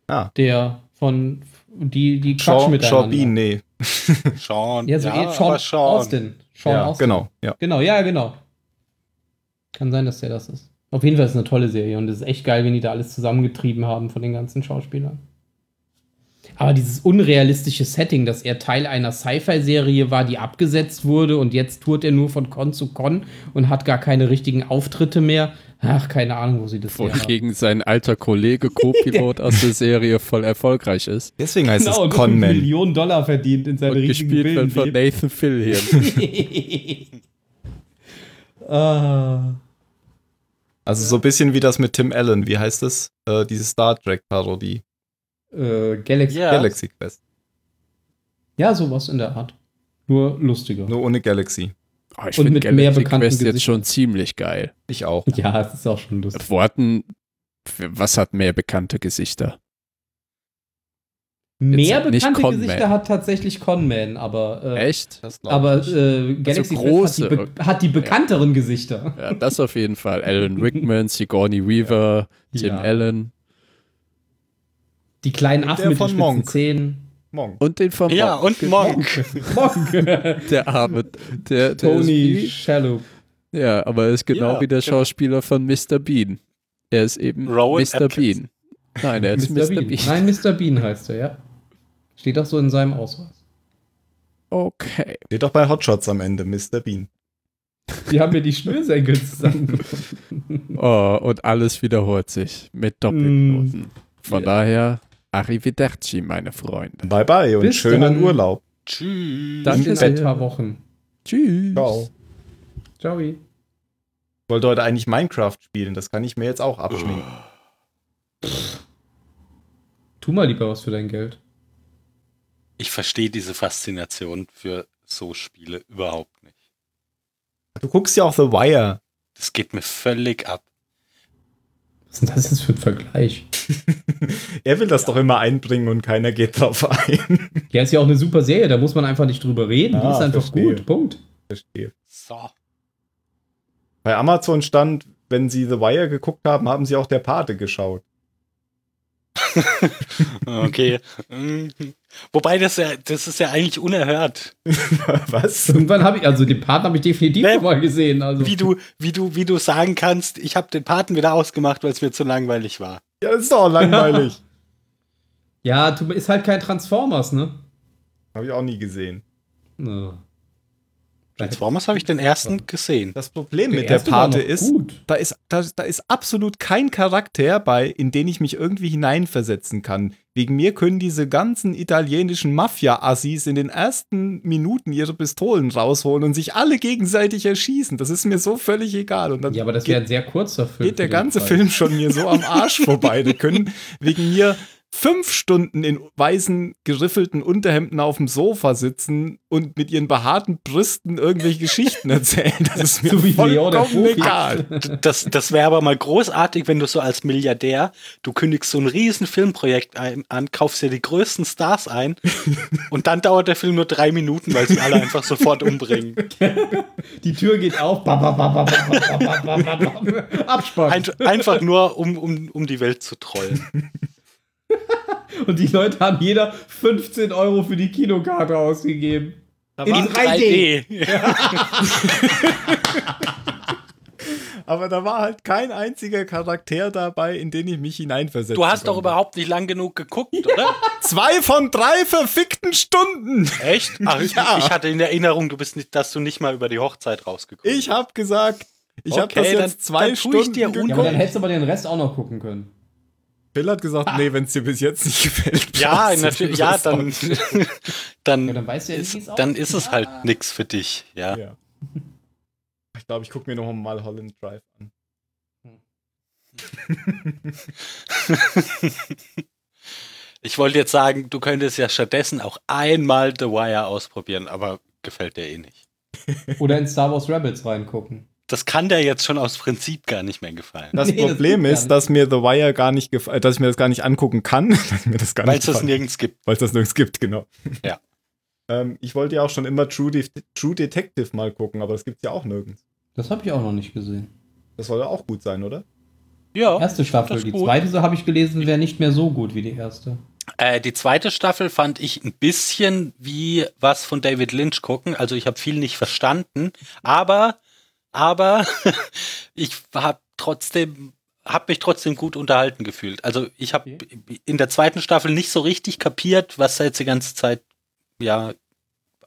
Ah. Der von, die, die Quatsch miteinander. Sean Bean, nee. Sean. Ja, so eh, Sean, aber Sean. Austin. Sean ja, Austin. genau. Ja. Genau, ja, genau. Kann sein, dass der das ist. Auf jeden Fall ist es eine tolle Serie und es ist echt geil, wenn die da alles zusammengetrieben haben von den ganzen Schauspielern. Aber dieses unrealistische Setting, dass er Teil einer Sci-Fi-Serie war, die abgesetzt wurde und jetzt tourt er nur von Con zu Con und hat gar keine richtigen Auftritte mehr. Ach, keine Ahnung, wo sie das haben. Wogegen sein alter Kollege, Co-Pilot aus der Serie, voll erfolgreich ist. Deswegen heißt Genau, es und Conman. Millionen Dollar verdient in seinen Und riesigen gespielt wird von. Nathan Fillion. ah. Also so ein bisschen wie das mit Tim Allen. Wie heißt das? Äh, diese Star Trek-Parodie. Äh, Galaxy. Ja. Galaxy Quest. Ja, sowas in der Art. Nur lustiger. Nur ohne Galaxy. Oh, ich Und mit mehr Galaxy bekannten Quest jetzt Gesichtern. schon ziemlich geil. Ich auch. Ja, es ist auch schon lustig. Worten, was hat mehr bekannte Gesichter? Mehr nicht bekannte. Gesichter hat tatsächlich Conman, aber, äh, Echt? Aber äh, Galaxy Also Quest hat, die große. hat die bekannteren Gesichter. Ja, das auf jeden Fall. Alan Rickman, Sigourney Weaver, Tim Ja. Allen Die kleinen Und Affen mit den von spitzen Monk. Zähnen. Monk. und den von Ja, Monk. und Monk. Monk. der arme, der, der Tony wie, ja, aber er ist genau Ja, wie der genau. Schauspieler von Mr. Bean. Er ist eben Rowan Mr. Atkins. Bean. Nein, er ist Mr. Bean. Nein, Mr. Bean heißt er, ja. Steht auch so in seinem Ausweis. Okay. Steht doch bei Hotshots am Ende, Mr. Bean. Die haben mir die Schnürsenkel zusammengefunden. Oh, und alles wiederholt sich mit Doppelknoten. Von Ja. daher, arrivederci, meine Freunde. Bye bye und Bis schönen dann. Urlaub. Tschüss. Danke in ein paar Wochen. Tschüss. Ciao. Ciao. Ich wollte heute eigentlich Minecraft spielen. Das kann ich mir jetzt auch abschminken. Tu mal lieber was für dein Geld. Ich verstehe diese Faszination für so Spiele überhaupt nicht. Du guckst ja auch The Wire. Das geht mir völlig ab. Was ist denn das jetzt für ein Vergleich? Er will das doch immer einbringen und keiner geht drauf ein. Ja, ist ja auch eine super Serie, da muss man einfach nicht drüber reden. Die Ah, ist einfach verstehe. gut. Punkt. Verstehe. So. Bei Amazon stand, wenn sie The Wire geguckt haben, haben sie auch der Pate geschaut. Okay. Wobei das ja, das ist ja eigentlich unerhört. Was? Irgendwann habe ich, also den Partner habe ich definitiv Nee. schon mal gesehen. Also. Wie du, wie du, wie du sagen kannst, ich habe den Paten wieder ausgemacht, weil es mir zu langweilig war. Ja, das ist doch auch langweilig. Ja, ist halt kein Transformers, ne? Habe ich auch nie gesehen. Ja. Transformers habe ich den ersten gesehen. Das Problem Der mit der Pate ist, gut. da ist, da, da ist absolut kein Charakter bei, in den ich mich irgendwie hineinversetzen kann. Wegen mir können diese ganzen italienischen Mafia-Assis in den ersten Minuten ihre Pistolen rausholen und sich alle gegenseitig erschießen. Das ist mir so völlig egal. Und dann Ja, aber das geht- wäre ein sehr kurzer Film. geht der den ganze Preis. Film schon mir so am Arsch vorbei. Die können wegen mir fünf Stunden in weißen, geriffelten Unterhemden auf dem Sofa sitzen und mit ihren behaarten Brüsten irgendwelche Geschichten erzählen. Das ist mir so vollkommen egal. Das, das wäre aber mal großartig, wenn du so als Milliardär, du kündigst so ein riesen Filmprojekt ein, an, kaufst dir die größten Stars ein und dann dauert der Film nur drei Minuten, weil sie alle einfach sofort umbringen. Die Tür geht auf. Abspann. Ein, einfach nur, um, um, um die Welt zu trollen. Und die Leute haben jeder 15 Euro für die Kinokarte ausgegeben. In In 3D. 3D. Aber da war halt kein einziger Charakter dabei, in den ich mich hineinversetze. Du hast doch überhaupt nicht lang genug geguckt, oder? Zwei von drei verfickten Stunden. Echt? Ach, ich, Ja. ich hatte in Erinnerung, du bist nicht, dass du nicht mal über die Hochzeit rausgekommen Ich habe gesagt, ich habe Okay, das jetzt dann- zwei dann tue ich Stunden dir geguckt. Ja, aber dann hättest du aber den Rest auch noch gucken können. Phil hat gesagt, nee, wenn es dir bis jetzt nicht gefällt. Ja, natürlich, ja, dann, dann, Ja, dann weißt du ja, ist, es dann ist es halt nix für dich, ja. Ja. Ich glaube, ich gucke mir noch mal Holland Drive an. Ich wollte jetzt sagen, du könntest ja stattdessen auch einmal The Wire ausprobieren, aber gefällt dir eh nicht. Oder in Star Wars Rebels reingucken. Das kann dir jetzt schon aus Prinzip gar nicht mehr gefallen. Das Nee, das Problem gar ist, dass mir The Wire gar nicht gefällt, dass ich mir das gar nicht angucken kann, dass mir das gar Weil es das nirgends gibt. Weil es das nirgends gibt, genau. Ja. ähm, ich wollte ja auch schon immer True, De True Detective mal gucken, aber das gibt's ja auch nirgends. Das habe ich auch noch nicht gesehen. Das soll ja auch gut sein, oder? Ja. Erste Staffel. das Die gut. zweite, so habe ich gelesen, wäre nicht mehr so gut wie die erste. Äh, die zweite Staffel fand ich ein bisschen wie was von David Lynch gucken. Also ich habe viel nicht verstanden, aber aber ich habe trotzdem habe mich trotzdem gut unterhalten gefühlt. Also ich habe in der zweiten Staffel nicht so richtig kapiert, was da jetzt die ganze Zeit ja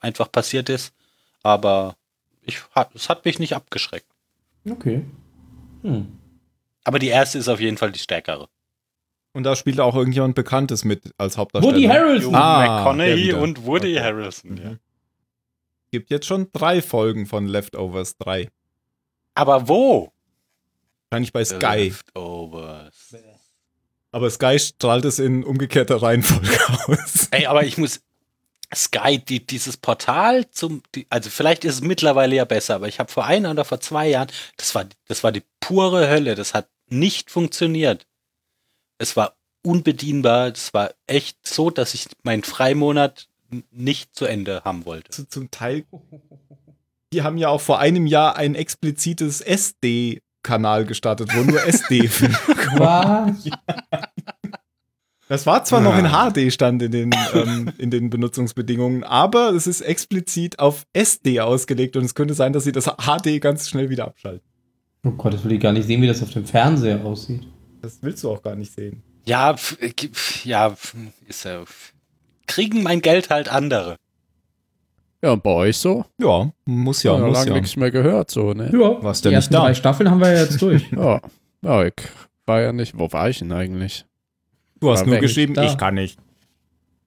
einfach passiert ist, aber ich hat, es hat mich nicht abgeschreckt. Okay. Hm. Aber die erste ist auf jeden Fall die stärkere. Und da spielt auch irgendjemand Bekanntes mit als Hauptdarsteller. Woody Harrelson. Ah, McConaughey und Woody Okay. Harrelson, ja. Mhm. Gibt jetzt schon drei Folgen von Leftovers 3. Aber wo? Wahrscheinlich bei Sky. Leftovers. Aber Sky strahlt es in umgekehrter Reihenfolge aus. Ey, aber ich muss. Sky, die, dieses Portal zum, die, also vielleicht ist es mittlerweile ja besser, aber ich habe vor ein oder vor zwei Jahren, das war, das war die pure Hölle, das hat nicht funktioniert. Es war unbedienbar, es war echt so, dass ich meinen Freimonat nicht zu Ende haben wollte. Zu, zum Teil. Die haben ja auch vor einem Jahr ein explizites SD-Kanal gestartet, wo nur SD-Filme Was? Das war zwar noch in Ah. HD stand in den, ähm, in den Benutzungsbedingungen, aber es ist explizit auf SD ausgelegt und es könnte sein, dass sie das HD ganz schnell wieder abschalten. Oh Gott, das will ich gar nicht sehen, wie das auf dem Fernseher aussieht. Das willst du auch gar nicht sehen. Ja, ja, ist ja, kriegen mein Geld halt andere. Ja, und bei euch so? Ja, muss ja, muss lange ja. nichts mehr gehört, so, ne? Ja, Warst die ja nicht ersten da. drei Staffeln haben wir ja jetzt durch. Ja. ja, ich war ja nicht. Wo war ich denn eigentlich? Du hast War nur geschrieben, Da. ich kann nicht.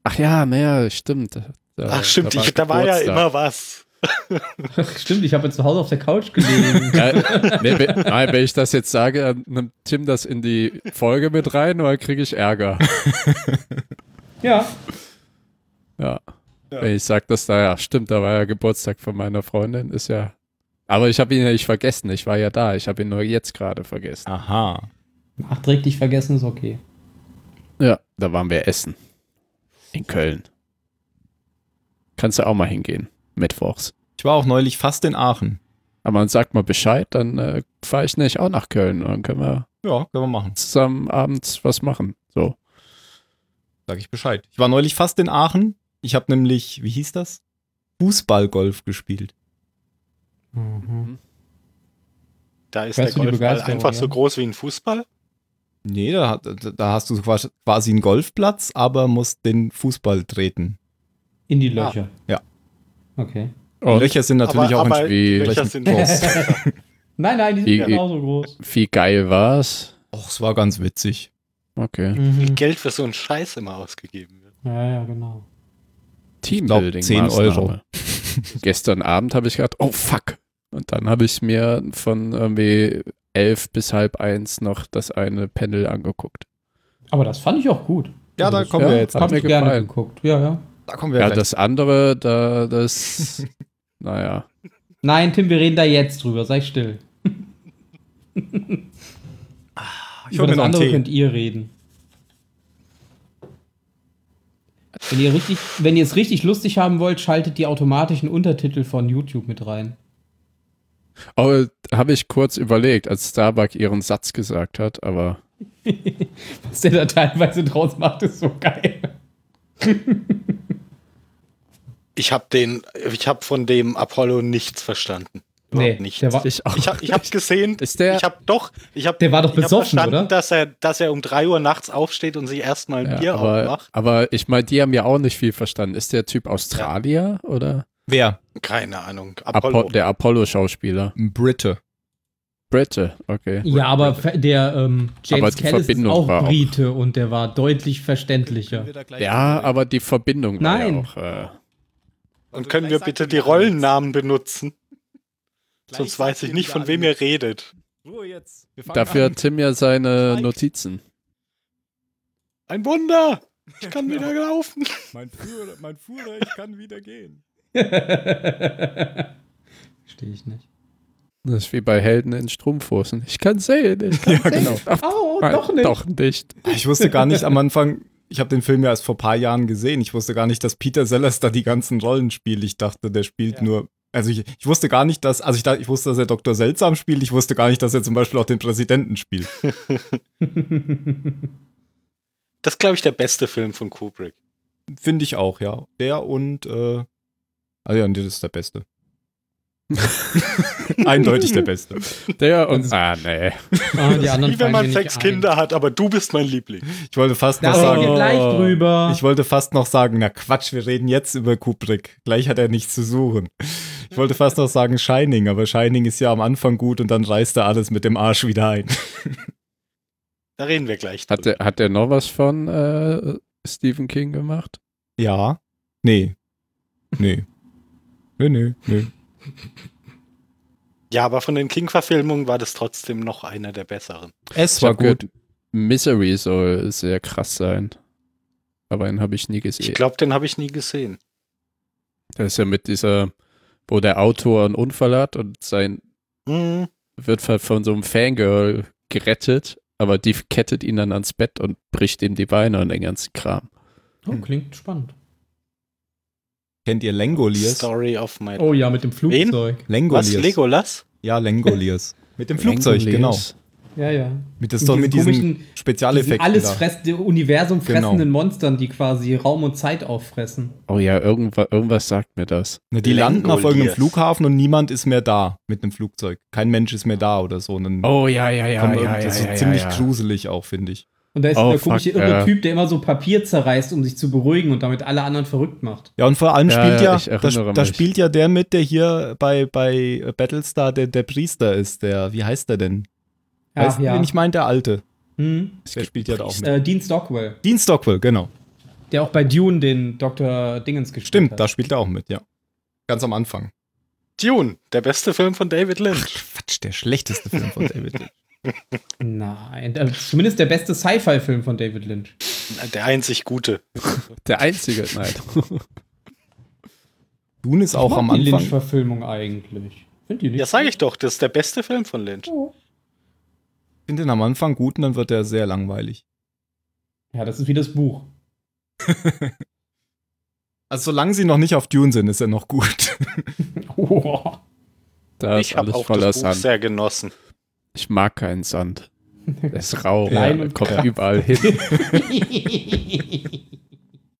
Ach ja, naja, stimmt. Da, Ach stimmt, ich, da war ja immer was. Stimmt, ich habe jetzt zu Hause auf der Couch gelegen. Ja, nee, wenn, nein, wenn ich das jetzt sage, dann nimmt Tim das in die Folge mit rein oder kriege ich Ärger? ja. Ja. Wenn ich sage, dass da, ja, stimmt, da war ja Geburtstag von meiner Freundin, ist ja. Aber ich habe ihn ja nicht vergessen, ich war ja da, ich habe ihn nur jetzt gerade vergessen. Aha. Nachträglich vergessen ist okay. Ja, da waren wir essen. In Köln. Kannst du auch mal hingehen, mittwochs. Ich war auch neulich fast in Aachen. Aber man sagt mal Bescheid, dann äh, fahre ich nicht auch nach Köln und dann können wir Ja, können wir machen. zusammen abends was machen. So. Sag ich Bescheid. Ich war neulich fast in Aachen. Ich habe nämlich, wie hieß das? Fußballgolf gespielt. Da ist Weißt der die Golfball einfach so groß wie ein Fußball. Nee, da, da hast du quasi einen Golfplatz, aber musst den Fußball treten. In die Löcher. ja. Okay. Die Und Löcher sind natürlich auch aber in die Löcher sind groß. Nein, nein, die sind Wie- genauso groß. wie geil war's? Och, es war ganz witzig. Okay. Wie viel Mhm. Geld für so einen Scheiß immer ausgegeben wird. Ja, ja, genau. Teambuilding. 10 Euro. Gestern Abend habe ich gedacht, oh fuck. Und dann habe ich mir von irgendwie elf bis halb eins noch das eine Panel angeguckt. Aber das fand ich auch gut. Ja, da das kommen wir jetzt. hat Hab mir ich gerne gefallen. geguckt. Ja, ja. Da kommen wir Ja, gleich. das andere, da, das, naja. Nein, Tim, wir reden da jetzt drüber. Sei still. ich Über das andere Tee. könnt ihr reden. Wenn ihr, richtig, wenn ihr es richtig lustig haben wollt, schaltet die automatischen Untertitel von YouTube mit rein. Aber habe ich kurz überlegt, als Starbuck ihren Satz gesagt hat, aber Was der da teilweise draus macht, ist so geil. Ich habe den, ich habe von dem Apollo nichts verstanden. Überhaupt Nee, nichts. der war- ich auch. ich habe ich hab gesehen, Ist der- ich habe doch, ich habe Der war doch ich hab besoffen, verstanden, oder? dass er, dass er um 3 Uhr nachts aufsteht und sich erstmal ein ja, Bier aber, aufmacht. aber ich meine, die haben ja auch nicht viel verstanden. Ist der Typ Australier oder Wer? Keine Ahnung. Apollo. Apollo. der Apollo-Schauspieler? Ein Brite. Brite, okay. Ja, aber der ähm, James Callis ist Verbindung auch war auch- Brite und der war deutlich verständlicher. Ja, aber die Verbindung war Nein. ja auch. Äh, Und können wir bitte die Rollennamen benutzen? Sonst weiß ich nicht, von wem ihr redet. Ruhe jetzt. Dafür an. hat Tim ja seine Schweig. Notizen. Ein Wunder! Ich kann Genau. wieder laufen. Mein Führer, mein Führer, ich kann wieder gehen. Verstehe ich nicht. Das ist wie bei Helden in Strumpfhosen. Ich kann sehen. Ich kann Ja, genau. sehen. Ach, Oh, nein, doch nicht. Doch nicht. Ich wusste gar nicht am Anfang, ich habe den Film ja erst vor ein paar Jahren gesehen. Ich wusste gar nicht, dass Peter Sellers da die ganzen Rollen spielt. Ich dachte, der spielt Ja. nur. Also ich, ich wusste gar nicht, dass, also ich, ich wusste, dass er Dr. Seltsam spielt, ich wusste gar nicht, dass er zum Beispiel auch den Präsidenten spielt. Das ist, glaube ich, der beste Film von Kubrick. Finde ich auch, ja. Der und, äh, also ja, das ist der Beste. Eindeutig der Beste. Der und. Ah, nee. Ah, die anderen Wie wenn man sechs ein. Kinder hat, aber du bist mein Liebling. Ich wollte fast Da noch sagen, wir gleich drüber. Ich wollte fast noch sagen, na Quatsch, wir reden jetzt über Kubrick. Gleich hat er nichts zu suchen. Ich wollte fast noch sagen Shining, aber Shining ist ja am Anfang gut und dann reißt er alles mit dem Arsch wieder ein. Da reden wir gleich. Hat der, hat der noch was von äh, Stephen King gemacht? Ja. Nee. Nee. Nee, nee, nee. Ja, aber von den King-Verfilmungen war das trotzdem noch einer der besseren. Es Ich war gut. gehört, Misery soll sehr krass sein. Aber den habe ich nie gesehen. Ich glaube, den habe ich nie gesehen. Das ist ja mit dieser, wo der Autor einen Unfall hat und sein Mhm. wird halt von so einem Fangirl gerettet, aber die kettet ihn dann ans Bett und bricht ihm die Beine und den ganzen Kram. Oh, klingt spannend. Kennt ihr Langoliers? Story of my Oh ja, mit dem Flugzeug. Was? Langoliers. Legolas? Ja, Langoliers. Mit dem Flugzeug, genau. Ja, ja. Mit, das Mit mit diesen diesen komischen- Diesen Spezialeffekten alles da. fressende, Universum Genau. fressenden Monstern, die quasi Raum und Zeit auffressen. Oh ja, irgendwas, irgendwas sagt mir das. Ne, die landen auf irgendeinem. Flughafen und niemand ist mehr da mit einem Flugzeug. Kein Mensch ist mehr da oder so. Und dann Oh ja, ja, ja, ja, ja, das ist ja, ziemlich ja. gruselig auch, finde ich. Und da ist Oh, der komische fuck, irre ja. Typ, der immer so Papier zerreißt, um sich zu beruhigen und damit alle anderen verrückt macht. Ja, und vor allem Ja, spielt ja, ja, ich da, da spielt ja der mit, der hier bei, bei Battlestar der, der Priester ist. Der, wie heißt der denn? Ja, weißt du, ja. wen ich meine? Der Alte. Hm? Der spielt ja da auch mit. Äh, Dean Stockwell, Dean Stockwell, genau. der auch bei Dune den Dr. Dingens gespielt Stimmt, hat. da spielt er auch mit, ja. Ganz am Anfang. Dune, der beste Film von David Lynch. Quatsch, der schlechteste Film von David Lynch. Nein, äh, zumindest der beste Sci-Fi-Film von David Lynch. Der einzig gute. Der einzige, nein. Dune ist auch am mag die Anfang. Lynch-Verfilmung eigentlich. Find die nicht? Ja, sage ich doch, das ist der beste Film von Lynch. Ich finde den am Anfang gut und dann wird er sehr langweilig. Ja, das ist wie das Buch. Also solange sie noch nicht auf Dune sind, ist er noch gut. Oh. Da ich ist habe alles auch voller das Buch Sand. sehr genossen. Ich mag keinen Sand. Der ist rau, Klein und kommt krass. überall hin.